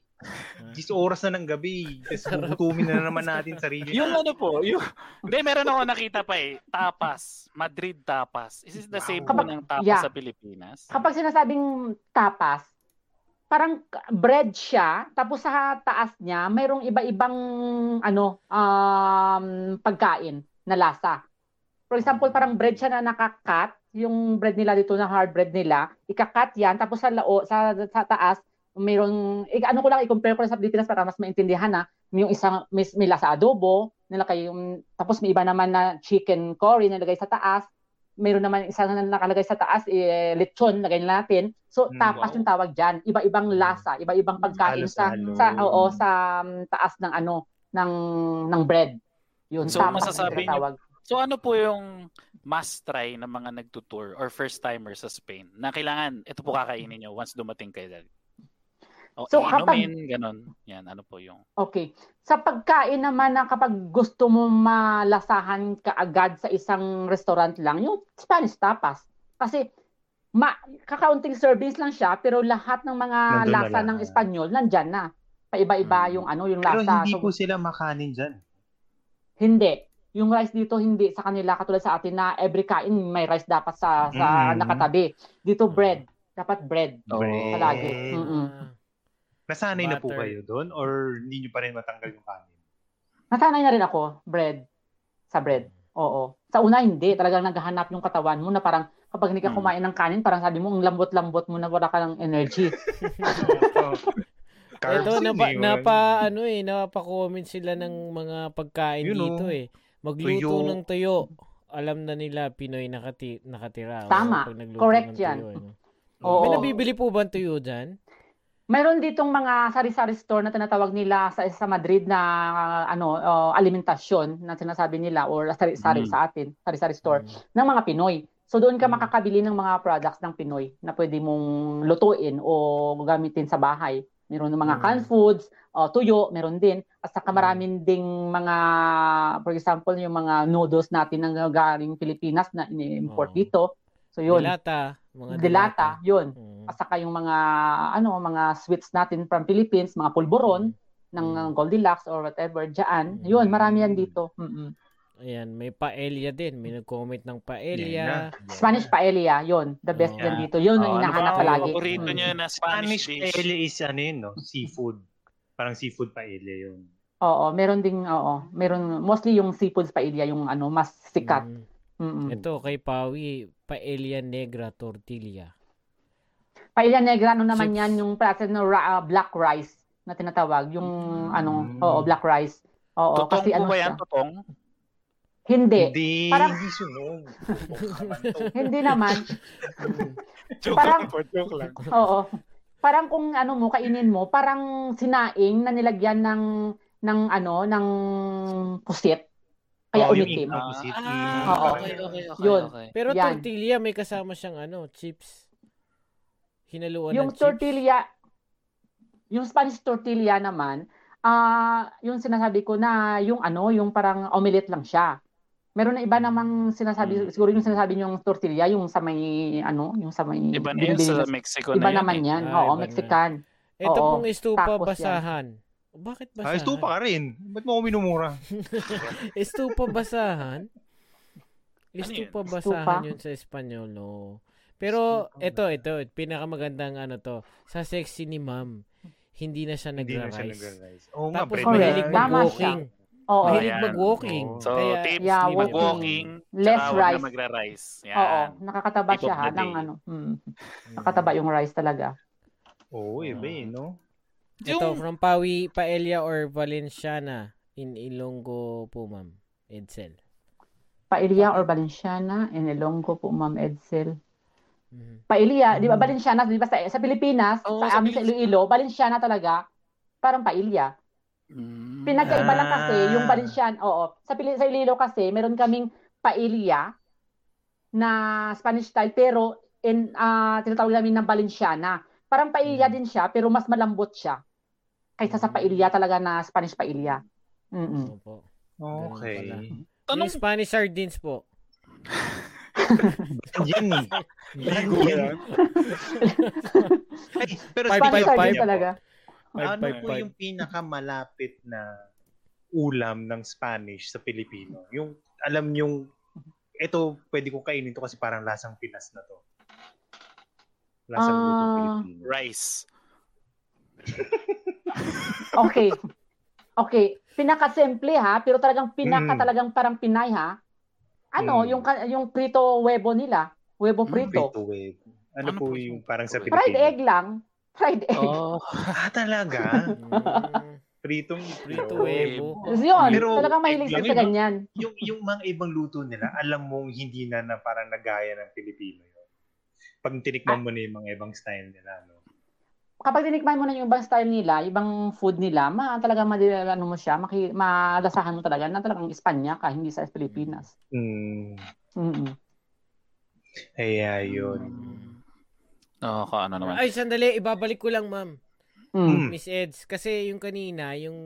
S3: 10 oras na ng gabi. Tapos gugutumin na naman natin sarili.
S1: Yung ano po, yung... Hindi, meron ako nakita pa eh. Tapas. Madrid tapas. Is it the same po
S4: Kapag-
S1: ng tapas
S4: yeah.
S1: sa Pilipinas?
S4: Kapag sinasabing tapas, parang bread siya, tapos sa taas niya, mayroong iba-ibang ano, um, pagkain na lasa. For example, parang bread siya na nakakat, yung bread nila dito na hard bread nila, ikakat yan, tapos sa lao, sa, sa taas, mayroong, eh, ano ko lang, i-compare ko lang sa Pilipinas para mas maintindihan na, yung isang, may, may lasa adobo, nilagay yung, tapos may iba naman na chicken curry nilagay sa taas, mayroon naman isang na nakalagay sa taas, eh, lechon, lagay na natin. So,
S3: Mm,
S4: tapas
S1: wow.
S4: yung tawag dyan. Iba-ibang lasa, iba-ibang pagkain sa,
S3: Halo-halo.
S4: sa, oo, sa um, taas ng ano, ng, ng bread. Yun,
S1: So,
S4: tapas
S1: masasabi
S4: yung
S1: niyo-
S4: tawag.
S1: So ano po yung must try ng mga nagtutour or first timer sa Spain na kailangan ito po kakainin nyo once dumating kayo dali? O
S4: So,
S1: inumin, ganon. Yan, ano po yung...
S4: Okay. Sa pagkain naman na kapag gusto mo malasahan kaagad sa isang restaurant lang, yung Spanish tapas. Kasi ma kakaunting service lang siya pero lahat ng mga
S3: Nandun na
S4: lasa ng Espanyol nandyan na. Paiba-iba
S1: Mm.
S4: yung ano, yung
S3: Pero
S4: lasa.
S3: hindi
S4: So,
S3: po sila makanin dyan.
S4: hindi. Yung rice dito hindi sa kanila katulad sa atin na every kain may rice dapat sa sa
S3: Mm.
S4: nakatabi. Dito bread, dapat bread.
S1: Oh.
S4: Palagi. Mm-mm.
S3: Nasanay na po kayo doon or hindi nyo pa rin matanggal yung kanin?
S4: Nasanay na rin ako, bread. Sa bread. Oo. Sa una hindi, talagang naghahanap yung katawan mo na parang kapag hindi ka
S1: Mm.
S4: kumain ng kanin, parang sabi mo, ang lambot-lambot mo na wala ka ng energy. [LAUGHS]
S3: Carbs
S2: Ito, napa,
S3: eh,
S2: napa, ano eh, napapa-comment sila ng mga pagkain dito
S3: oh.
S2: eh. Magluto
S3: Tuyo.
S2: ng tuyo. Alam na nila Pinoy nakati, nakatira.
S4: Tama. Correct
S2: ng
S4: yan.
S2: tuyo, ano.
S4: Oo.
S2: May nabibili po ba ang tuyo dyan?
S4: Mayroon ditong mga sari-sari store na tinatawag nila sa sa Madrid na ah, ano uh, alimentasyon na sinasabi nila or sari-sari
S1: Mm.
S4: sa atin, sari-sari store
S2: Mm.
S4: ng mga Pinoy. So doon ka
S2: Mm.
S4: makakabili ng mga products ng Pinoy na pwede mong lutuin o gamitin sa bahay. Meron ng mga
S2: Mm.
S4: canned foods, uh, tuyo, meron din. At saka
S2: Mm.
S4: maraming ding mga, for example, yung mga noodles natin na galing Pilipinas na ini-import
S2: Oo.
S4: dito. So yun,
S2: Dilata. Mga
S4: dilata, yun.
S2: Mm.
S4: At saka yung mga ano mga sweets natin from Philippines, mga pulburon ng
S2: Mm.
S4: uh, Goldilocks or whatever diyan.
S2: Mm.
S4: Yun, marami yan dito. Mm-mm.
S2: Ayan, may paella din. May nag-comment ng paella.
S4: Spanish paella, yun. The best
S2: Oo.
S4: yan dito. Yun ang
S1: Oh, ano
S4: hinahanap
S1: ba,
S4: palagi.
S1: Paborito
S4: Mm.
S1: nyo na
S3: Spanish
S1: Spanish, dish.
S3: paella is ano yun, no? Seafood. Parang seafood paella yun.
S4: Oo, meron ding oo, meron mostly yung seafoods paella yung ano mas sikat.
S2: Mm.
S4: Mm-mm.
S2: Ito kay Pawi, paella negra tortilla.
S4: Paella negra ano naman
S2: Chips.
S4: yan yung process no ra- ah, black rice na tinatawag, yung ano,
S3: Mm.
S4: oo, black rice. Oo,
S1: Totong
S4: kasi
S1: po
S4: ano
S1: ba
S4: siya?
S1: yan? Totong?
S4: Hindi.
S3: Hindi,
S4: Parang-
S3: hindi sunog. [LAUGHS]
S4: Hindi naman. [LAUGHS]
S1: joke
S4: Parang-
S1: lang po, joke lang.
S4: Oo. Parang kung ano mo, kainin mo, parang sinaing na nilagyan ng ng ano, ng pusit. Kaya
S3: yung
S4: umitim.
S3: ng pusit.
S1: Ah,
S4: Oo.
S1: okay, okay, okay.
S4: Yun.
S1: okay.
S2: Pero
S4: Yan.
S2: tortilla, may kasama siyang ano, chips. Hinaluan
S4: Yung
S2: ng chips.
S4: tortilla, yung Spanish tortilla naman, ah, yung sinasabi ko na yung ano, yung parang omelette lang siya. Meron na iba namang sinasabi,
S1: Mm.
S4: siguro yung sinasabi yung tortilla, yung sa may ano, yung sa may
S1: Iba na yun sa Mexico
S4: Iba
S1: na yun.
S4: naman
S1: eh.
S4: yan.
S2: Ah,
S4: Oo,
S2: iba na.
S4: Mexican.
S2: Ito
S4: Oo,
S2: pong estupa
S4: tacos yan.
S2: basahan. Bakit basahan?
S3: Ah, estupa ka rin. Ba't mo ako minumura? [LAUGHS]
S2: Estupa basahan?
S1: Ano
S2: Estupa
S4: yun?
S2: basahan yun sa Espanyol, no. Pero ito, ito, pinakamagandang ano to. Sa sexy ni ma'am, hindi na siya
S3: Hindi na siya
S2: nagra-rise.
S3: Oo nga,
S2: Tapos
S4: Correct.
S2: mahilig mag-walking.
S4: Oo.
S2: Mahilig
S1: Ayan.
S2: mag-walking.
S3: Oo.
S1: So,
S2: Kaya,
S1: tips,
S4: Yeah,
S1: mag-walking.
S4: Less rice.
S1: na magra-rice. Yan.
S4: Oo, nakakataba
S1: Tip
S4: siya ha, ng ano. Mm,
S2: Mm.
S4: nakakataba yung rice talaga.
S3: Oo, iba eh, no?
S2: Ito,
S1: Yung-
S2: from Pawi, Paella or Valenciana in Ilonggo po, ma'am. Edsel.
S4: Paella or Valenciana, in Ilonggo po, Ma'am Edsel.
S2: Mhm.
S4: Paella, di ba Valenciana, di ba sa, sa Pilipinas,
S1: Oo,
S4: sa
S1: sa
S4: amin sa. Iloilo, Valenciana talaga, parang paella.
S1: Mm.
S4: Pinagkaiba lang kasi
S3: Ah.
S4: yung Valenciana, oo. Sa, Pili- sa Iloilo kasi, meron kaming paella na Spanish style, pero in, ah tinatawag namin ng Valenciana. Parang paella
S2: Mm.
S4: din siya, pero mas malambot siya. Kaysa sa
S2: Mm.
S4: paella talaga na Spanish paella. Mm-mm.
S2: Opo.
S3: Okay.
S1: Tanong,
S2: Yung Spanish sardines po. [LAUGHS]
S3: Yan eh.
S1: Ligo yan.
S3: Ay, pero
S2: Five, five, five.
S4: talaga.
S2: Five,
S3: ano
S2: five,
S3: po
S2: five.
S3: yung pinakamalapit na ulam ng Spanish sa Pilipino? Yung, alam yung, ito, pwede kong kainin to kasi parang lasang Pinas na to. Lasang Pilipino.
S1: rice. [LAUGHS]
S4: Okay. Okay. Pinaka-simple ha, pero talagang pinaka
S3: Mm.
S4: talagang parang Pinay ha. Ano,
S3: Mm.
S4: yung ka- yung prito huevo nila, huevo
S3: Mm,
S4: prito.
S3: Prito wave. Ano,
S1: Ano
S3: po yung
S1: yung
S3: parang sa Pilipino?
S4: Fried egg lang. Fried egg.
S1: Oh. [LAUGHS]
S3: Ah, talaga? [LAUGHS] Pritong
S2: Prito huevo.
S4: Yun,
S3: Pero
S4: talagang mahilig sila sa ganyan.
S3: yung yung mga ibang luto nila, alam mong hindi na, na parang nagaya ng Pilipino yun. Pag
S4: Ah.
S3: tinikman mo na yung mga ibang style nila, no?
S4: Kapag tinikman mo na yung ibang style nila, ibang food nila, ma talagang madila ano mo siya, maki, malasahan mo talaga na talagang Espanya ka, hindi sa Pilipinas.
S3: Mm,
S4: Mm.
S3: kaya yun.
S1: Oo, ka ano naman.
S2: Ay, sandali. Ibabalik ko lang, ma'am.
S4: Mm.
S3: Mm.
S2: Miss Eds. Kasi yung kanina, yung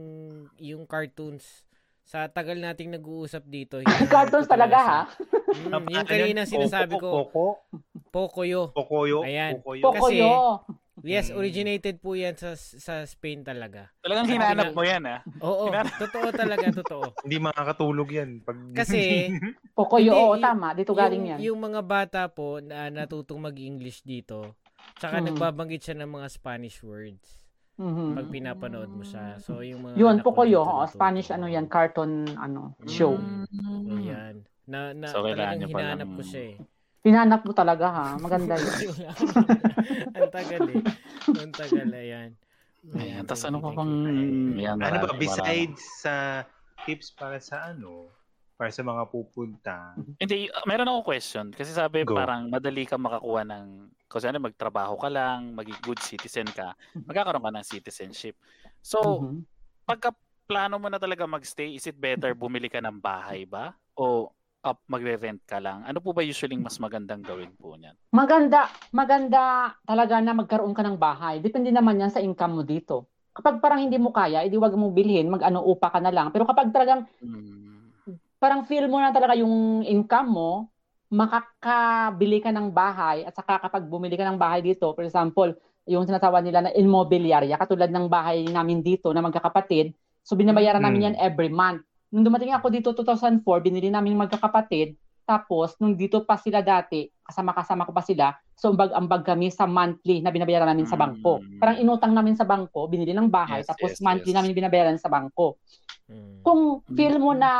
S2: yung cartoons, sa tagal nating nag-uusap dito. [LAUGHS] hinahanap
S4: Cartoons talaga ha.
S2: Mm, yung kanina sinasabi ko,
S3: Poco,
S2: Pocoyo.
S3: Pocoyo,
S2: Ayan.
S3: Pocoyo.
S2: Kasi-. Yes,
S3: Mm.
S2: originated po yan sa sa Spain talaga.
S1: Talagang hinanap
S2: na-
S1: mo yan, ah.
S2: Oo,
S1: Hinanap-
S2: totoo talaga, totoo. [LAUGHS]
S3: Hindi makakatulog yan. Pag...
S2: Kasi, [LAUGHS]
S4: Pocoyo,
S2: Hindi,
S4: oo, tama. Dito galing yan.
S2: yung mga bata po na natutong mag-English dito, tsaka
S4: Mm.
S2: nagbabanggit siya ng mga Spanish words
S4: Mhm.
S2: pag pinapanood mo siya. So, yung mga
S4: Yun, Pocoyo,
S2: natuto.
S4: Spanish ano yan, cartoon ano, show.
S2: So, yan. Na, na,
S1: So, kailangan
S2: talagang
S1: palang-
S2: hinanap ko siya eh.
S4: Hinanap mo talaga ha, maganda [LAUGHS] yun.
S2: Ang tagal eh. Ang tagal, ayan.
S1: Ayan, tapos ano pa
S2: thank
S1: bang...
S2: you.
S1: Yan,
S3: ano ba,
S1: marami.
S3: besides sa tips para sa ano, para sa mga pupunta,
S1: Hindi, uh, meron akong question. Kasi sabi
S3: Go.
S1: parang madali ka makakuha ng... Kasi ano, magtrabaho ka lang, maging good citizen ka, magkakaroon ka ng citizenship. So,
S4: Mhm.
S1: pagka plano mo na talaga magstay, is it better bumili ka ng bahay ba? O up magre-rent ka lang? Ano po ba usually mas magandang gawin po niyan?
S4: Maganda, maganda talaga na magkaroon ka ng bahay. Depende naman yan sa income mo dito. Kapag parang hindi mo kaya, edi wag mong bilhin, mag-ano upa ka na lang. Pero kapag talagang
S1: Hmm.
S4: parang feel mo na talaga yung income mo, makakabili ka ng bahay at saka kapag bumili ka ng bahay dito, for example, yung tinatawag nila na immobiliarya, katulad ng bahay namin dito na magkakapatid, so binabayaran
S3: Mm.
S4: namin yan every month. Nung dumating ako dito 2004, binili namin magkakapatid, tapos nung dito pa sila dati, kasama-kasama ko pa sila, so ambag-ambag kami sa monthly na binabayaran namin sa bangko.
S1: Mm.
S4: Parang inutang namin sa bangko, binili ng bahay,
S1: Yes,
S4: tapos
S1: yes,
S4: monthly
S1: yes.
S4: namin binabayaran sa bangko
S2: Mm.
S4: kung feel mo
S1: Mm.
S4: na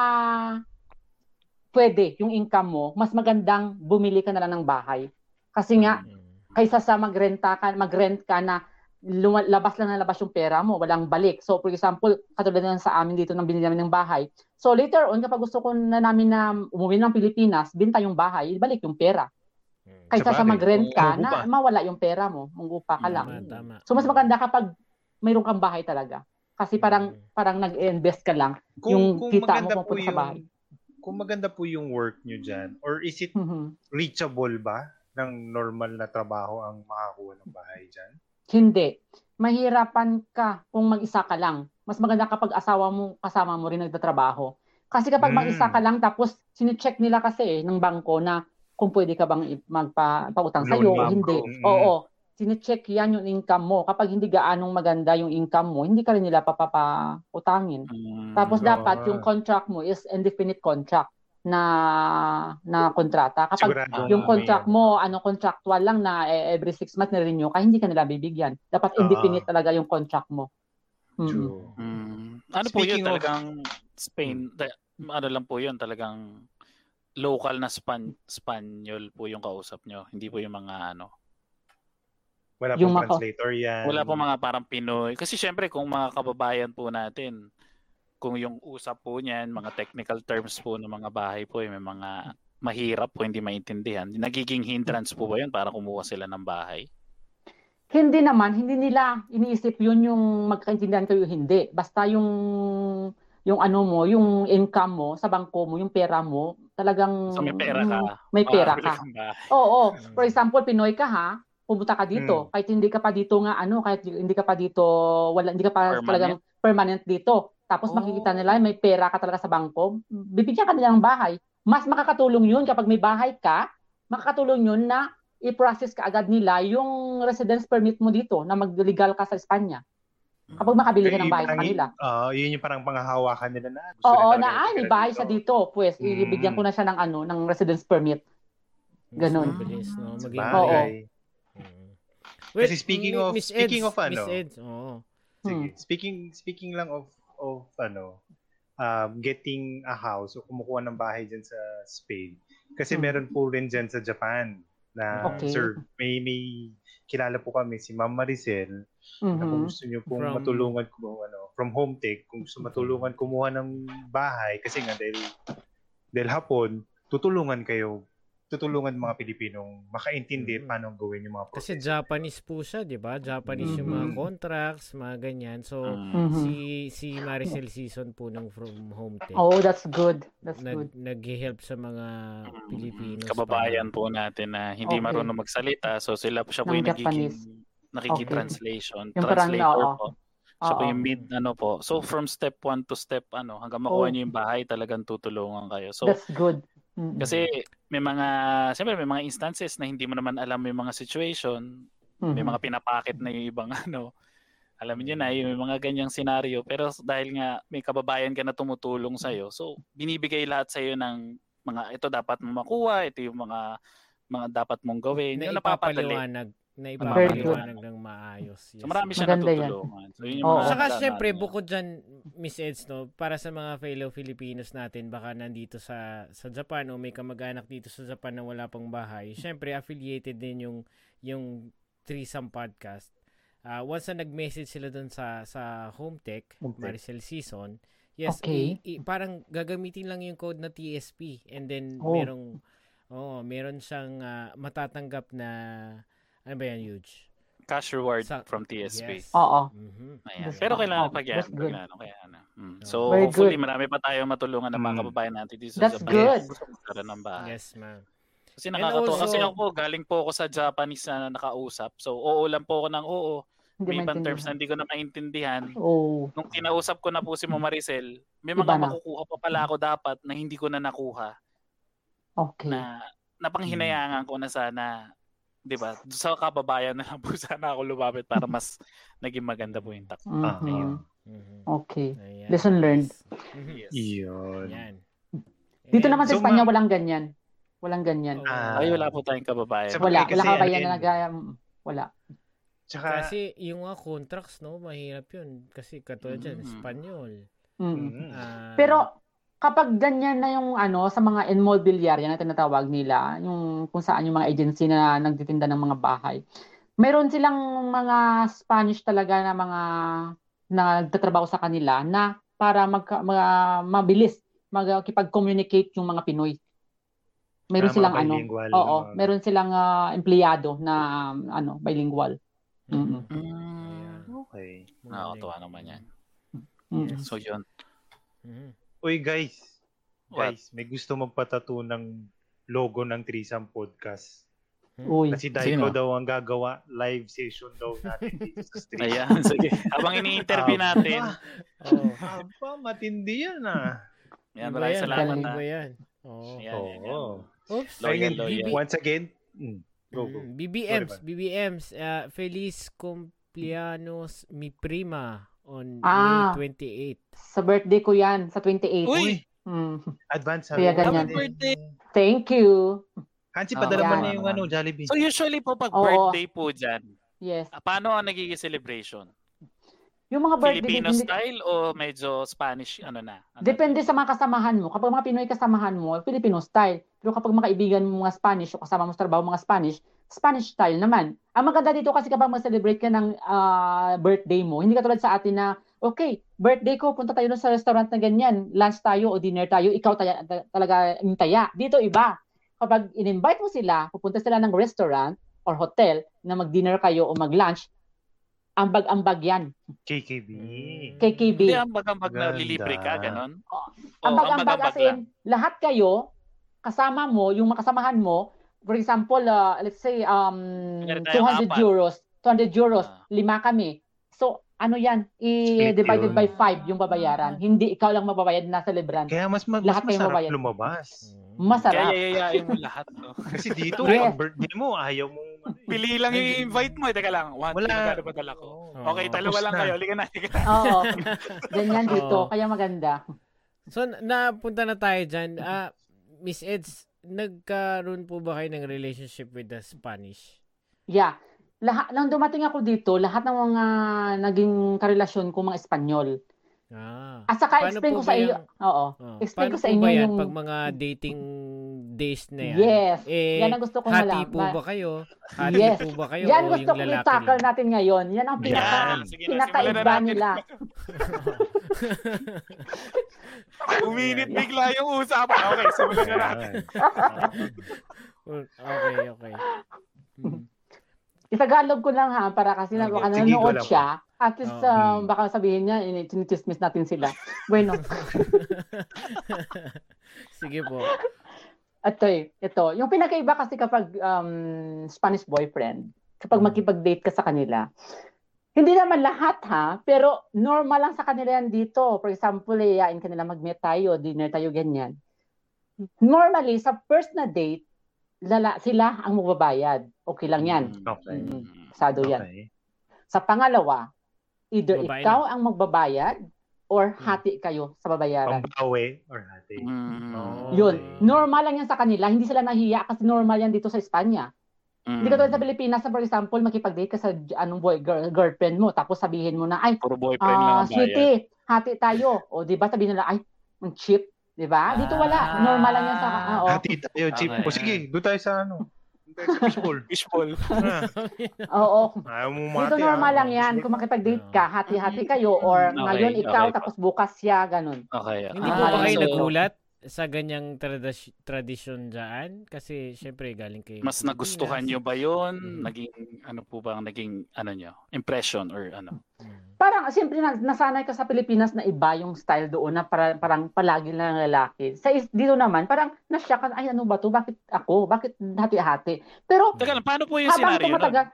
S4: pwede yung income mo, mas magandang bumili ka na lang ng bahay. Kasi nga,
S2: Mm.
S4: kaysa sa magrenta ka, magrent ka na labas lang na labas yung pera mo, walang balik. So, for example, katulad na sa amin dito nang binili namin ng bahay. So, later on, kapag gusto ko na namin na umuwi ng Pilipinas, binta yung bahay, ibalik yung pera.
S2: Mm.
S4: Kaysa sa
S3: Sabagay.
S4: mag-rent ka, na mawala yung pera mo, manggupa ka lang.
S2: Tama, tama.
S4: So mas maganda kapag mayroon kang bahay talaga. Kasi parang
S2: Mm.
S4: parang nag-invest ka lang. Yung kita mo pupunta sa bahay.
S3: Kung maganda po yung work nyo dyan, or is it
S4: Mhm.
S3: reachable ba ng normal na trabaho ang makakuha ng bahay dyan?
S4: Hindi. Mahirapan ka kung mag-isa ka lang. Mas maganda kapag asawa mo, kasama mo rin nagtatrabaho. Kasi kapag
S3: Mm.
S4: mag-isa ka lang, tapos sine-check nila kasi eh, ng bangko na kung pwede ka bang
S3: Loan
S4: sa'yo o hindi.
S3: Mm.
S4: Oo. Sine-check yan yung income mo. Kapag hindi gaanong maganda yung income mo, hindi ka rin nila papapautangin.
S1: Mm,
S4: Tapos
S3: Ah.
S4: dapat yung contract mo is indefinite contract na na kontrata. Kapag
S3: Sigurado
S4: yung contract mo, ano contractual lang na eh, every six months na-renew ka, hindi ka nila bibigyan. Dapat
S3: Ah.
S4: indefinite talaga yung contract mo. Mm.
S3: True.
S1: Mm. Ano po yun
S3: Speaking of-
S1: talagang Spain, ta- ano lang po yun talagang local na Span Spanyol po yung kausap nyo. Hindi po yung mga ano.
S3: Wala
S4: Yung
S3: pong
S4: maka-
S3: translator yan.
S1: Wala po mga parang Pinoy. Kasi syempre kung mga kababayan po natin, kung yung usap po niyan, mga technical terms po ng mga bahay po, eh, may mga mahirap po hindi maintindihan. Nagiging hindrance po ba yun para kumuha sila ng bahay?
S4: Hindi naman, hindi nila iniisip yun yung magkaintindihan kayo hindi. Basta yung yung ano mo, yung income mo sa bangko mo, yung pera mo, talagang
S1: So may pera ka.
S4: Mm, may pera
S1: makakabili
S4: ka. Oo.
S2: Mm.
S4: For example, Pinoy ka ha, pumunta ka dito. Kahit hindi ka pa dito nga ano, kahit hindi ka pa dito wala hindi ka pa
S1: Permanent?
S4: talagang permanent dito. Tapos
S1: Oh.
S4: makikita nila may pera ka talaga sa bangko, bibigyan ka nila ng bahay. Mas makakatulong 'yun kapag may bahay ka, makakatulong 'yun na i-process ka agad nila yung residence permit mo dito na mag-legal ka sa Espanya. Kapag makabili ka ng bahay sa kanila.
S3: Ah, yun yung parang panghahawakan nila na. Gusto
S4: Oo, na ay may bahay siya dito, pues
S3: Mm.
S4: ibibigyan ko na siya ng ano, ng residence permit. Ganon.
S2: Mas mabilis, no? Maging
S3: bagay.
S2: Mm.
S3: Kasi speaking of-
S2: Miss
S3: speaking of ano,
S2: Miss Eds, oo.
S3: Sige.
S4: Hmm.
S3: Speaking speaking lang of of ano, um, getting a house o kumukuha ng bahay dyan sa Spain. Kasi
S4: Hmm.
S3: meron po rin dyan sa Japan na
S4: Okay.
S3: sir, may may kilala po kami si Ma'am Maricel na kung
S4: Mhm.
S3: gusto niyo pong
S2: From-
S3: matulungan ko ano, from home tech, kung gusto matulungan kumuha ng bahay kasi nga dahil dahil hapon tutulungan kayo tutulungan ng mga Pilipinong makaintindi
S2: Mhm.
S3: paano gawin yung mga
S2: Kasi
S3: proseso.
S2: Japanese po siya, 'di ba? Japanese yung mga
S4: Mhm.
S2: contracts, mga ganyan. So
S1: Mm.
S4: Mhm.
S2: si si Maricel Season po ng From Home Tech.
S4: Oh, that's good. That's
S2: nag
S4: good.
S2: nag-help sa mga Pilipinos.
S1: Kababayan po natin na hindi
S4: Okay.
S1: marunong magsalita. So sila po siya po
S4: Ng
S1: yung nagiging.
S4: Yung parang,
S1: Translator
S4: oo.
S1: po. Siya po
S4: Oo.
S1: yung mid ano po. So from step 1 to step ano hanggang makuha
S4: Oh.
S1: niyo yung bahay talagang tutulungan kayo. So
S4: That's good. Mm.
S1: kasi may mga siyempre may mga instances na hindi mo naman alam yung mga situation, may
S4: Mhm.
S1: mga pinapakit na yung ibang [LAUGHS] ano. Alam niyo na yung mga ganyang senaryo pero dahil nga may kababayan ka na tumutulong sa so binibigay lahat sa iyo ng mga ito dapat mo makuha, ito yung mga mga dapat mong gawin.
S2: na
S1: Yung napapadali.
S2: Na ipapaliwanag ng maayos. Yes.
S1: So marami siya
S4: Maganda yan.
S1: natutulungan. So yun yung mga
S2: Saka syempre, bukod dyan, Miss Eds, no, para sa mga fellow Filipinos natin, baka nandito sa sa Japan o may kamag-anak dito sa Japan na wala pang bahay, syempre, affiliated din yung, yung Threesome Podcast. Ah, once na nag-message sila dun sa sa Home Tech,
S3: Tech.
S2: Maricel Season, yes,
S4: Okay.
S2: i- i- parang gagamitin lang yung code na TSP and then
S4: Oh.
S2: merong oh, meron siyang ah, matatanggap na ano ba yan, huge?
S1: cash reward
S2: Sa-
S1: from TSP.
S2: Yes.
S4: Oo.
S2: Mhm.
S1: Ayan.
S4: That's
S1: Pero kailangan
S4: Oh,
S1: pag yan.
S4: that's good.
S1: Pag ano, kaya ano. Mm. So,
S4: Very
S1: hopefully,
S4: good.
S1: marami pa tayong matulungan ng mga
S3: Mm.
S1: kababayan natin dito
S4: That's
S1: sa Japan.
S4: good.
S1: Magkaroon ng bahay.
S2: Yes, ma'am.
S1: Kasi nakakatuwa.
S2: also-
S1: kasi ako po, galing po ako sa Japanese na nakausap. So, oo lang po ako ng oo.
S4: Hindi
S1: May ibang terms na
S4: maintindihan.
S1: hindi ko na maintindihan.
S4: Oh.
S1: Nung kinausap ko na po si Mama Maricel, may mga
S4: Iba na.
S1: makukuha pa pala ako dapat na hindi ko na nakuha.
S4: Okay.
S1: Na napanghinayangan ko na sana 'di ba? Sa kababayan na lang po [LAUGHS] sana ako lumapit para mas naging maganda po yung takbo.
S3: Ah,
S4: Mhm.
S3: ayun.
S2: Mhm.
S4: Okay.
S2: Ayan.
S4: Lesson learned.
S1: Yes.
S3: Iyon.
S2: Ayan.
S4: Dito naman sa
S3: So,
S4: Espanya
S3: ma'am-
S4: walang ganyan. Walang ganyan.
S3: Ah.
S1: Ay, wala po tayong kababayan.
S3: Sa
S4: Wala. Wala
S3: ano
S4: na
S3: yun.
S4: nag Wala.
S3: Tsaka,
S2: Kasi yung mga contracts, no, mahirap yun. Kasi katulad dyan,
S1: Mm.
S2: Espanyol.
S4: Mm.
S3: mm,
S2: Ah,
S4: Pero kapag ganyan na yung ano sa mga immobiliarya na tinatawag nila, yung kung saan yung mga agency na nagtitinda ng mga bahay. Meron silang mga Spanish talaga na mga na nagtatrabaho sa kanila na para mag, mabilis magkipag-communicate yung mga Pinoy. Meron
S3: Ah,
S4: silang ano, oo,
S3: mga-
S4: meron silang ah, empleyado na um, ano, bilingual. Mm-mm.
S1: Mm.
S3: Okay.
S1: Nakakatuwa naman yan.
S4: Mm-mm.
S1: So yun.
S2: Mhm.
S3: Uy guys,
S1: What?
S3: guys, may gusto magpatato ng logo ng Threesome Podcast.
S4: Uy.
S3: Kasi Daiko
S1: Sino?
S3: daw ang gagawa, live session daw natin dito sa [LAUGHS] stream.
S1: Ayan, sige. Habang ini-interview
S3: Aba,
S1: natin.
S2: Oo.
S3: Aba, matindi yan ah.
S1: Yan,
S2: Iba
S1: maraming
S2: yan,
S1: salamat
S2: iba
S1: ah.
S2: yan. Oo.
S1: Yan, yan, yan.
S3: Oo.
S2: Oops.
S1: Loyal,
S3: Ayun,
S1: loyal.
S3: Once again, mm, go, go.
S2: Mm, BBMs,
S3: Sorry,
S2: BBMs, uh, Feliz cumpleaños mi prima on
S4: Ah.
S2: May 28.
S4: Sa birthday ko yan, sa 28.
S1: Uy!
S4: Mm.
S3: Advance
S4: Kaya
S3: happy
S4: ganyan.
S1: birthday!
S4: Thank you.
S3: Hansi, padala mo
S4: yan.
S3: na yung ano, Jollibee.
S1: So usually po pag
S4: Oo.
S1: birthday po dyan,
S4: Yes.
S1: ah, paano ang nagiging celebration?
S4: Yung mga birthday
S1: Filipino
S4: hindi-
S1: style o medyo Spanish ano na? Ano?
S4: Depende sa mga kasamahan mo. Kapag mga Pinoy kasamahan mo, Filipino style. Pero kapag mga kaibigan mo mga Spanish o kasama mo sa trabaho mga Spanish, Spanish style naman. Ang maganda dito kasi kapag mag-celebrate ka ng ah, birthday mo, hindi katulad sa atin na, okay, birthday ko, punta tayo sa restaurant na ganyan, lunch tayo o dinner tayo, ikaw taya, ta- talaga yung taya. Dito iba. Kapag in-invite mo sila, pupunta sila ng restaurant or hotel na mag-dinner kayo o mag-lunch, ambag-ambag yan.
S3: KKB.
S4: KKB.
S1: Hindi, ambag-ambag na lilibre ka, ganon?
S4: Oh, Ambag-ambag as in, lahat kayo, kasama mo, yung makasamahan mo, for example, uh, let's say, um,
S1: Meron tayong
S4: 200
S1: apat.
S4: euros, 200 euros,
S1: Ah.
S4: lima kami. So, ano yan, i-divided by 5 yung babayaran. Hindi ikaw lang mababayad na celebrant.
S3: Kaya mas, ma- mas
S4: Lahat kayo
S3: masarap lumabas.
S2: Mm.
S4: Masarap.
S1: Kaya yayayain mo lahat. No? [LAUGHS]
S3: Kasi dito,
S4: Yes.
S3: pag birthday mo, ayaw mo. ano eh.
S1: Pili lang yung invite mo. eh. Teka lang, one,
S3: Wala.
S1: magkano ba dala ko?
S3: Oo.
S1: Okay, dalawa lang
S3: na.
S1: kayo. Halika na, halika na.
S4: Oo. [LAUGHS] Ganyan dito,
S2: Oo.
S4: kaya maganda.
S2: So, na- napunta na tayo dyan. Ah, Miss Eds, nagkaroon po ba kayo ng relationship with the Spanish?
S4: Yeah. Lahat, nang dumating ako dito, lahat ng mga naging karelasyon ko mga Espanyol.
S2: Ah.
S4: At saka
S2: Paano
S4: explain
S2: po
S4: ko sa iyo,
S2: yung-
S4: oo.
S2: Oh.
S4: Explain ko sa inyo
S2: yan
S4: yung-
S2: pag mga dating days na yan?
S4: Yes.
S2: Eh,
S4: Yan ang gusto kong
S2: hati
S4: malaman.
S2: po ba kayo? Hati
S4: Yes.
S2: po ba kayo
S4: Yan gusto
S2: lalaki
S4: i-tackle natin ngayon. Yan ang pinaka,
S1: na,
S4: pinakaiba nila. [LAUGHS]
S1: Uminit bigla yung usapan. Okay, simulan na natin.
S2: okay, okay. Mm.
S4: Itagalog ko lang ha, para kasi na
S2: Okay.
S4: baka nanonood siya. At least,
S2: Oo.
S4: um, baka sabihin niya, ini- tinitismis natin sila. Bueno, [LAUGHS]
S2: Sige po.
S4: ito eh, ito. Yung pinakaiba kasi kapag um, Spanish boyfriend, kapag
S2: Mm.
S4: makipag-date ka sa kanila, hindi naman lahat ha, pero normal lang sa kanila yan dito. For example, yayain ka nila mag-meet tayo, dinner tayo, ganyan. Normally, sa first na date, lala, sila ang magbabayad. Okay lang yan.
S3: Okay.
S4: Mm. Sado yan.
S3: Okay.
S4: Sa pangalawa, either
S2: Babae
S4: ikaw ang magbabayad or
S2: Hmm.
S4: hati kayo sa babayaran.
S3: Pambawi or hati.
S1: Mm.
S2: Oo.
S4: Yun.
S2: Okay.
S4: Normal lang yan sa kanila. Hindi sila nahiya kasi normal yan dito sa Espanya.
S1: Mm.
S4: Hindi ka tulad sa Pilipinas na for example, makipag-date ka sa anong boy, girl, girlfriend mo tapos sabihin mo na, ay,
S1: Puro boyfriend lang
S4: ah,
S1: ang bayad.
S4: sweetie, hati tayo. O di ba sabihin nila, ay, ang cheap. Di ba? Dito wala.
S1: Ah.
S4: Normal lang yan sa, ah, oo.
S3: Hati tayo, chip.
S1: Okay.
S3: O sige, doon tayo sa ano. Fishbowl. [LAUGHS] Ah, [LAUGHS]
S4: Oo.
S3: Ayaw mo
S4: Dito
S3: mati.
S4: normal
S3: ah.
S4: lang yan. Kung makipag-date ka, hati-hati kayo or
S1: Okay,
S4: ngayon ikaw
S1: okay.
S4: tapos bukas siya, ganun.
S1: Okay.
S2: Hindi
S4: Ah,
S2: po ba kayo
S1: so,
S2: nagulat sa ganyang tradis- tradisyon dyan? Kasi syempre galing kayo.
S1: Mas nagustuhan nyo ba yun?
S2: Mm.
S1: Naging, ano po ba ang naging, ano nyo, impression or ano?
S2: Mm.
S4: Parang siyempre na, nasanay ka sa Pilipinas na iba yung style doon na para, parang palagi lang lalaki. Sa is- dito naman parang nasya ka, ay ano ba to? Bakit ako? Bakit hati-hati? Pero
S1: Teka lang, paano po yung
S4: habang
S1: scenario
S4: tumatagal,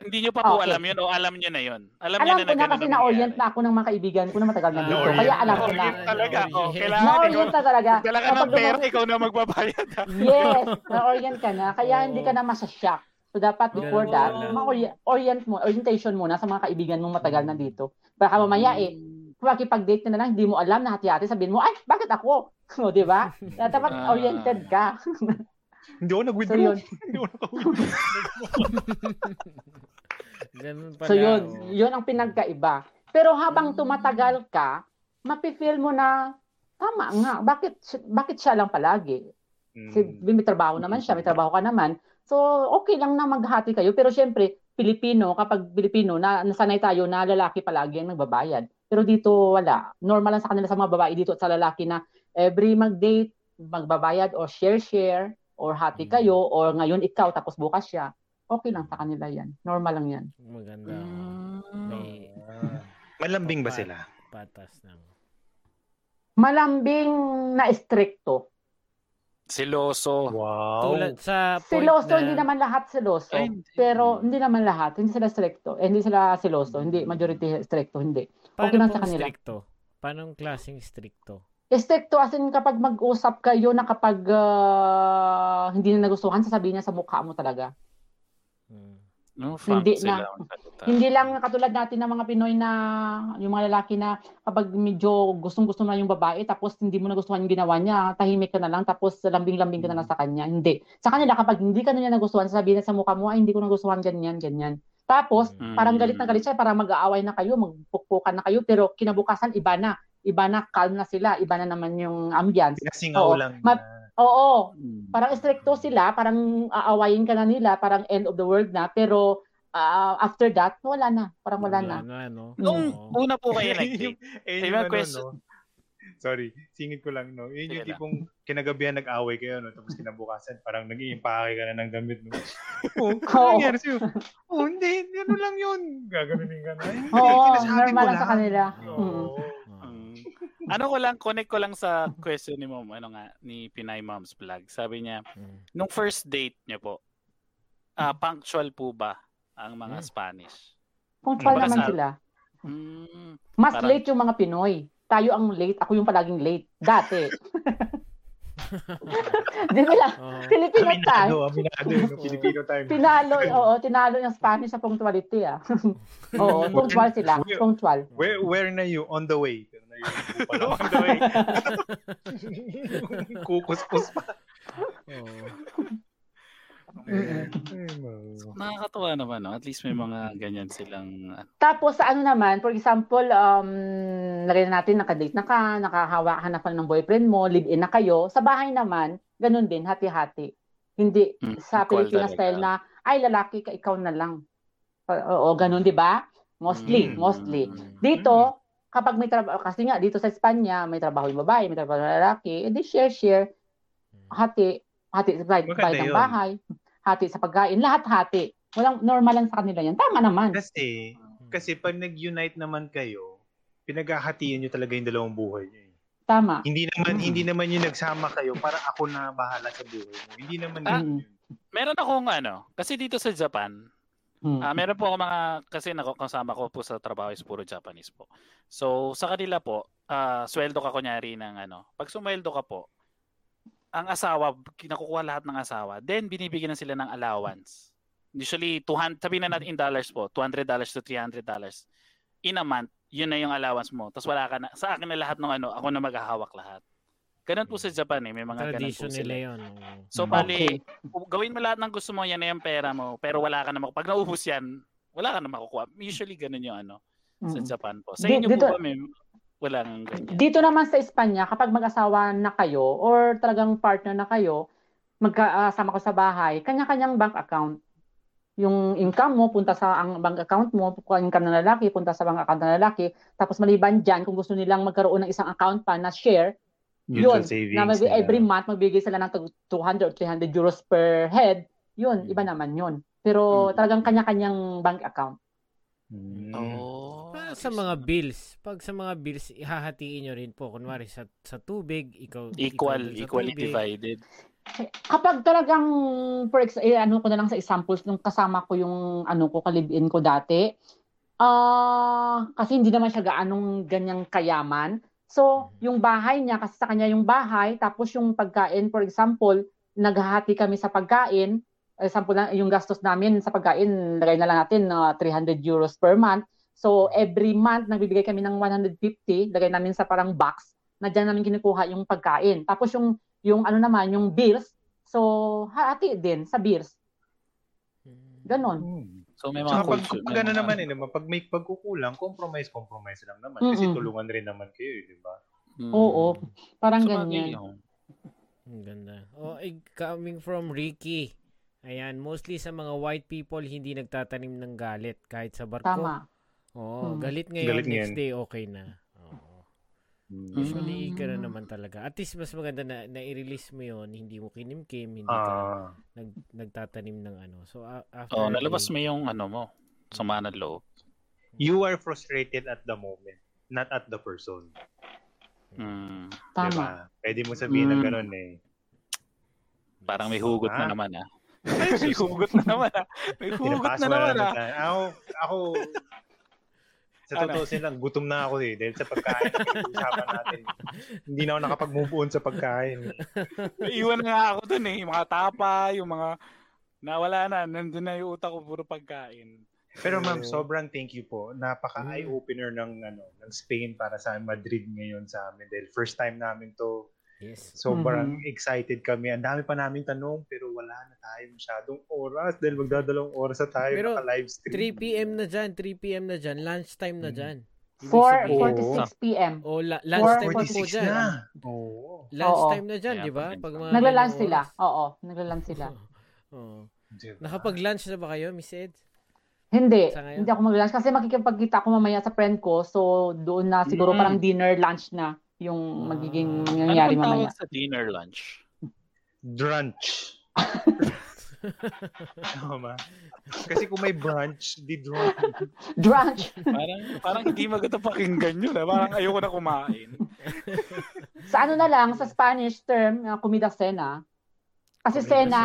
S1: Hindi nyo pa po
S4: Okay.
S1: alam yun o alam nyo na yun? Alam, nyo
S4: alam
S1: na
S4: ko
S1: na
S4: na kasi na-orient na ako ng mga kaibigan ko na matagal na
S2: Ah,
S4: dito. Kaya alam ko na.
S1: Talaga. Oh, kailangan
S4: Na-orient na talaga. [LAUGHS]
S1: dala ka
S4: Kapag
S1: ng pera, ikaw na magbabayad. ha?
S4: Yes, na-orient ka na. Kaya
S2: Oo.
S4: hindi ka na masashock. So dapat before
S2: Ganun
S4: that,
S2: pala.
S4: ma-orient mo, orientation muna sa mga kaibigan mong matagal na dito. Baka mamaya eh, kung makipag-date ka na lang, hindi mo alam na hati-hati, sabihin mo, ay, bakit ako? [LAUGHS] O, di ba? [LAUGHS] Dapat
S1: Ah.
S4: oriented ka.
S3: Hindi ako
S4: So
S3: nag-withdraw.
S4: yun. [LAUGHS]
S3: Hindi ako nag-withdraw. [LAUGHS]
S2: Ganun pala.
S4: So yun,
S2: oh.
S4: yun ang pinagkaiba. Pero habang tumatagal ka, mapifeel mo na, tama nga, bakit, bakit siya lang palagi? Si,
S3: Mm.
S4: may trabaho naman siya, may trabaho ka naman. So, okay lang na maghati kayo. Pero syempre, Pilipino, kapag Pilipino, na, nasanay tayo na lalaki palagi ang nagbabayad. Pero dito, wala. Normal lang sa kanila sa mga babae dito at sa lalaki na every mag-date, magbabayad o share-share or hati
S2: Mm.
S4: kayo or ngayon ikaw tapos bukas siya, okay lang sa kanila yan. Normal lang yan.
S2: Maganda.
S1: Mm.
S2: May [LAUGHS]
S3: Malambing ba sila?
S2: patas ng...
S4: Malambing na stricto.
S1: Siloso.
S3: Wow.
S2: Tulad sa point
S4: Siloso,
S2: na...
S4: hindi naman lahat siloso.
S1: Ay, hindi.
S4: Pero hindi naman lahat. Hindi sila stricto. Eh, hindi sila siloso. Hindi, majority stricto. Hindi.
S2: Paano
S4: okay lang sa kanila.
S2: stricto? Paano ang klaseng stricto?
S4: Stricto as in kapag mag-usap kayo na kapag ah, hindi na nagustuhan, sasabihin niya sa mukha mo talaga.
S2: Hmm.
S1: No,
S4: Hindi na. Hindi lang katulad natin ng mga Pinoy na yung mga lalaki na kapag medyo gustong-gusto na yung babae tapos hindi mo nagustuhan yung ginawa niya, tahimik ka na lang tapos lambing-lambing ka na lang sa kanya. Hindi. Sa kanila kapag hindi ka na niya nagustuhan, sasabihin na sa mukha mo, ay hindi ko nagustuhan ganyan, ganyan. Tapos
S2: Mm.
S4: parang galit na galit siya, parang mag-aaway na kayo, magpukpukan na kayo, pero kinabukasan iba na. Iba na, calm na sila, iba na naman yung ambience.
S3: Pinasingaw
S4: Oo.
S3: lang.
S4: Ma-. Oo,
S1: Mm.
S4: parang stricto sila, parang aawayin ka na nila, parang end of the world na, pero ah, after that, wala na. Parang wala na.
S2: na, no?
S1: Nung
S2: Oo.
S1: una po kayo [LAUGHS] nag-date,
S3: ano,
S1: question.
S3: no? Sorry, singit ko lang, no? Yun yung tipong kinagabihan nag-away kayo, no? Tapos kinabukasan, parang nag-iimpake ka na ng damit, no? [LAUGHS] oh,
S4: Oo.
S3: nangyari sa'yo? Oh, hindi, ano lang yun. Gaganunin ka na. Hindi,
S4: Oo,
S3: sinasabi
S4: normal lang sa kanila.
S3: Oo.
S2: Oo.
S1: Mm. Ano ko lang, connect ko lang sa question ni Mom, ano nga, ni Pinay Mom's Vlog. Sabi niya,
S2: Hmm.
S1: nung first date niya po, ah punctual po ba ang mga
S2: Mm.
S1: Spanish?
S4: Punctual
S1: Kumbaga
S4: naman
S1: sa-
S4: sila.
S1: Mm.
S4: Mas
S1: Parang-
S4: late yung mga Pinoy. Tayo ang late. Ako yung palaging late. Dati. [LAUGHS] [LAUGHS] Di lang?
S2: Oo.
S4: Filipino time.
S3: Aminado, aminado, no? Filipino time.
S4: Tinalo, oo, tinalo yung Spanish sa punctuality ah. [LAUGHS] oo, punctual sila. Punctual.
S3: Where, where na you? On the way. [LAUGHS] On the way. Kukus-kus pa.
S2: Oo.
S3: Ma-
S1: Nakakatuwa naman, no? At least may mga ganyan silang...
S4: Tapos sa ano naman, for example, um, lagay na natin, nakadate na ka, nakahawa hanap ka ng boyfriend mo, live-in na kayo. Sa bahay naman, ganun din, hati-hati. Hindi
S1: Mm,
S4: sa
S1: talaga.
S4: style na, ay lalaki ka, ikaw na lang. Oo, ganun, di ba? Mostly,
S1: Mm,
S4: mostly.
S1: mm,
S4: Dito, kapag may trabaho, kasi nga dito sa Espanya, may trabaho yung babae, may trabaho yung lalaki, edi share-share, hati, hati sa bayad,
S3: Maganda
S4: bayad ng bahay, hati sa pagkain, lahat hati. Walang normal lang sa kanila yan. Tama naman.
S3: Kasi, kasi pag nag-unite naman kayo, pinaghahatian nyo talaga yung dalawang buhay nyo. eh.
S4: Tama.
S3: Hindi naman
S4: Mm.
S3: hindi naman yung nagsama kayo para ako na bahala sa buhay mo. Hindi naman
S1: Ah.
S3: yun.
S1: Meron akong ano, kasi dito sa Japan,
S4: Hmm.
S1: ah meron po ako mga, kasi nako- kasama ko po sa trabaho is puro Japanese po. So, sa kanila po, ah sweldo ka kunyari ng ano, pag sumweldo ka po, ang asawa, kinakukuha lahat ng asawa, then binibigyan na sila ng allowance. Usually, 200, sabihin na natin in dollars po, $200 to $300 in a month, yun na yung allowance mo. Tapos wala ka na, sa akin na lahat ng ano, ako na maghahawak lahat. Ganun po sa Japan eh, may mga ganun
S2: Tradition
S1: po
S2: nila
S1: sila.
S2: yun.
S1: So,
S3: Mm.
S1: bali,
S4: Okay.
S1: gawin mo lahat ng gusto mo, yan na yung pera mo, pero wala ka na makukuha. Pag naubos yan, wala ka na makukuha. Usually, ganun yung ano, sa
S4: Mm.
S1: Japan po. Sa inyo
S4: dito-
S1: po ba, may walang ganyan?
S4: Dito naman sa Espanya, kapag mag-asawa na kayo or talagang partner na kayo, magkasama ko sa bahay, kanya-kanyang bank account. Yung income mo, punta sa ang bank account mo, kung income ng lalaki, punta sa bank account ng lalaki. Tapos maliban dyan, kung gusto nilang magkaroon ng isang account pa na share,
S3: Mutual
S4: yun,
S3: savings.
S4: na maybe
S3: nila.
S4: every month, magbigay sila ng tag- 200 or 300 euros per head, yun, iba naman yun. Pero
S1: Mm.
S4: talagang kanya-kanyang bank account.
S3: Mm.
S1: Oh.
S2: Pa- sa mga bills, pag sa mga bills, ihahatiin nyo rin po. Kunwari, sa, sa tubig, ikaw, ikaw
S1: Equal,
S2: sa
S1: equally
S2: tubig.
S1: divided.
S4: Kapag talagang, for ex- eh, ano ko na lang sa examples, nung kasama ko yung ano ko, kalibin ko dati, ah kasi hindi naman siya gaanong ganyang kayaman. So, yung bahay niya, kasi sa kanya yung bahay, tapos yung pagkain, for example, naghahati kami sa pagkain, example lang, yung gastos namin sa pagkain, lagay na lang natin na 300 euros per month. So, every month, nagbibigay kami ng 150, lagay namin sa parang box, na dyan namin kinukuha yung pagkain. Tapos yung yung ano naman, yung bills, so hati din sa bills. Ganon.
S1: So, may mga
S3: Tsaka pag,
S1: culture.
S3: pag
S1: may
S3: ano naman eh, naman, pag may pagkukulang, compromise, compromise lang naman. Kasi
S4: Mm-mm.
S3: tulungan rin naman kayo eh, di ba?
S1: Mm.
S4: Oo, parang
S1: So,
S4: ganyan.
S2: Ang ganda. Oh, coming from Ricky. Ayan, mostly sa mga white people, hindi nagtatanim ng galit kahit sa barko.
S4: Tama.
S2: Oo,
S4: Hmm.
S2: galit ngayon,
S3: Galit
S2: next
S3: ngayon.
S2: day okay na. Oo.
S3: Mm.
S2: Usually,
S1: Mm.
S2: gano'n naman talaga. At least, mas maganda na, na i-release mo yon hindi mo kinimkim, hindi ka
S3: Ah,
S2: nag, nagtatanim ng ano. So, a- after
S1: Oh, nalabas
S2: day-
S1: mo yung ano mo. Sama ng loob.
S3: you are frustrated at the moment, not at the person.
S1: Mm.
S4: Tama.
S3: Diba? Pwede mo sabihin ng
S1: Mm.
S3: ganun eh.
S1: Parang may hugot na
S3: Ah.
S1: naman ah. [LAUGHS] may hugot na naman ah. May hugot na naman ah.
S3: Ako, ako, sa
S1: Ano?
S3: totoo lang, gutom na ako eh. Dahil sa pagkain usapan natin. Hindi na ako nakapag-move on sa pagkain. eh.
S1: Iwan na nga ako dun eh. Yung mga tapa, yung mga nawala na. Nandun na yung utak ko puro pagkain.
S3: Pero ma'am, sobrang thank you po. Napaka eye-opener ng ano, ng Spain para sa Madrid ngayon sa amin dahil first time namin to.
S2: Yes.
S3: Sobrang
S4: Mhm.
S3: excited kami. Ang dami pa naming tanong pero wala na tayo masyadong oras dahil magdadalawang oras na tayo
S2: Pero,
S3: naka-live stream.
S2: 3 p.m. na dyan, 3 p.m. na dyan, lunchtime na
S3: Mm.
S2: dyan. Ibig
S4: 4,
S2: sabihin-
S4: 4 to 6 p.m.
S2: O, la- lunchtime po
S3: 46
S2: dyan.
S3: na. Oo.
S2: Lunchtime na dyan, di ba?
S1: pa-
S2: Pag mga
S4: Nagla-lunch sila. Oo, nagla-lunch sila. [LAUGHS]
S2: Oo.
S3: Diba?
S2: Nakapag-lunch na ba kayo, Miss Ed?
S4: Hindi, hindi ako mag-lunch kasi makikipagkita ako mamaya sa friend ko. So, doon na siguro
S3: Mm.
S4: parang dinner lunch na yung
S2: Ah.
S4: magiging
S1: Ano
S4: mangyayari
S1: bang
S4: mamaya.
S1: tawag sa dinner lunch?
S3: Drunch. Tama. [LAUGHS] Kasi kung may brunch, di drunch. [LAUGHS]
S4: Drunch.
S1: Parang, parang hindi maganda pakinggan yun. Ah. Parang ayoko na kumain.
S4: sa ano na lang, sa Spanish term, uh, comida cena. Kasi
S2: Comida
S4: cena,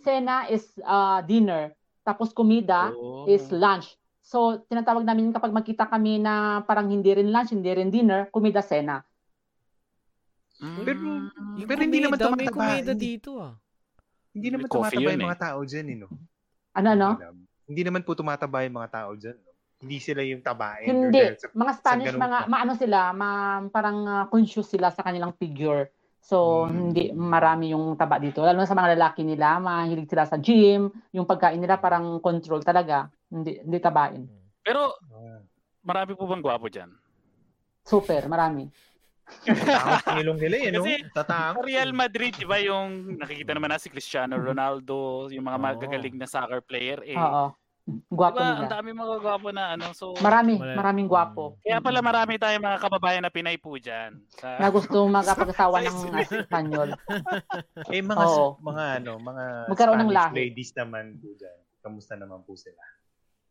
S4: cena is uh, dinner. Tapos comida
S1: Oh.
S4: is lunch. So, tinatawag namin kapag magkita kami na parang hindi rin lunch, hindi rin dinner, comida cena.
S1: Mm.
S3: Pero,
S2: Yung
S3: pero hindi naman
S2: may
S3: tumataba.
S2: kumida
S3: Hindi,
S2: dito ah.
S3: hindi naman
S1: May
S3: tumataba
S1: yun
S3: yung
S1: eh.
S3: mga tao dyan, eh, no?
S4: Ano, no?
S3: Hindi naman po tumataba yung mga tao dyan, no? Hindi sila yung tabain.
S4: Hindi.
S3: sa-
S4: Mga Spanish,
S3: ganun
S4: mga maano sila, ma, parang uh, conscious sila sa kanilang figure. So,
S3: Mm.
S4: hindi marami yung taba dito. Lalo na sa mga lalaki nila, mahilig sila sa gym, yung pagkain nila parang control talaga. Hindi, hindi tabain.
S1: Pero
S3: Ah.
S1: marami po bang gwapo dyan?
S4: Super, marami.
S3: Tatangos ng ilong nila, eh, no?
S1: Sa Real Madrid, di ba yung nakikita naman na si Cristiano Ronaldo, yung mga magagaling na soccer player eh.
S4: Oo. Gwapo
S1: ba, ang
S4: nila.
S1: dami mga gwapo na ano. So,
S4: Marami,
S2: Wala-
S4: maraming gwapo.
S1: kaya pala marami tayong mga kababayan na Pinay po dyan. Sa,
S4: Na gusto magkapag-asawa ng [LAUGHS] uh, Espanyol. [LAUGHS]
S3: Eh, mga,
S4: Oo.
S3: mga, ano, mga
S4: Magkaroon ng
S3: Spanish
S4: lahi.
S3: ladies naman po dyan. Kamusta naman po sila?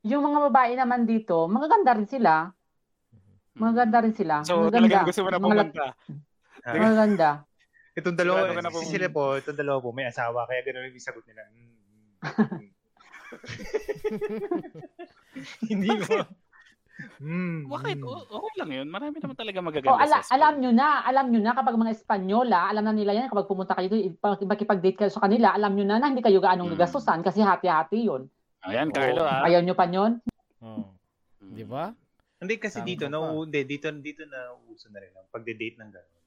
S4: Yung mga babae naman dito, magaganda rin sila. Magaganda rin sila.
S1: so
S4: magaganda.
S1: talagang gusto mo na pumunta.
S3: Ah,
S4: Magaganda.
S3: Itong dalawa,
S1: Sigurado ka na po.
S3: si sila po, itong dalawa po, may asawa, kaya gano'n yung sagot nila. Mm, mm, mm. [LAUGHS] Hindi mo. Mm,
S1: Bakit?
S3: mm.
S1: O- Okay lang yun. Marami naman talaga
S4: Oh,
S1: magaganda
S4: ala,
S1: sa
S4: alam nyo na, alam nyo na kapag mga Espanyola, alam na nila yan kapag pumunta kayo dito, pag makipag-date kayo sa kanila, alam nyo na na hindi kayo gaanong
S1: Mm.
S4: gagastusan kasi hati-hati yun.
S1: Ayan, Carlo ah.
S4: Ayaw nyo pa yun?
S2: Oo. Di ba?
S3: Hindi kasi
S2: Tama
S3: dito,
S2: ka.
S3: no, hindi, dito, dito na uso na rin ang pagde-date ng gano'n.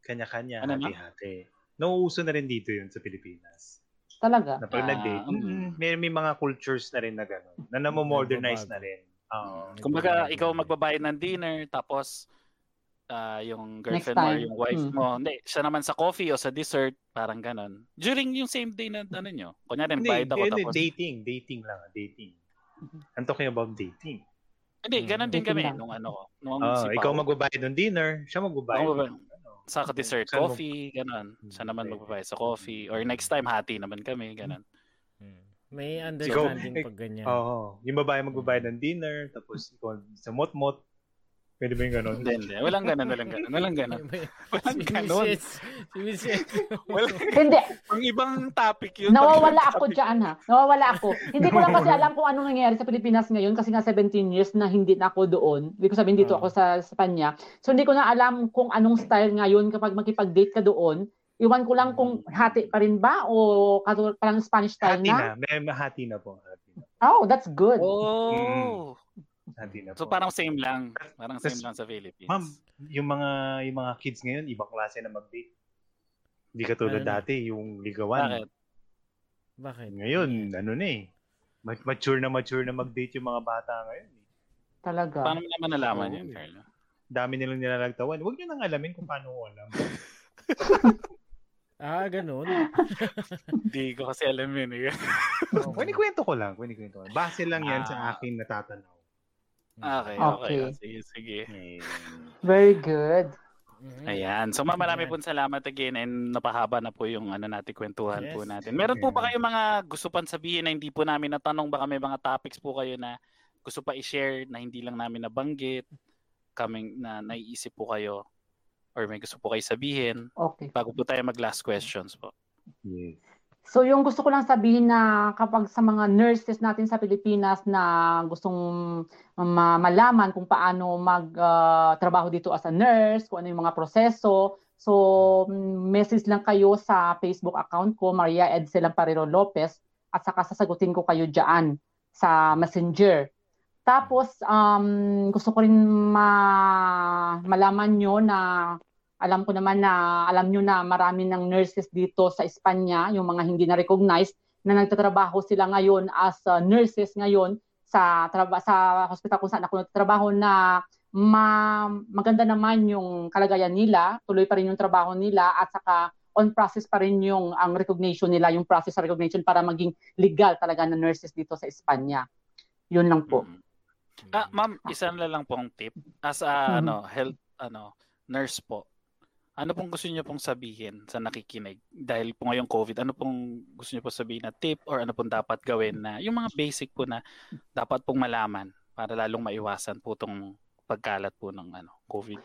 S3: Kanya-kanya,
S1: Ano na?
S3: hati-hati. Nauuso na rin dito yun sa Pilipinas.
S4: Talaga.
S3: Na pag
S1: Ah,
S3: nag-date,
S1: mm.
S3: mm, may, may mga cultures na rin na gano'n. Na namo-modernize na rin. Oo.
S1: Kumbaga, ikaw magbabayad ng dinner, tapos ah, yung girlfriend mo yung wife
S4: Hmm.
S1: mo, hindi, siya naman sa coffee o sa dessert, parang ganon. During yung same day na ano nyo, kunyari
S3: Hindi,
S1: nagbayad ako
S3: hindi,
S1: tapos,
S3: dating. Dating lang. Dating. I'm talking about dating.
S1: Hindi, ganon din
S4: Dating
S1: kami, nung ano, nung
S3: Oh,
S1: si
S3: ikaw magbabayad ng dinner, siya magbabayad.
S1: Ako
S3: ano.
S1: sa dessert,
S3: Saan
S1: coffee, ganon. Siya naman
S3: Pwede.
S1: magbabayad sa coffee. Or next time, hati naman kami, ganon.
S2: Hmm. May understanding
S3: Ikaw-
S2: pag ganyan.
S3: Oo. Yung babae magbabayad ng dinner, tapos ikaw sa mot-mot. Pwede ba yung gano'n?
S1: Hindi, hindi. Walang ganon, walang ganon, walang ganon.
S2: May-
S1: Walang
S2: Ed- si.
S1: Walang,
S4: Hindi,
S1: ang ibang topic yun.
S4: nawawala ako dyan ha. Nawawala ako. Hindi ko lang kasi alam kung anong nangyayari sa Pilipinas ngayon kasi nga 17 years na hindi na ako doon. Hindi ko sabihin dito
S2: Ah.
S4: ako sa Espanya. So hindi ko na alam kung anong style ngayon kapag makipag-date ka doon. Iwan ko lang kung hati pa rin ba o parang Spanish style
S3: Hati
S4: na.
S3: na. May mahati na po. Hati na.
S4: Oh, that's good.
S1: Oh.
S3: Hati na po.
S1: So parang same lang. Parang same
S3: Tas-
S1: lang sa Philippines.
S3: Ma'am, yung mga yung mga kids ngayon, ibang klase na mag-date. Hindi katulad
S2: Ano?
S3: dati, yung ligawan.
S1: Bakit?
S2: Bakit?
S3: Ngayon, ano na eh. mat- Mature na mature na mag-date yung mga bata ngayon. eh.
S4: Talaga.
S1: Paano mo naman nalaman
S3: Oo.
S1: yan, Carlo?
S3: Dami nilang nilalagtawan. Huwag nyo nang alamin kung paano ko alam. [LAUGHS]
S2: Ah, ganun. [LAUGHS]
S1: Hindi ko kasi alam yun. Eh. [LAUGHS]
S3: Oh, Kwento ko lang. Kwento ko lang. Base lang yan
S1: Ah.
S3: sa aking natatanaw.
S1: Okay, okay.
S4: Okay.
S1: Sige, sige.
S3: Eh,
S4: Very good.
S2: Mhm.
S1: Ayan. So marami pong salamat again and napahaba na po yung ano natin kwentuhan po
S2: Yes.
S1: natin. Meron po ba kayong mga gusto pang sabihin na hindi po namin natanong? Baka may mga topics po kayo na gusto pa i-share na hindi lang namin nabanggit, kaming na naiisip po kayo or may gusto po kayo sabihin
S4: Okay.
S1: bago po tayo mag last questions po.
S3: Yes.
S4: So yung gusto ko lang sabihin na kapag sa mga nurses natin sa Pilipinas na gustong ma- malaman kung paano magtrabaho dito as a nurse, kung ano yung mga proseso, so message lang kayo sa Facebook account ko, Maria Edsel Parero Lopez, at saka sasagutin ko kayo dyan sa Messenger. Tapos um, gusto ko rin ma- malaman nyo na alam ko naman na alam nyo na marami ng nurses dito sa Espanya, yung mga hindi na recognized, na nagtatrabaho sila ngayon as uh, nurses ngayon sa traba- sa hospital kung saan ako nagtatrabaho na ma- maganda naman yung kalagayan nila, tuloy pa rin yung trabaho nila at saka on process pa rin yung ang recognition nila, yung process sa recognition para maging legal talaga na nurses dito sa Espanya. Yun lang po.
S1: Mm. Ah, ma'am, isa na lang pong tip. As a
S4: Mhm.
S1: ano, health ano, nurse po. Ano pong gusto niyo pong sabihin sa nakikinig dahil po ngayong COVID? Ano pong gusto niyo po sabihin na tip or ano pong dapat gawin na yung mga basic po na dapat pong malaman para lalong maiwasan po tong pagkalat po ng ano, COVID.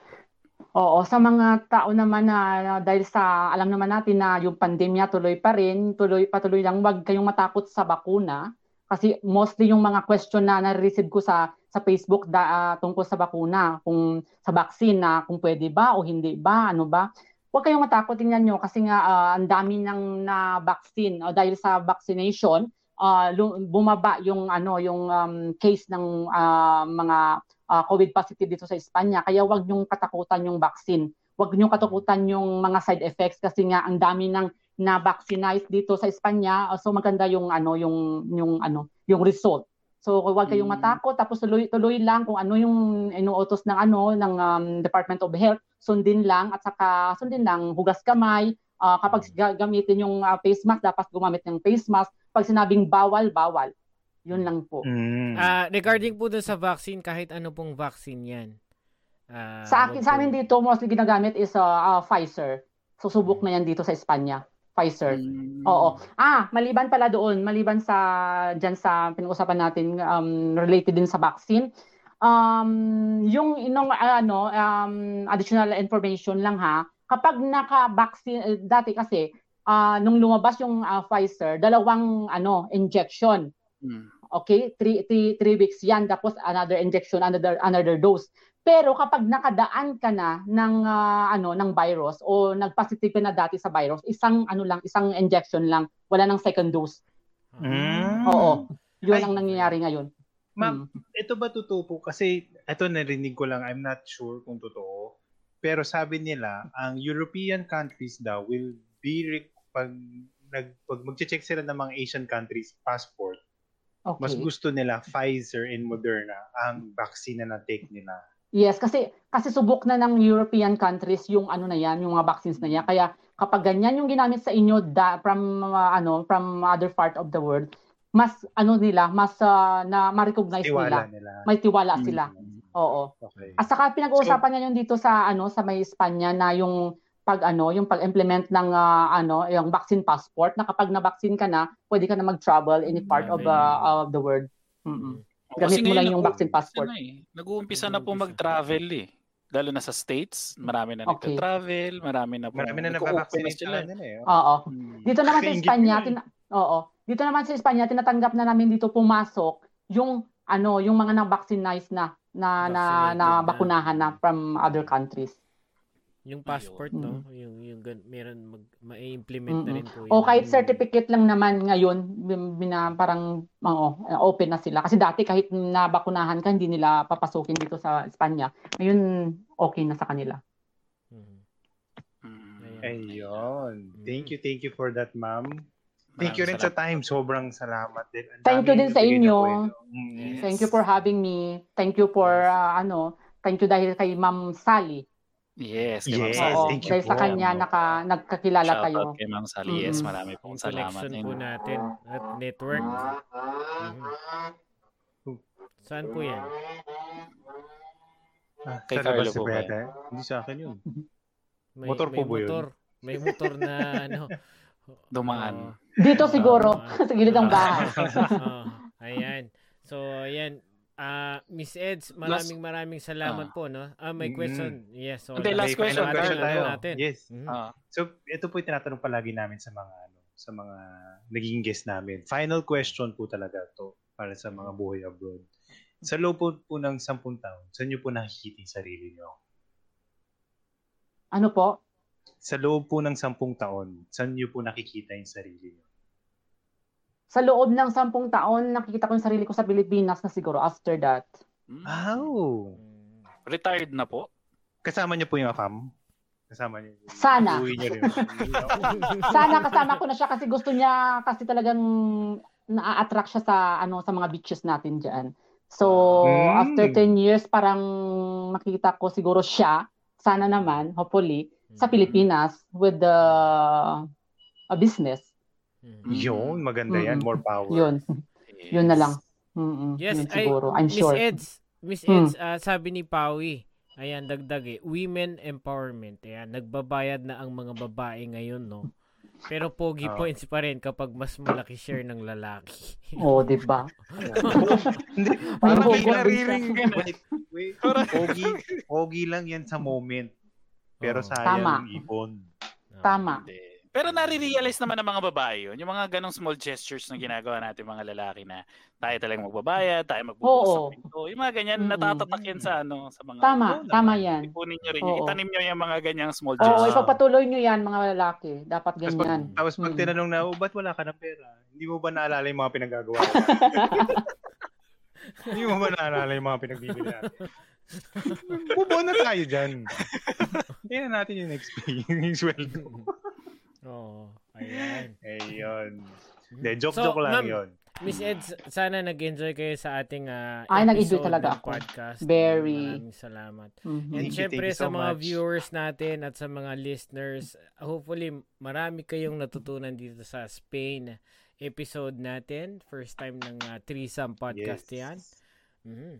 S4: Oo, sa mga tao naman na, na dahil sa alam naman natin na yung pandemya tuloy pa rin, tuloy patuloy lang wag kayong matakot sa bakuna kasi mostly yung mga question na na-receive ko sa sa Facebook da, ah, tungkol sa bakuna, kung sa vaccine na kung pwede ba o hindi ba, ano ba. Huwag kayong matakot tingnan nyo kasi nga ah, ang dami ng na vaccine o dahil sa vaccination lu- bumaba yung ano yung um, case ng ah, mga ah, COVID positive dito sa Espanya. Kaya wag niyong katakutan yung vaccine. Wag niyong katakutan yung mga side effects kasi nga ang dami ng na vaccinize dito sa Espanya. So maganda yung ano yung yung ano yung result. So wag kayong
S1: Mm.
S4: matakot tapos tuloy tuloy lang kung ano yung inuutos ng ano ng um, Department of Health, sundin lang at saka sundin lang hugas kamay. Ah, kapag ga- gamitin yung ah, face mask, dapat gumamit ng face mask. Pag sinabing bawal, bawal. Yun lang po.
S3: Mm.
S2: Ah, regarding po dun sa vaccine, kahit ano pong vaccine yan. Ah,
S4: Sa akin, sa amin dito, mostly ginagamit is uh, uh, Pfizer. Susubok na yan dito sa Espanya. Pfizer.
S1: Mm.
S4: Oo. Ah, maliban pala doon, maliban sa diyan sa pinag-usapan natin um, related din sa vaccine. Um, yung inong ano um, additional information lang ha. Kapag naka-vaccine eh, dati kasi ah, nung lumabas yung ah, Pfizer, dalawang ano injection.
S1: Mm.
S4: Okay? Three, three, three weeks yan. Tapos another injection, another, another dose. Pero kapag nakadaan ka na ng ah, ano ng virus o nagpositive ka na dati sa virus, isang ano lang, isang injection lang, wala nang second dose.
S3: Mm.
S4: Oo. Yun
S3: Ay.
S4: ang nangyayari ngayon.
S3: Ma'am,
S4: Mm.
S3: ito ba totoo po? Kasi ito narinig ko lang, I'm not sure kung totoo. Pero sabi nila, ang European countries daw will be re- pag nag pag magche-check sila ng mga Asian countries passport,
S4: Okay.
S3: mas gusto nila Pfizer and Moderna ang vaccine na na-take nila.
S4: Yes, kasi kasi subok na ng European countries yung ano na yan, yung mga vaccines na yan. Kaya kapag ganyan yung ginamit sa inyo da, from uh, ano, from other part of the world, mas ano nila, mas uh, na ma-recognize
S3: Tiwala
S4: nila.
S3: nila.
S4: May tiwala sila.
S3: Mm.
S4: Oo.
S3: Okay.
S4: At saka pinag-uusapan niya yung dito sa ano sa may Espanya na yung pag ano, yung pag-implement ng ah, ano, yung vaccine passport na kapag na-vaccine ka na, pwede ka na mag-travel any part of uh, of the world. Mm-mm. Gamit
S1: kasi
S4: mo lang
S1: ngayon
S4: yung vaccine passport.
S1: ano eh, Nag-uumpisa na po mag-travel eh. Lalo na sa States, marami na
S4: Okay.
S1: nagka-travel, marami na po.
S3: Marami na nabavaccinate
S1: sila.
S3: sa nila eh.
S4: Oo.
S1: Hmm.
S4: Dito naman sa Espanya,
S3: eh.
S4: tina- oo. Dito naman sa Espanya, tinatanggap na namin dito pumasok yung ano, yung mga na-vaccinize na na na,
S2: Vaccinated
S4: na
S2: na.
S4: bakunahan na from other countries.
S2: Yung passport,
S4: Ayun.
S2: no? Yung, yung gan- meron mag, ma-implement na
S4: Mm-mm.
S2: rin po
S4: O
S2: yun.
S4: kahit certificate lang naman ngayon, bin- bina, parang oo, open na sila. Kasi dati kahit nabakunahan ka, hindi nila papasukin dito sa Espanya. Ngayon, okay na sa kanila.
S2: Mhm.
S1: Hmm.
S2: Ayan.
S3: Ayun.
S2: Mm.
S3: Thank you, thank you for that, ma'am. Thank you rin sa time. Sobrang salamat din. Ang
S4: Thank you din sa
S3: na
S4: inyo.
S3: kwento. Mm.
S2: Yes.
S4: Thank you for having me. Thank you for
S2: Yes.
S4: ah, ano, thank you dahil kay Ma'am Sally.
S1: Yes, kay Ma'am
S3: Yes,
S1: Sally.
S4: Oo,
S3: thank you
S4: dahil sa
S3: po.
S4: kanya naka nagkakilala
S1: Shoutout
S4: tayo.
S1: kay Ma'am Sally. Yes,
S4: Mm-mm.
S1: marami pong
S2: Yung
S1: salamat.
S2: connection po natin at network. Mhm. Saan po yan?
S3: Ah,
S1: Kay
S3: sa labas
S1: Carlo po
S3: ba? Hindi sa akin yun.
S2: May,
S3: Motor
S2: may
S3: po ba yun?
S2: motor. May motor na [LAUGHS] ano.
S1: Dumaan.
S4: Dito siguro,
S2: Ah, [LAUGHS]
S4: sa gilid ng bahay. [LAUGHS]
S2: Oo. ayan. So, ayan. Ah, Miss Eds, maraming maraming salamat
S1: Ah.
S2: po, no? Ah, may
S3: Mm.
S2: question. Yes. So,
S3: Okay,
S1: last question,
S3: question tayo.
S2: Natin.
S3: Yes.
S2: Mhm.
S1: Ah.
S3: So, ito po yung tinatanong palagi namin sa mga ano, sa mga naging guest namin. Final question po talaga to para sa mga buhay abroad. Sa loob po, po ng 10 taon, saan niyo po nakikita yung sarili niyo?
S4: Ano po?
S3: Sa loob po ng 10 taon, saan niyo po nakikita yung sarili niyo?
S4: Sa loob ng sampung taon, nakikita ko yung sarili ko sa Pilipinas na siguro after that.
S1: Hmm.
S3: Oh.
S2: Mm.
S1: Retired na po?
S3: Kasama niyo po yung AFAM? Kasama niyo?
S4: Sana.
S3: Uwi niyo rin. [LAUGHS]
S4: Sana kasama ko na siya kasi gusto niya kasi talagang na-attract siya sa ano sa mga beaches natin diyan. So,
S3: Mm.
S4: after 10 years parang makita ko siguro siya, sana naman, hopefully, sa
S2: Mhm.
S4: Pilipinas with the a business.
S2: Mhm.
S3: Yun, maganda yan.
S4: Mm.
S3: More power.
S4: Yun.
S1: Yes.
S4: Yun na lang. Mm-mm.
S2: Yes,
S4: Yun siguro. I'm
S2: Miss
S4: sure.
S2: Eds, Miss. Eds, ah, sabi ni Pawi, ayan, dagdag eh, women empowerment. Ayan, nagbabayad na ang mga babae ngayon, no? Pero pogi
S3: Oh.
S2: points pa rin kapag mas malaki share ng lalaki.
S4: Oh, 'di ba? [LAUGHS]
S3: Hindi, parang may Wait, wait. [LAUGHS] Pogi, [LAUGHS] pogi lang yan sa moment. Pero
S2: Oo.
S3: sayang
S4: Tama.
S2: Oo.
S4: Tama.
S1: Hindi. Pero nare-realize naman ng mga babae yun. Yung mga ganong small gestures na ginagawa natin mga lalaki na tayo talagang magbabayad, tayo magbubukas
S4: Oo.
S1: ng pinto. Yung mga ganyan,
S4: Mm-mm.
S1: natatatak yan sa, ano, sa mga...
S4: Tama,
S3: Oo
S4: tama
S3: naman.
S4: 'yan.
S1: Ipunin nyo rin yun.
S4: Oo.
S1: Itanim nyo yung mga ganyang small
S4: Oo,
S1: gestures.
S4: ipagpatuloy nyo 'yan mga lalaki. Dapat
S3: Tapos pag,
S4: ganyan.
S3: tapos pag
S4: Mm.
S3: tinanong na, oh, ba't wala ka ng pera? Hindi mo ba naalala yung mga pinagagawa ko? [LAUGHS] Hindi mo ba naalala yung mga pinagbibili natin? Bubuo na tayo dyan. [LAUGHS] Tingnan natin yung next pay, yung sweldo.
S2: Oo. Ayan.
S3: Ayun.
S2: Mhm.
S3: Hindi,
S2: So,
S3: joke-joke lang
S2: ma'am,
S3: yun.
S2: Miss Eds, sana nag-enjoy kayo sa ating ah,
S4: Ay, nag-enjoy
S2: episode
S4: talaga
S2: ng
S4: ako.
S2: podcast.
S4: Very.
S2: Maraming salamat.
S4: Mhm.
S2: And syempre
S3: you
S2: sa
S3: so
S2: mga
S3: much.
S2: viewers natin at sa mga listeners, hopefully marami kayong natutunan dito sa Spain episode natin. First time ng uh, Threesome Podcast
S3: Yes.
S2: yan. Mhm.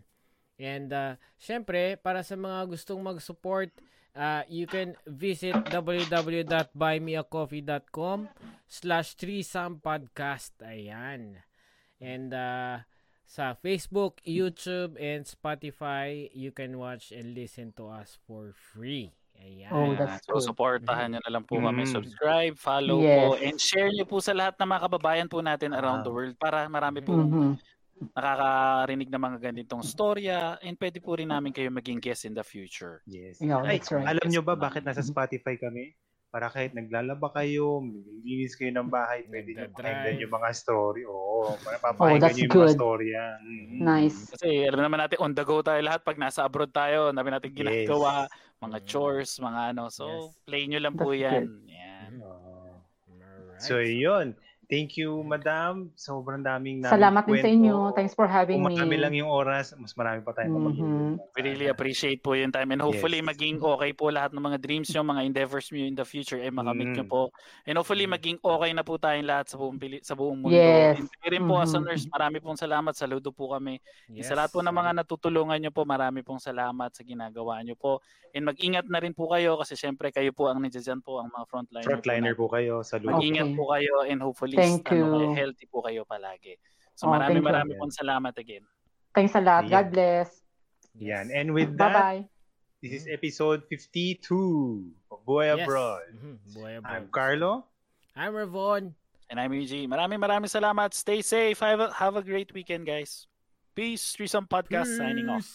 S2: And uh, syempre, para sa mga gustong mag-support, uh, you can visit www.buymeacoffee.com slash threesome podcast. Ayan. And uh, sa Facebook, YouTube, and Spotify, you can watch and listen to us for free. Ayan.
S4: Oh, that's
S1: so,
S4: good.
S1: supportahan nyo na lang po kami.
S3: Mm.
S1: Subscribe, follow
S4: Yes.
S1: po, and share nyo po sa lahat ng mga kababayan po natin around
S3: Ah.
S1: the world para marami po
S4: Mhm.
S1: Nakakarinig ng mga ganitong storya and pwede po rin namin kayo maging guest in the future.
S3: Yes.
S4: Yeah,
S3: Ay,
S4: that's right.
S3: alam nyo ba
S1: Yes,
S3: bakit nasa Spotify kami? Para kahit naglalaba kayo, maglilinis kayo ng bahay, pwede nyo pakinggan yung mga story. Oo,
S4: Oh,
S3: papakinggan
S4: that's
S3: nyo yung mga
S4: good.
S3: storya. Mhm.
S4: Nice.
S1: Kasi alam naman natin, on the go tayo lahat pag nasa abroad tayo, namin natin ginagawa, mga
S2: Mm.
S1: chores, mga ano. So,
S2: Yes.
S1: play nyo lang po
S4: That's
S1: yan. Yan.
S3: Oo.
S2: Alright.
S3: So, yun. Thank you, madam. Sobrang daming namin
S4: Salamat din sa inyo. Thanks for having
S3: Kung
S4: me.
S3: marami lang yung oras, mas marami pa tayong
S4: Mhm.
S3: mapag-iipunan.
S1: We really appreciate po yung time and hopefully
S3: Yes.
S1: maging okay po lahat ng mga dreams nyo, mga endeavors nyo in the future ay makamit nyo
S3: Mm.
S1: po. And hopefully
S2: Mm.
S1: maging okay na po tayong lahat sa buong, pili- sa buong mundo.
S4: Yes.
S1: And rin po as a nurse, marami pong salamat. Saludo po kami. And
S2: Yes.
S1: Sa lahat po ng mga natutulungan nyo po, marami pong salamat sa ginagawa nyo po. And mag-ingat na rin po kayo kasi syempre kayo po ang nandiyan po, ang mga frontliner.
S3: Frontliner
S1: po.
S3: po kayo. Salute.
S4: Okay.
S1: Mag-ingat po kayo and hopefully
S4: Thank
S1: ano,
S4: you.
S1: healthy po kayo palagi. So
S4: Oh, you.
S1: maraming pong salamat again.
S4: Thanks a lot. God
S3: Ayan.
S4: bless.
S3: Yan. And with that,
S4: Bye-bye.
S3: this is episode 52 of Boy
S2: Yes.
S3: Abroad.
S2: Mhm. Buhay abroad.
S3: I'm Carlo.
S2: I'm Ravon.
S1: And I'm EG. Maraming maraming salamat. Stay safe. Have a, have a great weekend, guys. Peace. Threesome Podcast signing off.
S2: Peace.